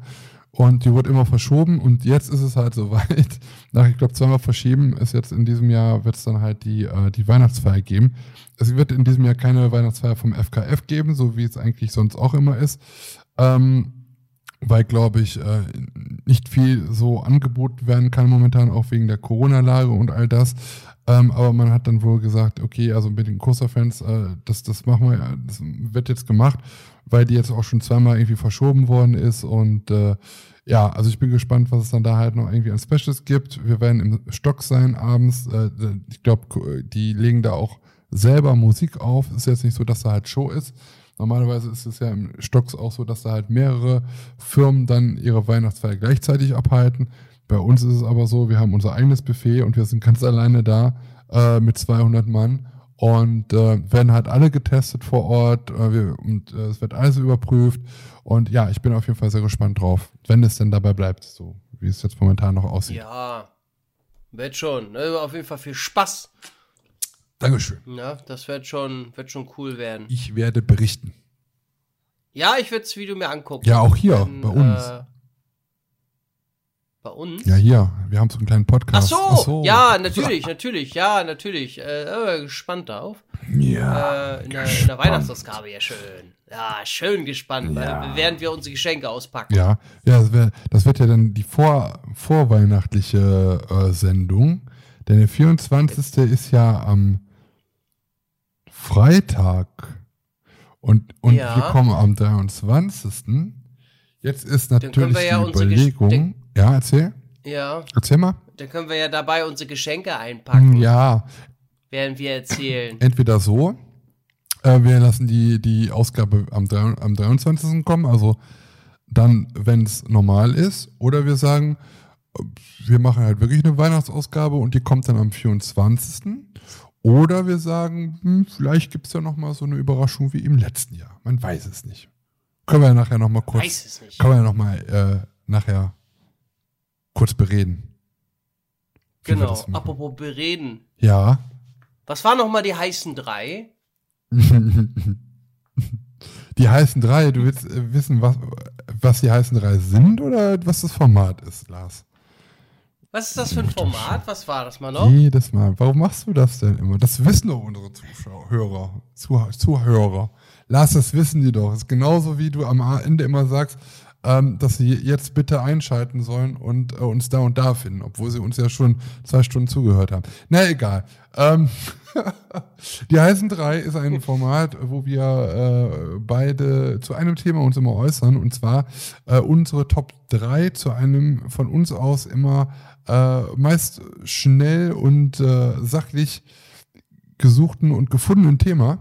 und die wurde immer verschoben und jetzt ist es halt soweit. Nach, ich glaube, zweimal verschieben ist jetzt in diesem Jahr, wird es dann halt die, äh, die Weihnachtsfeier geben. Es wird in diesem Jahr keine Weihnachtsfeier vom FKF geben, so wie es eigentlich sonst auch immer ist. Ähm, weil, glaube ich, äh, nicht viel so angeboten werden kann momentan, auch wegen der Corona-Lage und all das. Ähm, aber man hat dann wohl gesagt, okay, also mit den Coaster-Fans, äh, das, das machen wir, das wird jetzt gemacht, weil die jetzt auch schon zweimal irgendwie verschoben worden ist. Und äh, ja, also ich bin gespannt, was es dann da halt noch irgendwie an Specials gibt. Wir werden im Stock sein abends. Äh, ich glaube, die legen da auch selber Musik auf. Ist jetzt nicht so, dass da halt Show ist. Normalerweise ist es ja im Stocks auch so, dass da halt mehrere Firmen dann ihre Weihnachtsfeier gleichzeitig abhalten. Bei uns ist es aber so, wir haben unser eigenes Buffet und wir sind ganz alleine da äh, mit 200 Mann und äh, werden halt alle getestet vor Ort äh, wir, und äh, es wird alles überprüft und ja, ich bin auf jeden Fall sehr gespannt drauf, wenn es denn dabei bleibt, so wie es jetzt momentan noch aussieht. Ja, wird schon. Ne? Auf jeden Fall viel Spaß. Dankeschön. Ja, das wird schon, wird schon cool werden. Ich werde berichten. Ja, ich werde das Video mir angucken. Ja, auch hier, Wenn, bei uns. Bei uns? Ja, hier. Wir haben so einen kleinen Podcast. Ach so, Ach so. ja, natürlich, natürlich, ja, natürlich. Äh, äh, gespannt darauf. Ja. Äh, in, der, in, der, Weihnachtsausgabe, ja, schön. Ja, schön gespannt, ja. während wir unsere Geschenke auspacken. Ja, ja das, wär, das wird ja dann die vor, vorweihnachtliche äh, Sendung. Denn der 24. ist ja am Freitag. Und, und ja. wir kommen am 23. Jetzt ist natürlich ja die Überlegung. Ja, erzähl. Ja. Erzähl mal. Dann können wir ja dabei unsere Geschenke einpacken. Ja. Während wir erzählen. Entweder so, äh, wir lassen die, die Ausgabe am, am 23. kommen, also dann, wenn es normal ist, oder wir sagen, wir machen halt wirklich eine Weihnachtsausgabe und die kommt dann am 24. Oder wir sagen, hm, vielleicht gibt es ja nochmal so eine Überraschung wie im letzten Jahr. Man weiß es nicht. Können wir ja nachher nochmal kurz. Weiß es nicht. Können wir ja nochmal äh, nachher kurz bereden. Genau, apropos bereden. Ja. Was waren nochmal die heißen drei? die heißen drei, du willst äh, wissen, was, was die heißen drei sind oder was das Format ist, Lars? Was ist das für ein Format? Was war das mal noch? Jedes Mal. Warum machst du das denn immer? Das wissen doch unsere Zuschauer, Zuhörer. Lars, das wissen die doch. Das ist genauso wie du am Ende immer sagst, ähm, dass sie jetzt bitte einschalten sollen und äh, uns da und da finden, obwohl sie uns ja schon zwei Stunden zugehört haben. Na egal. Ähm, die heißen drei ist ein Format, wo wir äh, beide zu einem Thema uns immer äußern und zwar äh, unsere Top 3 zu einem von uns aus immer äh, meist schnell und äh, sachlich gesuchten und gefundenen Thema.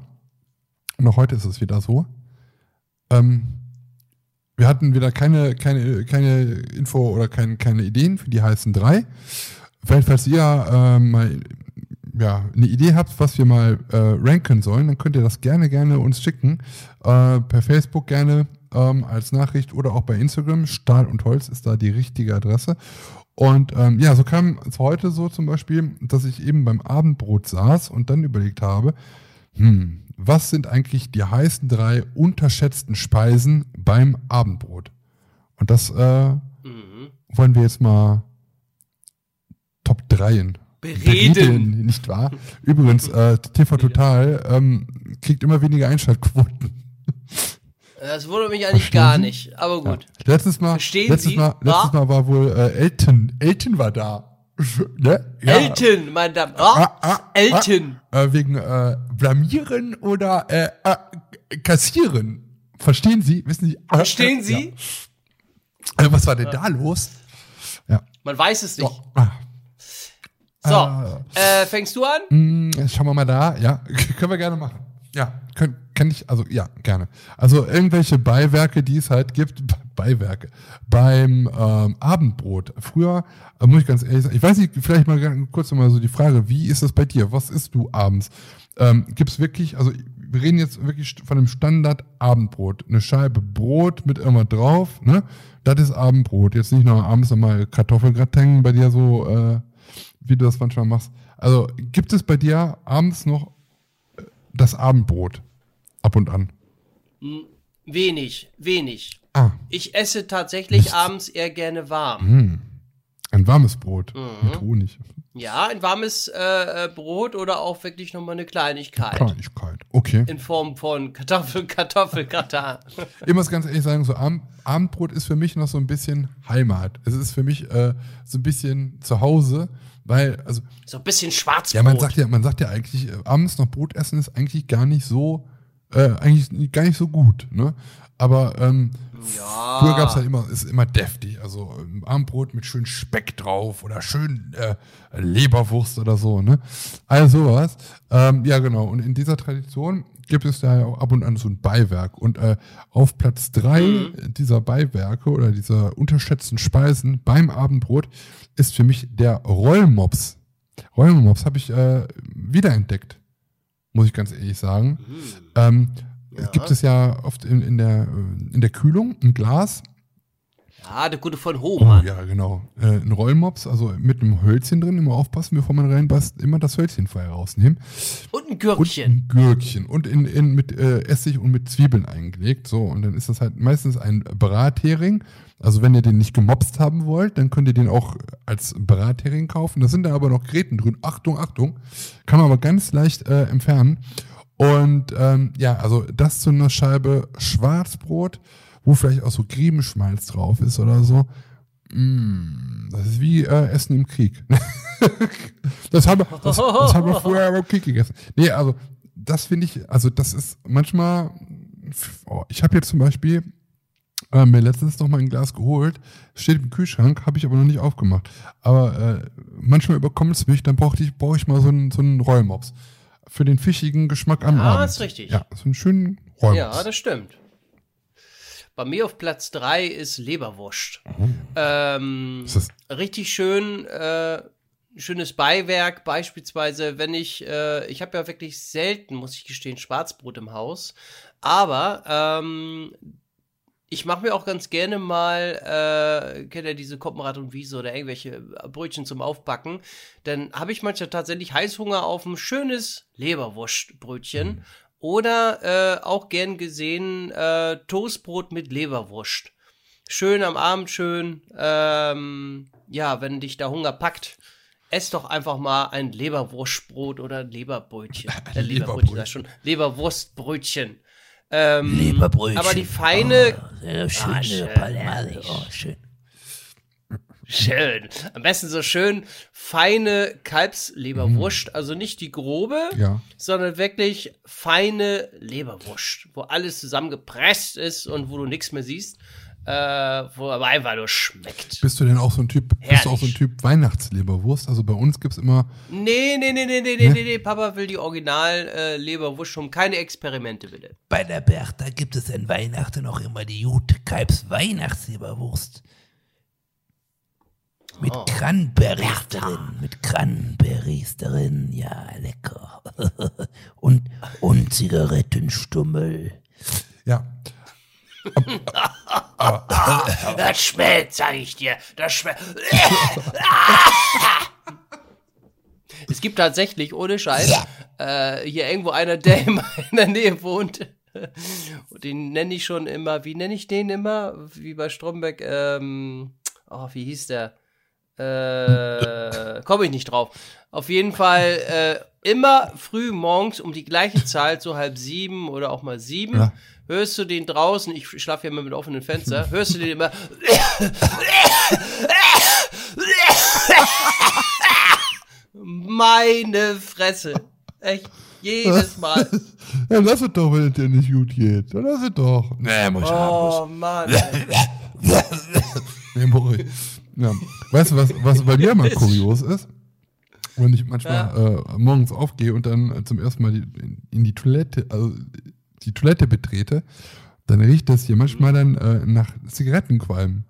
Und auch heute ist es wieder so. Ähm, wir hatten wieder keine, keine, keine Info oder kein, keine Ideen für die heißen drei. Vielleicht, falls ihr äh, mal ja, eine Idee habt, was wir mal äh, ranken sollen, dann könnt ihr das gerne, gerne uns schicken. Äh, per Facebook gerne ähm, als Nachricht oder auch bei Instagram. Stahl und Holz ist da die richtige Adresse. Und ähm, ja, so kam es heute so zum Beispiel, dass ich eben beim Abendbrot saß und dann überlegt habe, hm, was sind eigentlich die heißen drei unterschätzten Speisen beim Abendbrot? Und das äh, mhm. wollen wir jetzt mal Top 3 bereden. bereden nicht wahr? Übrigens, äh, TV Total ähm, kriegt immer weniger Einschaltquoten. Das wundert mich eigentlich Verstehen gar nicht, aber gut. Ja. Letztes Mal, Verstehen letztes Sie? Mal, letztes Mal war wohl äh, Elton. Elton war da. Ne? ja. Elton, meine Damen. Oh, ah, ah, Elton. Ah, äh, wegen äh, blamieren oder äh, äh, kassieren. Verstehen Sie? Wissen Sie? Verstehen Sie? Ja. Äh, was war denn da los? Ja. Man weiß es nicht. Oh, ah. So, äh, fängst du an? Mh, mm, schauen wir mal da. Ja, können wir gerne machen. Ja, können, kann ich, also ja, gerne. Also irgendwelche Beiwerke, die es halt gibt, Beiwerke, beim ähm, Abendbrot. Früher, äh, muss ich ganz ehrlich sagen, ich weiß nicht, vielleicht mal kurz nochmal so die Frage, wie ist das bei dir? Was isst du abends? Ähm, Gibt es wirklich, also wir reden jetzt wirklich von dem Standard-Abendbrot. Eine Scheibe Brot mit irgendwas drauf, ne? Das ist Abendbrot. Jetzt nicht noch abends nochmal Kartoffelgratin bei dir so, äh, wie du das manchmal machst. Also gibt es bei dir abends noch das Abendbrot ab und an? Hm, wenig, wenig. Ah, Ich esse tatsächlich Mist. abends eher gerne warm. mh. ein warmes Brot Mhm. mit Honig. Ja, ein warmes äh, äh, Brot oder auch wirklich nochmal eine Kleinigkeit. Kleinigkeit. Okay. In Form von Kartoffel, Kartoffelgratin. Ich muss ganz ehrlich sagen, so Abend, Abendbrot ist für mich noch so ein bisschen Heimat. Es ist für mich äh, so ein bisschen zu Hause, weil, also, So ein bisschen Schwarzbrot. ja, man sagt ja, man sagt ja eigentlich, äh, abends noch Brot essen ist eigentlich gar nicht so, äh, eigentlich gar nicht so gut, ne? Aber ähm, Ja. früher gab es halt immer, ist immer deftig. Also ähm, Abendbrot mit schön Speck drauf oder schön äh, Leberwurst oder so, ne? All sowas. Ähm, ja, genau. Und in dieser Tradition gibt es da ja auch ab und an so ein Beiwerk. Und äh, auf Platz drei Mhm. dieser Beiwerke oder dieser unterschätzten Speisen beim Abendbrot ist für mich der Rollmops. Rollmops habe ich äh, wiederentdeckt, muss ich ganz ehrlich sagen. Mhm. Ähm, Ja. Gibt es ja oft in, in, der, äh, in der Kühlung ein Glas. Ja, der gute von Oh, Hohmann. ja, genau. Äh, ein Rollmops, also mit einem Hölzchen drin, immer aufpassen, bevor man reinpasst, immer das Hölzchen vorher rausnehmen. Und ein Und Gürkchen. ein Gürkchen. Und in, in, mit äh, Essig und mit Zwiebeln eingelegt. So, und dann ist das halt meistens ein Brathering. Also wenn ihr den nicht gemopst haben wollt, dann könnt ihr den auch als Brathering kaufen. Da sind da aber noch Gräten drin. Achtung, Achtung. Kann man aber ganz leicht äh, entfernen. Und ähm, ja, also das zu einer Scheibe Schwarzbrot, wo vielleicht auch so Griebenschmalz drauf ist oder so. Mm, das ist wie äh, Essen im Krieg. das, haben wir, das, das haben wir vorher beim Krieg gegessen. Nee, also das finde ich, also das ist manchmal, oh, ich habe jetzt zum Beispiel äh, mir letztens noch mal ein Glas geholt, steht im Kühlschrank, habe ich aber noch nicht aufgemacht. Aber äh, manchmal überkommt es mich, dann brauche ich, brauch ich mal so einen, so einen Rollmops. Für den fischigen Geschmack am Ja, Abend. ist richtig. Ja, so einen schönen Rollmops. Ja, das stimmt. Bei mir auf Platz 3 ist Leberwurst. Oh. Ähm, Ist richtig schön, äh, schönes Beiwerk, beispielsweise, wenn ich, äh, ich habe ja wirklich selten, muss ich gestehen, Schwarzbrot im Haus, aber ähm, ich mache mir auch ganz gerne mal, äh, kennt ihr diese Koppenrad und Wiese oder irgendwelche Brötchen zum Aufbacken, dann habe ich manchmal tatsächlich Heißhunger auf ein schönes Leberwurstbrötchen oder äh, auch gern gesehen äh, Toastbrot mit Leberwurst. Schön am Abend, schön, ähm, ja, wenn dich der Hunger packt, ess doch einfach mal ein Leberwurstbrot oder ein Leberbrötchen. Äh, Leberbrötchen, ich schon. Leberwurstbrötchen. Ähm, Leberbrötchen. Aber die feine, Oh, sehr schön, Ah, schön herrlich. Oh, schön. schön, am besten so schön feine Kalbsleberwurst, also nicht die grobe, Ja. sondern wirklich feine Leberwurst, wo alles zusammengepresst ist und wo du nichts mehr siehst, äh, wo aber einfach nur schmeckt. Bist du denn auch so ein Typ, bist du auch so ein. Typ Weihnachtsleberwurst? Also bei uns gibt's immer, Nee, nee, nee, nee, nee, nee, nee, nee, Papa will die Original äh, Leberwurst schon, keine Experimente bitte. Bei der Bertha gibt es an Weihnachten auch immer die gute Kalbs Weihnachtsleberwurst. Mit Oh. Cranberries drin. Mit Cranberries drin. Ja, lecker. und, und Zigarettenstummel. ja, Das schmeckt, sag ich dir. Das schmeckt. Es gibt tatsächlich, ohne Scheiß, äh, hier irgendwo einer, der in meiner Nähe wohnt. Und den nenne ich schon immer, wie nenne ich den immer? Wie bei Stromberg, ähm, oh, wie hieß der? Äh, komme ich nicht drauf. Auf jeden Fall äh, immer früh morgens um die gleiche Zahl, so halb sieben oder auch mal sieben, Ja. Hörst du den draußen, ich schlafe ja immer mit offenen Fenster, hörst du den immer Meine Fresse. Echt. Jedes Mal. ja, lass es doch, wenn es dir nicht gut geht. Dann lass es doch. Nee, muss ich Oh Mann. Nee, Mori. Ja. Weißt du, was, was bei dir immer kurios ist? Wenn ich manchmal äh, morgens aufgehe und dann zum ersten Mal in die Toilette, also die Toilette betrete, dann riecht das hier manchmal dann äh, nach Zigarettenqualm.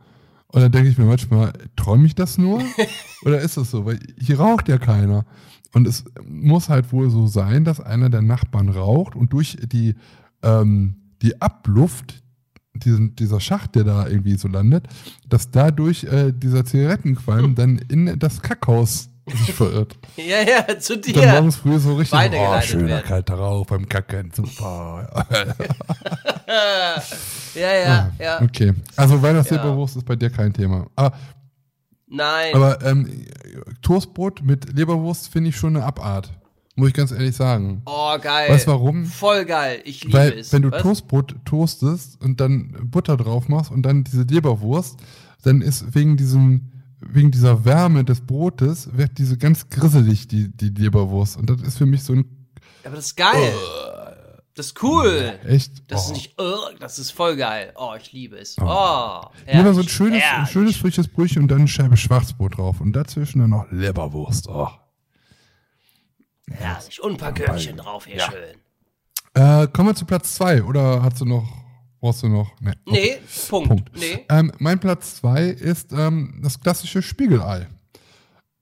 Und dann denke ich mir manchmal, träume ich das nur? Oder ist das so? Weil hier raucht ja keiner. Und es muss halt wohl so sein, dass einer der Nachbarn raucht und durch die, ähm, die Abluft, diesen, dieser Schacht, der da irgendwie so landet, dass dadurch äh, dieser Zigarettenqualm dann in das Kackhaus sich verirrt. Ja, ja, zu Dann dir. morgens früh so richtig, oh, schöner werden. kalter Rauch beim Kacken, super. ja, ja, ja. Okay. Also Weihnachtsleberwurst Ja. ist bei dir kein Thema. Aber, Nein. aber ähm, Toastbrot mit Leberwurst finde ich schon eine Abart. Muss ich ganz ehrlich sagen. oh, geil. Weißt du warum? Voll geil. Ich liebe Weil, es. wenn du Was? Toastbrot toastest und dann Butter drauf machst und dann diese Leberwurst, dann ist wegen diesem, wegen dieser Wärme des Brotes, wird diese ganz grisselig, die, die Leberwurst. Und das ist für mich so ein, Aber das ist geil. Das ist cool. echt, Das ist oh. nicht, uh, das ist voll geil. Oh, ich liebe es. Oh, Lieber herrlich, so ein schönes, ein schönes frisches Brötchen und dann eine Scheibe Schwarzbrot drauf. Und dazwischen dann noch Leberwurst. Oh. Herrlich. Und ein paar Gürkchen drauf hier schön. Äh, kommen wir zu Platz zwei oder hast du noch, brauchst du noch? Nee. Nee, Punkt. Punkt. Nee. Ähm, mein Platz zwei ist ähm, das klassische Spiegelei.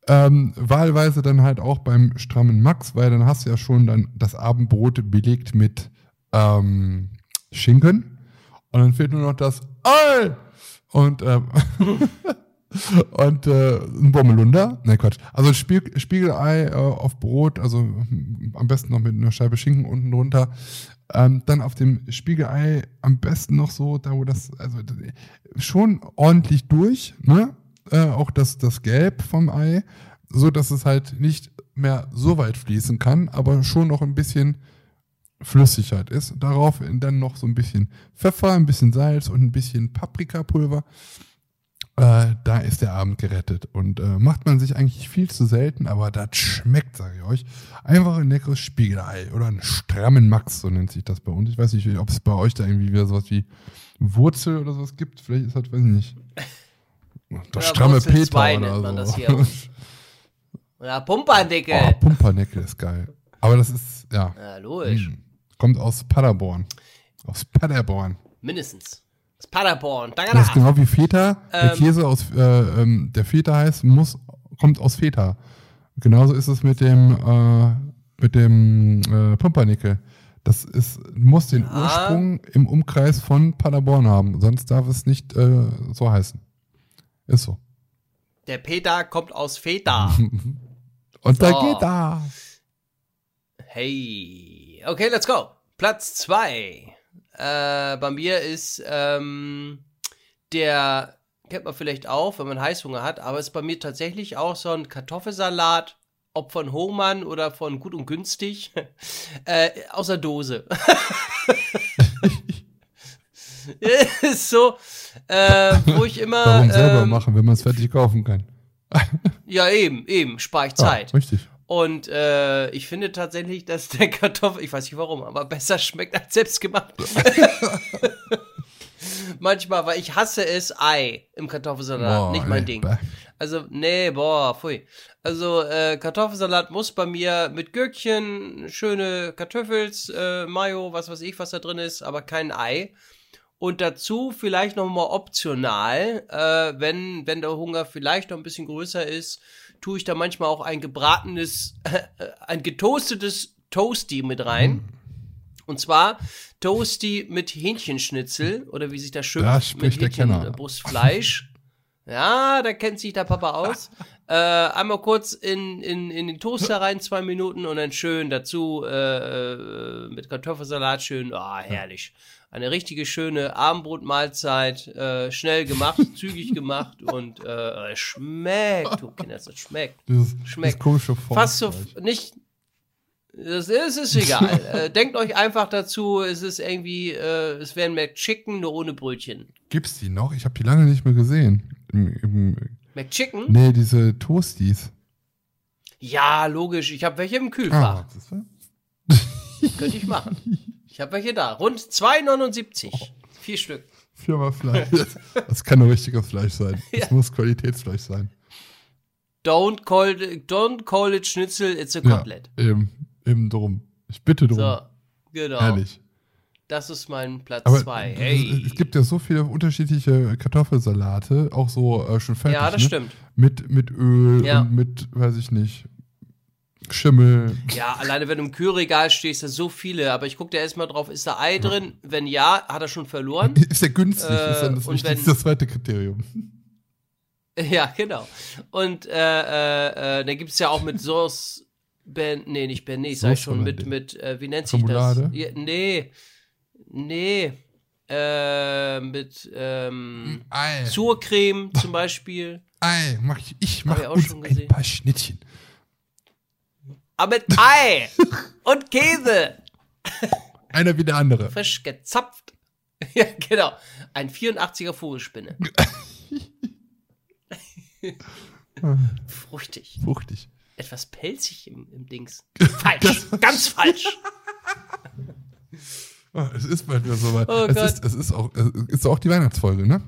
Ähm, wahlweise dann halt auch beim strammen Max, weil dann hast du ja schon dann das Abendbrot belegt mit ähm, Schinken und dann fehlt nur noch das Ei und ähm, und äh, ein Bommelunder. Ne, Quatsch. Also ein Spiel, Spiegelei äh, auf Brot, also am besten noch mit einer Scheibe Schinken unten drunter. Ähm, dann auf dem Spiegelei am besten noch so, da wo das, also schon ordentlich durch, ne? Äh, auch das, das Gelb vom Ei, so dass es halt nicht mehr so weit fließen kann, aber schon noch ein bisschen Flüssigkeit ist. Darauf dann noch so ein bisschen Pfeffer, ein bisschen Salz und ein bisschen Paprikapulver. Äh, da ist der Abend gerettet. Und äh, macht man sich eigentlich viel zu selten, aber das schmeckt, sage ich euch. Einfach ein leckeres Spiegelei oder einen strammen Max, so nennt sich das bei uns. Ich weiß nicht, ob es bei euch da irgendwie wieder sowas wie Wurzel oder sowas gibt. Vielleicht ist das, weiß ich nicht. Das Ja, stramme Wurzel Peter oder nennt so. man das hier. Ja, Pumperdicke. oh, Pumpernecke ist geil. Aber das ist, ja, Ja, logisch. mm, kommt aus Paderborn. Aus Paderborn. Mindestens. Das Paderborn. Das ist Danke. genau wie Feta. der Ähm. Käse aus, äh, ähm, der Feta heißt, muss, kommt aus Feta. Genauso ist es mit dem, äh, mit dem äh, Pumpernickel. Das ist, muss den Ja. Ursprung im Umkreis von Paderborn haben, sonst darf es nicht äh, so heißen. Ist so. Der Peter kommt aus Feta. Und da So. geht da. Hey. Okay, let's go. Platz zwei. Äh, bei mir ist ähm, der, kennt man vielleicht auch, wenn man Heißhunger hat, aber ist bei mir tatsächlich auch so ein Kartoffelsalat, ob von Hohmann oder von Gut und Günstig, äh, aus der Dose. ist so, äh, wo ich immer. Warum selber ähm, machen, wenn man es fertig kaufen kann? Ja, eben, eben, spare ich Ja, Zeit. richtig. Und äh, ich finde tatsächlich, dass der Kartoffel, ich weiß nicht warum, aber besser schmeckt als selbstgemacht. Manchmal, weil ich hasse es, Ei im Kartoffelsalat. Boah, nicht mein Ding. Also, nee, boah, pfui. Also, äh, Kartoffelsalat muss bei mir mit Gürkchen, schöne Kartoffels, äh, Mayo, was weiß ich, was da drin ist, aber kein Ei. Und dazu vielleicht noch mal optional, äh, wenn, wenn der Hunger vielleicht noch ein bisschen größer ist, tue ich da manchmal auch ein gebratenes, ein getoastetes Toasty mit rein. Und zwar Toasty mit Hähnchenschnitzel oder wie sich das schimpft, Da mit. Hähnchenbrustfleisch. Ja, da kennt sich der Papa aus. äh, einmal kurz in, in, in den Toaster rein, zwei Minuten und dann schön dazu äh, äh, mit Kartoffelsalat schön. Ah, herrlich. Eine richtige schöne Abendbrotmahlzeit, äh, schnell gemacht, zügig gemacht und äh, es schmeckt. Du Kinder, es schmeckt. Dieses, Schmeckt. dieses komische Form. Fast so nicht. Das ist, ist egal. äh, denkt euch einfach dazu, es ist irgendwie, äh, es wäre ein McChicken, nur ohne Brötchen. Gibt's die noch? Ich habe die lange nicht mehr gesehen. Im, im, McChicken? nee, diese Toasties. Ja, logisch. Ich habe welche im Ah, Kühlfach. du? Könnte ich machen. Ich habe welche da. Rund 2,79. Vier Stück. Firma Fleisch. Das kann nur richtiges Fleisch sein. Das Ja. muss Qualitätsfleisch sein. Don't call, don't call it Schnitzel, it's a Ja, Kotelett. eben, eben drum. Ich bitte drum. So, genau. Ehrlich. Das ist mein Platz Aber 2. es- Hey. es gibt ja so viele unterschiedliche Kartoffelsalate, auch so äh, schon fertig. ja, das ne? stimmt. Mit, mit Öl Ja. und mit, weiß ich nicht, Schimmel. Ja, alleine wenn du im Kühlregal stehst, da so viele. Aber ich gucke da erstmal drauf, ist da Ei drin? Wenn ja, hat er schon verloren. Ist ja günstig, Äh, ist dann das und wichtigste, das zweite Kriterium. Ja, genau. Und äh, äh, äh, da gibt es ja auch mit Sauce. Ben, nee, nicht Bearnaise, sag ich Sauce schon, mit, mit, äh, wie nennt sich Remoulade? das? Ja, nee, nee, Äh, mit ähm, Ei, Surcreme zum Beispiel. Ei, mach ich, ich mach ich auch uns schon ein gesehen. paar Schnittchen. Aber mit Ei und Käse. Einer wie der andere. Frisch gezapft. Ja, genau. Ein 84er Vogelspinne. Fruchtig. Fruchtig. Etwas pelzig im, im Dings. Falsch. Ganz falsch. Oh, es ist bald wieder soweit. Oh es, Gott. ist, es ist auch, es ist auch die Weihnachtsfolge, ne?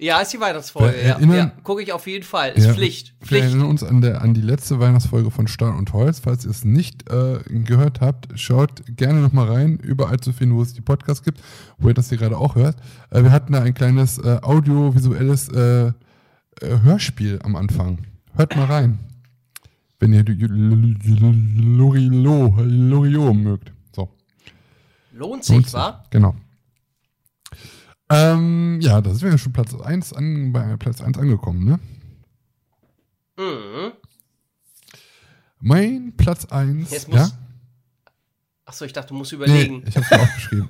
Ja, ist die Weihnachtsfolge. Wir Ja, ja. gucke ich auf jeden Fall. Ist Ja. Pflicht. Wir Pflicht. erinnern uns an, der, an die letzte Weihnachtsfolge von Stahl und Holz. Falls ihr es nicht äh, gehört habt, schaut gerne nochmal rein. Überall zu finden, wo es die Podcasts gibt, wo ihr das hier gerade auch hört. Äh, wir hatten da ein kleines äh, audiovisuelles äh, äh, Hörspiel am Anfang. Hört mal rein. Wenn ihr Lorilo, Loriot mögt. So. Lohnt sich, Lohnt sich. wa? Genau. Ähm, ja, da sind wir ja schon Platz 1 an, bei Platz 1 angekommen, ne? Mhm. Mein Platz 1. Jetzt muss- ja? Achso, ich dachte, du musst Nee, überlegen. ich hab's mir aufgeschrieben.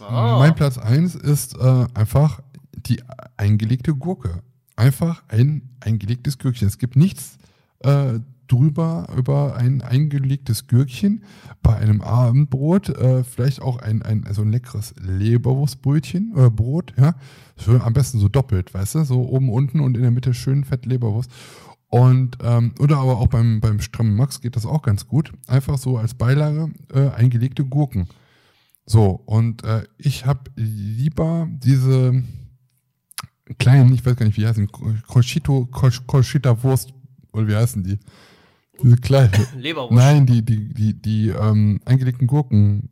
Oh. Mein Platz 1 ist äh, einfach die eingelegte Gurke. Einfach ein eingelegtes Gürkchen. Es gibt nichts äh, drüber über ein eingelegtes Gürkchen bei einem Abendbrot. Äh, vielleicht auch ein, ein so ein leckeres Leberwurstbrötchen oder Brot. Ja, schön, am besten so doppelt, weißt du, so oben, unten und in der Mitte schön fett Leberwurst. Und ähm, oder aber auch beim, beim strammen Max geht das auch ganz gut. Einfach so als Beilage äh, eingelegte Gurken. So, und äh, ich habe lieber diese kleinen, ich weiß gar nicht, wie heißen, Colchito, Colchita Wurst, oder wie heißen die? Diese kleinen. Leberwurst. Nein, die, die, die, die ähm, eingelegten Gurken.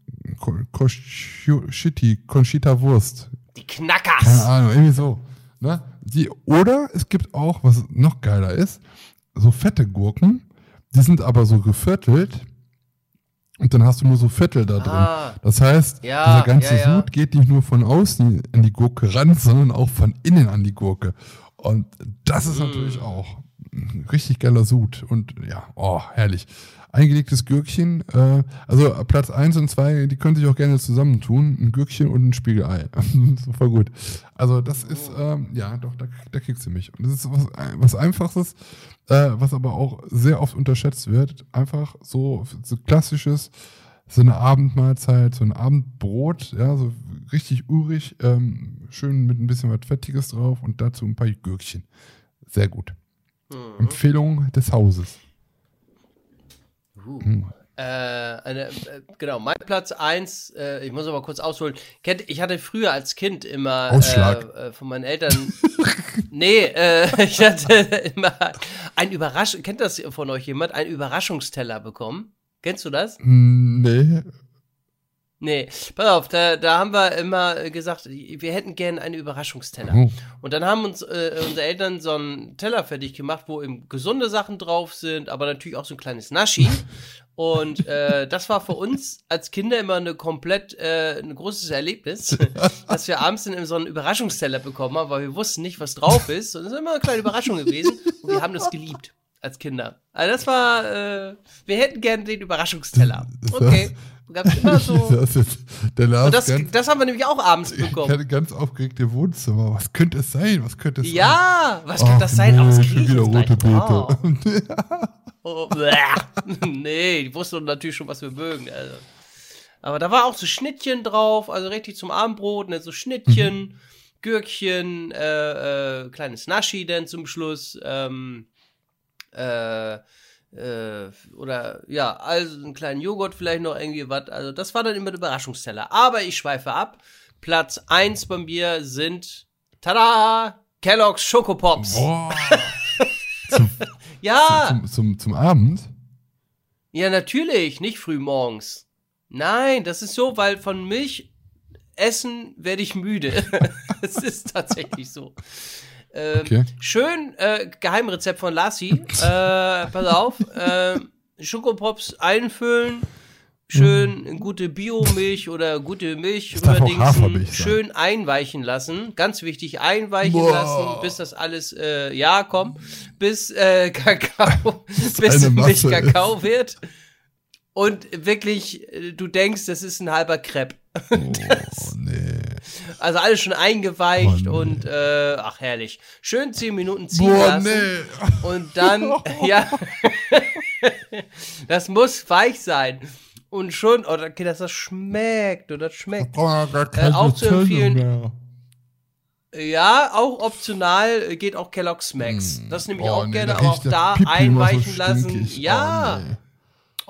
Colchiti, Conchita Wurst. Die Keine Knackers. Ahnung, irgendwie so. Ne? Die, oder es gibt auch, was noch geiler ist, so fette Gurken, die sind aber so geviertelt und dann hast du nur so Viertel da drin. Ah, Das heißt, Ja, dieser ganze ja, ja. Sud geht nicht nur von außen an die Gurke ran, sondern auch von innen an die Gurke. Und das ist Mm. natürlich auch richtig geiler Sud. Und ja, oh, herrlich. Eingelegtes Gürkchen, äh, also Platz 1 und 2, die können sich auch gerne zusammentun. Ein Gürkchen und ein Spiegelei. Super gut. Also das ist, ähm, ja, doch, da, da kriegst du mich. Und das ist was, was Einfaches, äh, was aber auch sehr oft unterschätzt wird. Einfach so, so klassisches, so eine Abendmahlzeit, so ein Abendbrot, ja, so richtig urig, ähm, schön mit ein bisschen was Fettiges drauf und dazu ein paar Gürkchen. Sehr gut. Mhm. Empfehlung des Hauses. Uh. Hm. Äh, eine, äh, genau, mein Platz 1, äh, ich muss aber kurz ausholen. Kennt, ich hatte früher als Kind immer. Äh, äh, von meinen Eltern. nee, äh, ich hatte immer ein Überraschung. Kennt das von euch jemand? Ein Überraschungsteller bekommen? Kennst du das? Mm, Nee. Nee, pass auf, da, da haben wir immer äh, gesagt, wir hätten gern einen Überraschungsteller. Oh. Und dann haben uns äh, unsere Eltern so einen Teller fertig gemacht, wo eben gesunde Sachen drauf sind, aber natürlich auch so ein kleines Naschi. Und äh, das war für uns als Kinder immer eine komplett äh, ein großes Erlebnis, dass wir abends dann so einen Überraschungsteller bekommen haben, weil wir wussten nicht, was drauf ist. Und das ist immer eine kleine Überraschung gewesen. Und wir haben das geliebt als Kinder. Also das war, äh, wir hätten gerne den Überraschungsteller. Okay. Gab's immer so. Das ist, der Lars Und das, ganz, das haben wir nämlich auch abends ich bekommen. hatte ganz aufgeregt im Wohnzimmer. Was könnte es sein? Was könnte es sein? Ja, was Ach, kann das sein? nee, Oh, das schon ich wieder rote. Oh. Beete. Oh, bäh. nee, die wussten natürlich schon, was wir mögen. Also. Aber da war auch so Schnittchen drauf, also richtig zum Abendbrot, ne, so Schnittchen, Mhm. Gürkchen, äh, äh, kleines Naschi dann zum Schluss, ähm, äh, äh, oder ja, also einen kleinen Joghurt vielleicht noch irgendwie was. Also das war dann immer der Überraschungsteller. Aber ich schweife ab. Platz 1 bei mir sind, tada, Kellogg's Schokopops. Boah. zum, Ja, zum, zum, zum Abend? Ja, natürlich, nicht früh morgens. Nein, das ist so, weil von Milch essen werde ich müde. Es ist tatsächlich so. Ähm, Okay. Schön, äh, Geheimrezept von Lassi. äh, pass auf, äh, Schokopops einfüllen, schön gute Biomilch oder gute Milch schön einweichen lassen. Ganz wichtig, einweichen Boah. lassen, bis das alles, äh, ja, komm, bis äh, Kakao, bis Milch Kakao wird. Und wirklich, äh, du denkst, das ist ein halber Crepe. Oh, nee. Also alles schon eingeweicht Oh, nee. und äh, ach herrlich. Schön zehn Minuten ziehen Boah, lassen. nee. Und dann, ja, das muss weich sein. Und schon, oder okay, dass das schmeckt, oder das schmeckt. Oh, keine auch zu empfehlen- mehr. Ja, auch optional äh, geht auch Kellogg's Max. Das nehme ich Oh, auch nee, gerne, da aber auch da Pipi immer so einweichen lassen. Ja, Oh, nee.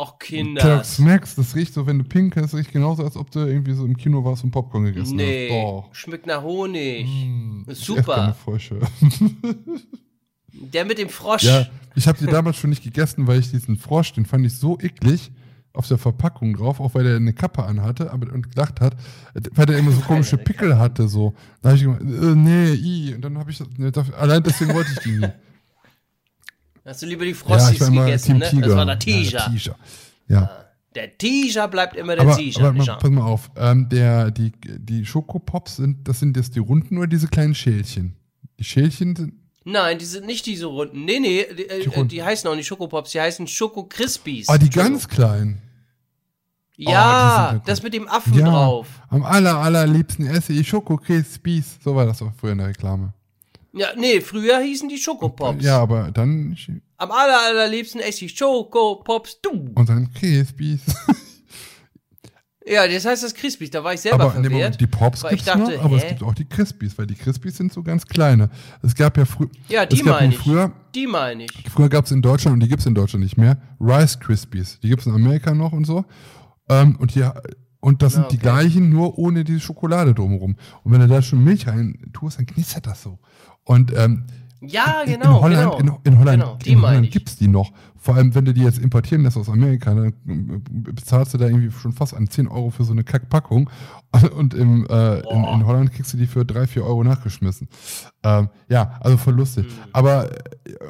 Auch Kellogg's Kinders. Max, das riecht so, wenn du pinkelst, riecht genauso, als ob du irgendwie so im Kino warst und Popcorn gegessen Nee, hast. Doch. schmeckt nach Honig. Esse super. Der mit dem Frosch. Ja, ich habe die damals schon nicht gegessen, weil ich diesen Frosch, den fand ich so eklig auf der Verpackung drauf, auch weil der eine Kappe anhatte aber, und gelacht hat, weil der immer so komische Pickel hatte. So. Da habe ich gemeint, äh, nee, i. Und dann habe ich, ne, allein deswegen wollte ich die nie. Hast du lieber die ja, Frosties ich immer gegessen, ne? Tiger. Das war der Ja, Tiger. Tiger. Ja. Der Tiger bleibt immer der Aber, Tiger. aber mal, pass mal auf, ähm, der, die, die Schokopops sind, das sind jetzt die runden oder diese kleinen Schälchen? Die Schälchen sind, Nein, die sind nicht diese runden. Nee, nee, die, äh, Die runden. die heißen auch nicht Schokopops, die heißen Schoko Crispies. ah, die ganz kleinen. Ja, Oh, ja das mit dem Affen Ja, drauf. am aller, allerliebsten esse ich Schoko Crispies. So war das auch früher in der Reklame. Ja, nee, früher hießen die Schokopops. Ja, aber dann Am aller, allerliebsten esse ich Schokopops. Du. und dann Crispies. Ja, das heißt das Crispies, da war ich selber aber verwirrt. Moment, die Pops gibt's dachte, noch, aber es gibt auch die Crispies, weil die Crispies sind so ganz kleine. Es gab ja früher, ja, die meine ich. früher, Die meine ich. früher gab es in Deutschland und die gibt es in Deutschland nicht mehr, Rice Krispies. Die gibt es in Amerika noch und so. Ähm, und die, und das sind Ah, die okay. gleichen, nur ohne diese Schokolade drumherum. Und wenn du da schon Milch rein tust, dann knistert das so. Und ähm, Ja, genau, in Holland, genau. in, in Holland, Genau, die in Holland gibt's die noch. Vor allem, wenn du die jetzt importieren lässt aus Amerika, dann äh, bezahlst du da irgendwie schon fast an 10 Euro für so eine Kackpackung. Und im, äh, in, in Holland kriegst du die für 3, 4 Euro nachgeschmissen. Ähm, ja, also voll lustig. Hm. Aber äh,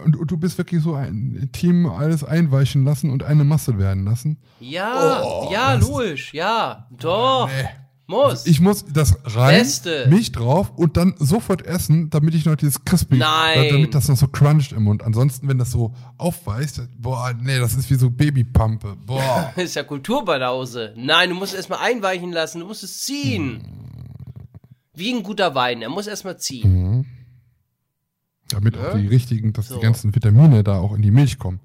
und, und du bist wirklich so ein Team, alles einweichen lassen und eine Masse werden lassen. Ja, Oh, ja, logisch, ja. Doch, Nee. Muss. Ich muss das rein, Beste. Milch drauf und dann sofort essen, damit ich noch dieses Crispy, Nein. damit das noch so cruncht im Mund. Ansonsten, wenn das so aufweicht, boah, nee, das ist wie so Babypampe. Boah. ist ja Kulturbanause. Nein, du musst erstmal einweichen lassen, du musst es ziehen. Wie ein guter Wein, er muss erstmal ziehen. damit Ja? auch die richtigen, dass So. die ganzen Vitamine da auch in die Milch kommen.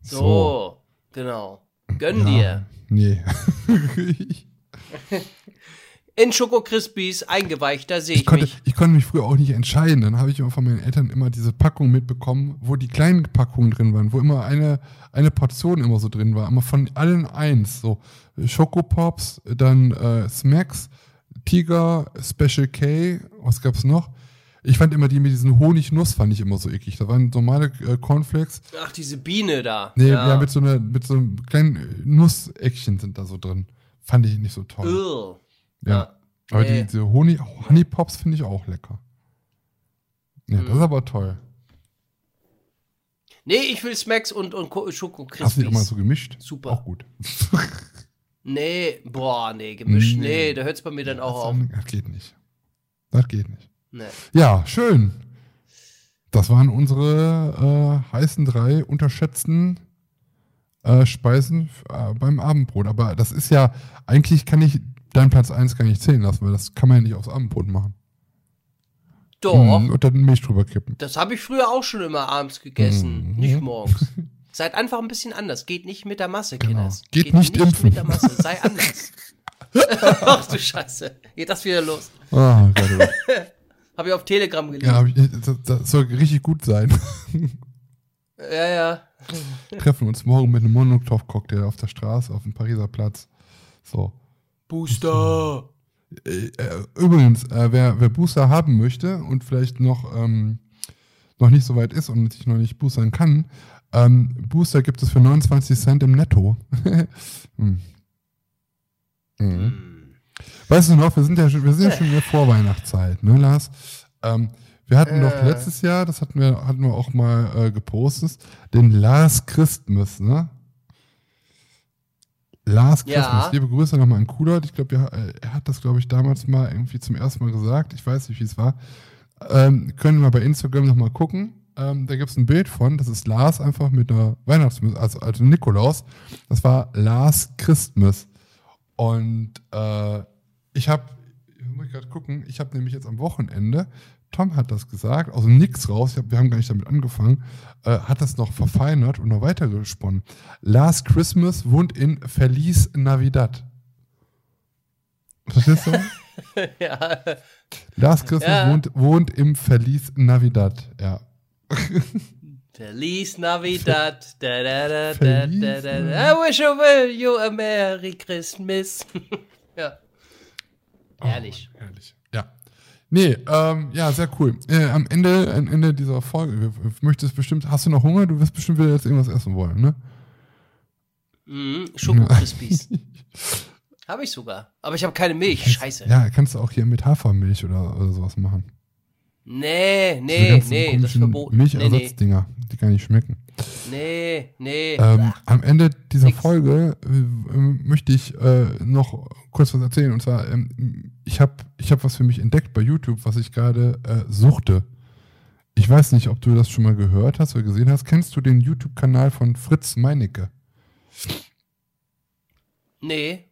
So, genau. Gönn dir. Nee. In Schoko Crispies eingeweicht, da sehe ich, Ich konnte, mich. ich konnte mich früher auch nicht entscheiden. Dann habe ich immer von meinen Eltern immer diese Packung mitbekommen, wo die kleinen Packungen drin waren, wo immer eine, eine Portion immer so drin war. Immer von allen eins. So Schokopops, dann äh, Smacks, Tiger, Special K, was gab's noch? Ich fand immer die mit diesen Honignuss fand ich immer so eklig. Da waren normale äh, Cornflakes. Ach, diese Biene da. Nee, ja. mit so einer, mit so einem kleinen Nusseckchen sind da so drin. Fand ich nicht so toll. Ugh. Ja. Ja. Aber Nee. die, diese Honig, Honey Pops finde ich auch lecker. Ja, Hm. das ist aber toll. Nee, ich will Smacks und, und Ko- Schoko Hast du die Crispies. so gemischt? Super. Auch gut. Nee, boah, nee, gemischt. Nee. Nee, da hört es bei mir dann auch auf. Das geht nicht. Das geht nicht. Nee. Ja, schön. Das waren unsere äh, heißen drei unterschätzten äh, Speisen äh, beim Abendbrot. Aber das ist ja, eigentlich kann ich deinen Platz 1 gar nicht zählen lassen, weil das kann man ja nicht aufs Abendbrot machen. Doch, Mm, Und dann Milch drüber kippen. das habe ich früher auch schon immer abends gegessen, Mhm. nicht morgens. Seid einfach ein bisschen anders. Geht nicht mit der Masse, Genau. Kinders. Geht nicht impfen. mit der Masse. Sei anders. Ach du Scheiße. Geht das wieder los? Ah, oh Gott. Habe ich auf Telegram gelesen. ja, ich, das, das soll richtig gut sein. Ja, ja. Treffen uns morgen mit einem Monotov-Cocktail auf der Straße, auf dem Pariser Platz. So. Booster. Äh, äh, übrigens, äh, wer, wer Booster haben möchte und vielleicht noch, ähm, noch nicht so weit ist und sich noch nicht boostern kann, ähm, Booster gibt es für 29 Cent im Netto. hm. Mhm. Weißt du noch, wir sind ja schon, wir sind ja schon in der Vorweihnachtszeit, ne, Lars? Ähm, wir hatten doch Äh. letztes Jahr, das hatten wir, hatten wir auch mal äh, gepostet, den Lars Christmas, ne? Lars Ja. Christmas. Liebe Grüße nochmal an Kulot. Ich glaube, er, äh, er hat das, glaube ich, damals mal irgendwie zum ersten Mal gesagt. Ich weiß nicht, wie es war. Ähm, können wir mal bei Instagram nochmal gucken. Ähm, da gibt es ein Bild von, das ist Lars einfach mit einer Weihnachtsmütze, also, also Nikolaus. Das war Lars Christmas. Und äh, ich habe, ich muss gerade gucken, ich habe nämlich jetzt am Wochenende, Tom hat das gesagt, aus dem Nix raus, hab, wir haben gar nicht damit angefangen, äh, hat das noch verfeinert und noch weitergesponnen. Last Christmas wohnt in Feliz Navidad. Verstehst du? ja. Last Christmas Ja. wohnt, wohnt im Feliz Navidad, ja. Feliz Navidad. Da, da, da, da, Feliz da, da, da. I wish you a Merry Christmas. ja. Oh, herrlich. Ja. Nee, ähm, ja, sehr cool. Äh, am Ende, am Ende dieser Folge, möchtest bestimmt, hast du noch Hunger? Du wirst bestimmt wieder jetzt irgendwas essen wollen, ne? Mhm. Schoko-Crispies. habe ich sogar. Aber ich habe keine Milch. Scheiße. Ja, kannst du auch hier mit Hafermilch oder, oder sowas machen. Nee, nee, nee, das ist verboten. Nee, nee, Milchersatzddinger, die gar nicht schmecken. nee, nee. Ähm, am Ende dieser Nix. Folge äh, möchte ich äh, noch kurz was erzählen. Und zwar, ähm, ich habe ich hab was für mich entdeckt bei YouTube, was ich gerade äh, suchte. Ich weiß nicht, ob du das schon mal gehört hast oder gesehen hast. Kennst du den YouTube-Kanal von Fritz Meinecke? nee.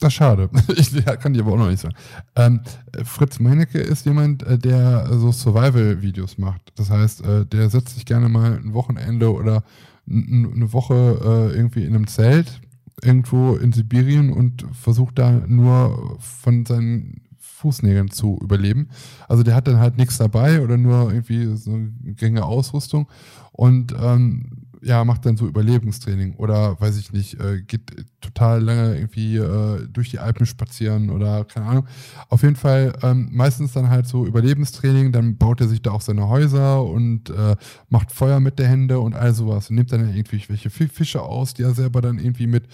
Das ist schade. Ich kann dir aber auch noch nicht sagen. Ähm, äh, Fritz Meinecke ist jemand, äh, der so Survival-Videos macht. Das heißt, äh, der setzt sich gerne mal ein Wochenende oder eine Woche äh, irgendwie in einem Zelt irgendwo in Sibirien und versucht da nur von seinen Fußnägeln zu überleben. Also der hat dann halt nichts dabei oder nur irgendwie so eine geringe Ausrüstung und ähm, ja, macht dann so Überlebenstraining oder weiß ich nicht, äh, geht total lange irgendwie äh, durch die Alpen spazieren oder keine Ahnung. Auf jeden Fall ähm, meistens dann halt so Überlebenstraining, dann baut er sich da auch seine Häuser und äh, macht Feuer mit der Hände und all sowas und nimmt dann irgendwie welche Fi- Fische aus, die er selber dann irgendwie mit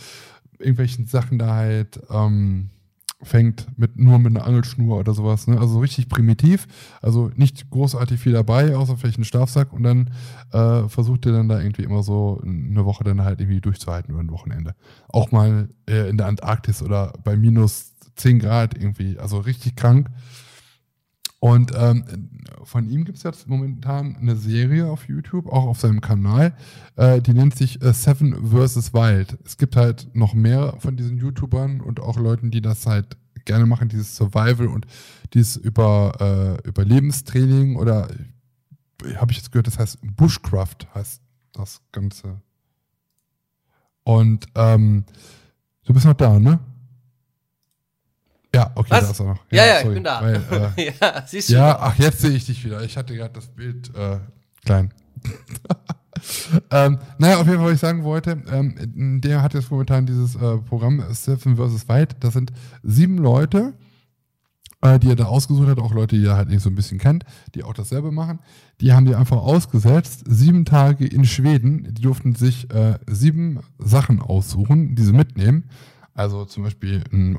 irgendwelchen Sachen da halt ähm, fängt mit nur mit einer Angelschnur oder sowas, ne? Also so richtig primitiv, also nicht großartig viel dabei, außer vielleicht einen Schlafsack und dann äh, versucht er dann da irgendwie immer so eine Woche dann halt irgendwie durchzuhalten über ein Wochenende. Auch mal äh, in der Antarktis oder bei minus 10 Grad irgendwie, also richtig krank. Und ähm, von ihm gibt es jetzt momentan eine Serie auf YouTube, auch auf seinem Kanal, äh, die nennt sich äh, Seven vs. Wild. Es gibt halt noch mehr von diesen YouTubern und auch Leuten, die das halt gerne machen, dieses Survival und dieses über äh, Überlebenstraining oder habe ich jetzt gehört, das heißt Bushcraft heißt das Ganze. Und ähm, du bist noch da, ne? Ja, okay, Was? da ist er noch. Ja, ja, ich sorry, bin da. Weil, äh, ja, siehst du. ja, ach, jetzt sehe ich dich wieder. Ich hatte gerade das Bild äh, klein. ähm, naja, auf jeden Fall, was ich sagen wollte, ähm, der hat jetzt momentan dieses äh, Programm Seven vs. Wild. Das sind sieben Leute, äh, die er da ausgesucht hat, auch Leute, die er halt nicht so ein bisschen kennt, die auch dasselbe machen. Die haben die einfach ausgesetzt, sieben Tage in Schweden. Die durften sich äh, sieben Sachen aussuchen, die sie mitnehmen. Also zum Beispiel ein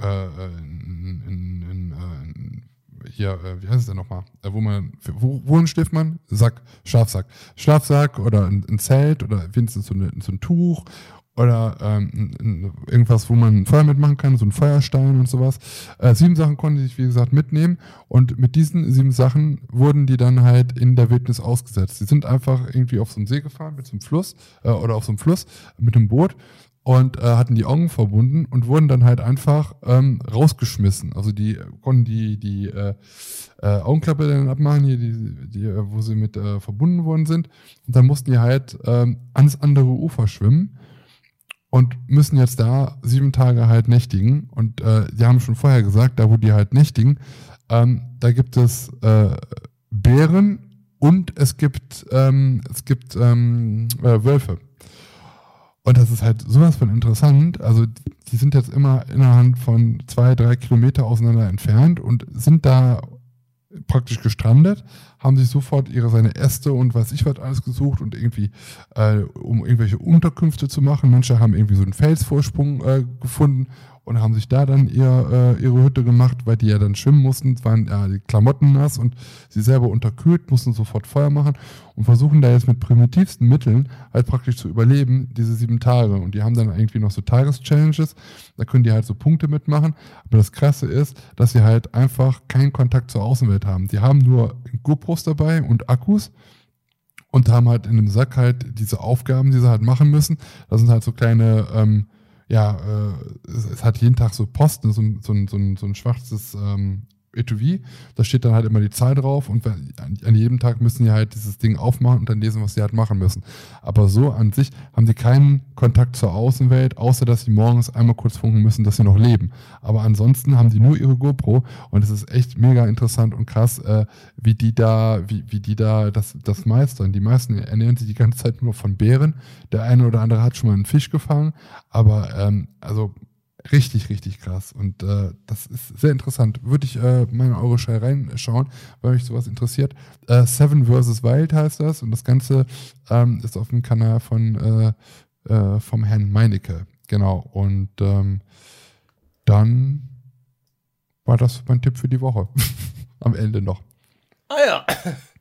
äh, in, in, in, äh, hier, äh, wie heißt es denn nochmal? Äh, wo man, wo, wo schläft man? Sack, Schlafsack. Schlafsack oder ein, ein Zelt oder wenigstens so, eine, so ein Tuch oder ähm, irgendwas, wo man ein Feuer mitmachen kann, so ein Feuerstein und sowas. Äh, sieben Sachen konnten die sich, wie gesagt, mitnehmen und mit diesen sieben Sachen wurden die dann halt in der Wildnis ausgesetzt. Die sind einfach irgendwie auf so einen See gefahren mit so einem Fluss äh, oder auf so einem Fluss mit einem Boot und äh, hatten die Augen verbunden und wurden dann halt einfach ähm, rausgeschmissen. Also die konnten die die äh, äh, Augenklappe dann abmachen, hier die, die äh, wo sie mit äh, verbunden worden sind und dann mussten die halt ähm, ans andere Ufer schwimmen und müssen jetzt da sieben Tage halt nächtigen und äh, die haben schon vorher gesagt, da wo die halt nächtigen, ähm, da gibt es äh, Bären und es gibt ähm, es gibt ähm, äh, Wölfe. Und das ist halt sowas von interessant. Also die- sind jetzt immer innerhalb von zwei, drei Kilometer auseinander entfernt und sind da praktisch gestrandet, haben sich sofort ihre seine Äste und weiß ich was alles gesucht und irgendwie, äh, um irgendwelche Unterkünfte zu machen. Manche haben irgendwie so einen Felsvorsprung äh, gefunden und haben sich da dann ihr, äh, ihre Hütte gemacht, weil die ja dann schwimmen mussten, waren ja die Klamotten nass und sie selber unterkühlt, mussten sofort Feuer machen und versuchen da jetzt mit primitivsten Mitteln halt praktisch zu überleben, diese sieben Tage. Und die haben dann irgendwie noch so Tageschallenges, da können die halt so Punkte mitmachen. Aber das Krasse ist, dass sie halt einfach keinen Kontakt zur Außenwelt haben. Die haben nur GoPros dabei und Akkus und haben halt in dem Sack halt diese Aufgaben, die sie halt machen müssen. Das sind halt so kleine, ähm, ja, äh, es, es, hat jeden Tag so Posten, so, so, so, so ein schwarzes ähm, Etui, da steht dann halt immer die Zahl drauf und an, jedem Tag müssen die halt dieses Ding aufmachen und dann lesen, was sie halt machen müssen. Aber so an sich haben sie keinen Kontakt zur Außenwelt, außer dass sie morgens einmal kurz funken müssen, dass sie noch leben. Aber ansonsten haben sie nur ihre GoPro und es ist echt mega interessant und krass, äh, wie die da, wie, wie die da das, das meistern. Die meisten ernähren sich die ganze Zeit nur von Bären. Der eine oder andere hat schon mal einen Fisch gefangen, aber ähm, also Richtig, richtig krass. Und äh, das ist sehr interessant. Würde ich äh, meine Euroschei reinschauen, weil mich sowas interessiert. Äh, Seven vs. Wild heißt das und das Ganze ähm, ist auf dem Kanal von äh, äh, vom Herrn Meinecke. Genau. Und ähm, dann war das mein Tipp für die Woche. Am Ende noch. Ah ja.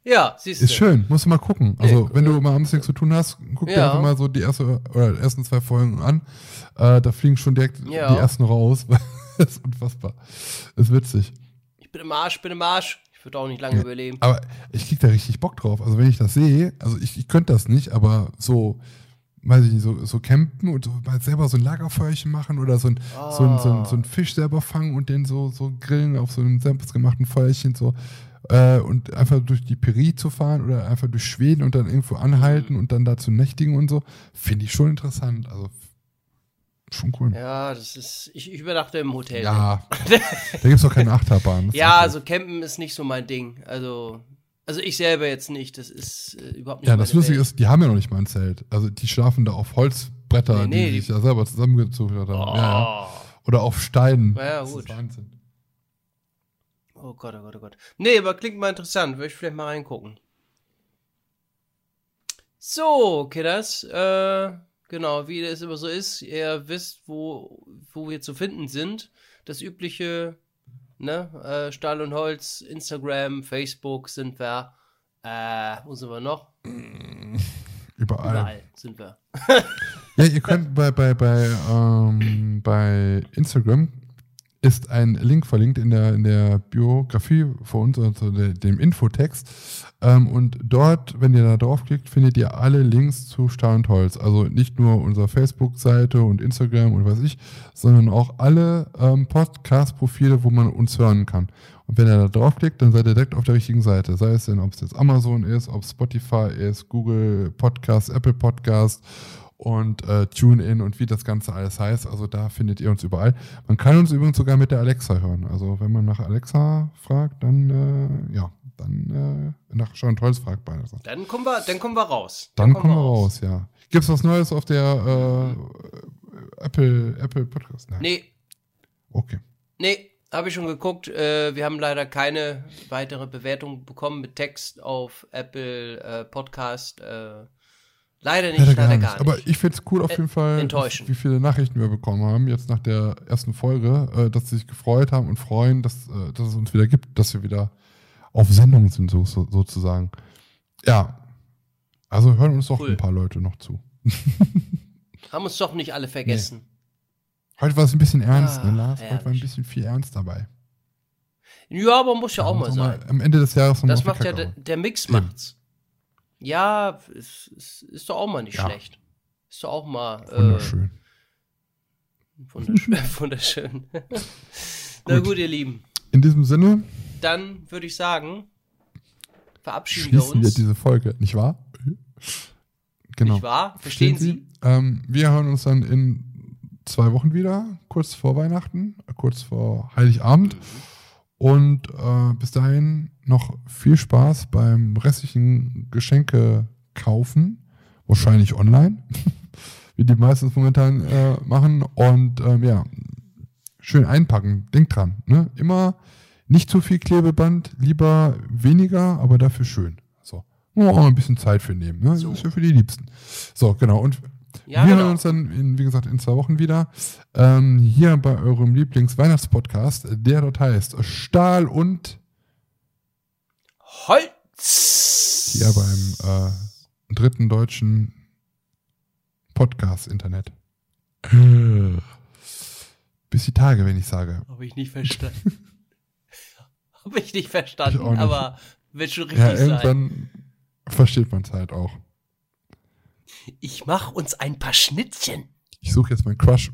Ja, siehst du. Ist schön, musst du mal gucken. Also, wenn du mal abends nichts zu tun hast, guck ja. dir einfach mal so die erste oder die ersten zwei Folgen an. Äh, da fliegen schon direkt ja. die ersten raus. das ist unfassbar. Das ist witzig. Ich bin im Arsch, bin im Arsch. Ich würde auch nicht lange ja, überleben. Aber ich krieg da richtig Bock drauf. Also, wenn ich das sehe, also ich, ich könnte das nicht, aber so, weiß ich nicht, so, so campen und so, mal selber so ein Lagerfeuerchen machen oder so ein, oh. so, ein, so, ein, so ein Fisch selber fangen und den so, so grillen auf so einem selbstgemachten Feuerchen, so äh, und einfach durch die Peri zu fahren oder einfach durch Schweden und dann irgendwo anhalten und dann da zu nächtigen und so, finde ich schon interessant. Also schon cool. Ja, das ist, ich, ich überdachte im Hotel. Ja, da gibt es doch keine Achterbahn. ja, also campen ist nicht so mein Ding. Also, also ich selber jetzt nicht, das ist äh, überhaupt nicht Ja, das Lustige ist, die haben ja noch nicht mal ein Zelt. Also die schlafen da auf Holzbretter, nee, nee, die, die sich ja selber zusammengezogen haben. Oh. Ja, ja. Oder auf Steinen. Ja, gut. Das ist Wahnsinn. Oh Gott, oh Gott, oh Gott. Nee, aber klingt mal interessant. Würde ich vielleicht mal reingucken. So, Kidders. Äh, genau, wie das immer so ist. Ihr wisst, wo, wo wir zu finden sind. Das übliche, ne? Äh, Stahl und Holz, Instagram, Facebook sind wir. Äh, wo sind wir noch? Überall. Überall sind wir. ja, ihr könnt bei, bei, bei, ähm, bei Instagram ist ein Link verlinkt in der, in der Biografie von uns, also dem Infotext. Ähm, und dort, wenn ihr da draufklickt, findet ihr alle Links zu Stahl und Holz. Also nicht nur unsere Facebook-Seite und Instagram und was ich, sondern auch alle ähm, Podcast-Profile, wo man uns hören kann. Und wenn ihr da draufklickt, dann seid ihr direkt auf der richtigen Seite. Sei es denn, ob es jetzt Amazon ist, ob Spotify ist, Google Podcast, Apple Podcast und äh, TuneIn und wie das Ganze alles heißt. Also da findet ihr uns überall. Man kann uns übrigens sogar mit der Alexa hören. Also wenn man nach Alexa fragt, dann äh, ja, dann äh, nach Sean Trolls fragt man. Also. Dann kommen wir, dann kommen wir raus. Dann, dann kommen, wir raus, raus ja. Gibt es was Neues auf der äh, Apple, Apple Podcast? Nein. Nee. Okay. Nee, habe ich schon geguckt. Äh, wir haben leider keine weitere Bewertung bekommen mit Text auf Apple äh, Podcast. Äh, Leider nicht, leider, leider gar, nicht. Aber ich finde es cool auf jeden Fall, enttäuschend. wie viele Nachrichten wir bekommen haben, jetzt nach der ersten Folge, äh, dass sie sich gefreut haben und freuen, dass, äh, dass es uns wieder gibt, dass wir wieder auf Sendung sind, so, so, sozusagen. Ja. Also hören uns doch cool. ein paar Leute noch zu. haben uns doch nicht alle vergessen. Nee. Heute war es ein bisschen ernst, ah, ne, Lars? Ehrlich. Heute war ein bisschen viel Ernst dabei. Ja, aber muss ja, ja auch mal sein. Am Ende des Jahres noch Das macht ja der, der Mix macht's. Ja, ist, ist, ist doch auch mal nicht ja. schlecht. Ist doch auch mal. Äh, Wunderschön. Wunderschön. wunderschön. Na gut, ihr Lieben. In diesem Sinne. Dann würde ich sagen, verabschieden wir uns. wir diese Folge, nicht wahr? Genau. Nicht wahr? Verstehen, Sie? Sie? Ähm, wir hören uns dann in zwei Wochen wieder, kurz vor Weihnachten, kurz vor Heiligabend. Mhm. Und äh, bis dahin noch viel Spaß beim restlichen Geschenke kaufen. Wahrscheinlich online, wie die meistens momentan äh, machen. Und ähm, ja, schön einpacken. Denkt dran, ne? Immer nicht zu viel Klebeband, lieber weniger, aber dafür schön. So. Nur auch ein bisschen Zeit für nehmen. Ne? So. Das ist ja für die Liebsten. So, genau. Und ja, wir genau. hören uns dann, in, wie gesagt, in zwei Wochen wieder. Ähm, hier bei eurem Lieblings-Weihnachtspodcast, der dort heißt Stahl und Holz. Hier beim äh, dritten deutschen Podcast-Internet. Bis die Tage, wenn ich sage. Habe ich nicht verstanden. Habe ich nicht verstanden, ich nicht. aber wird schon richtig ja, irgendwann sein. versteht man es halt auch. Ich mach uns ein paar Schnittchen. Ich suche jetzt meinen Crush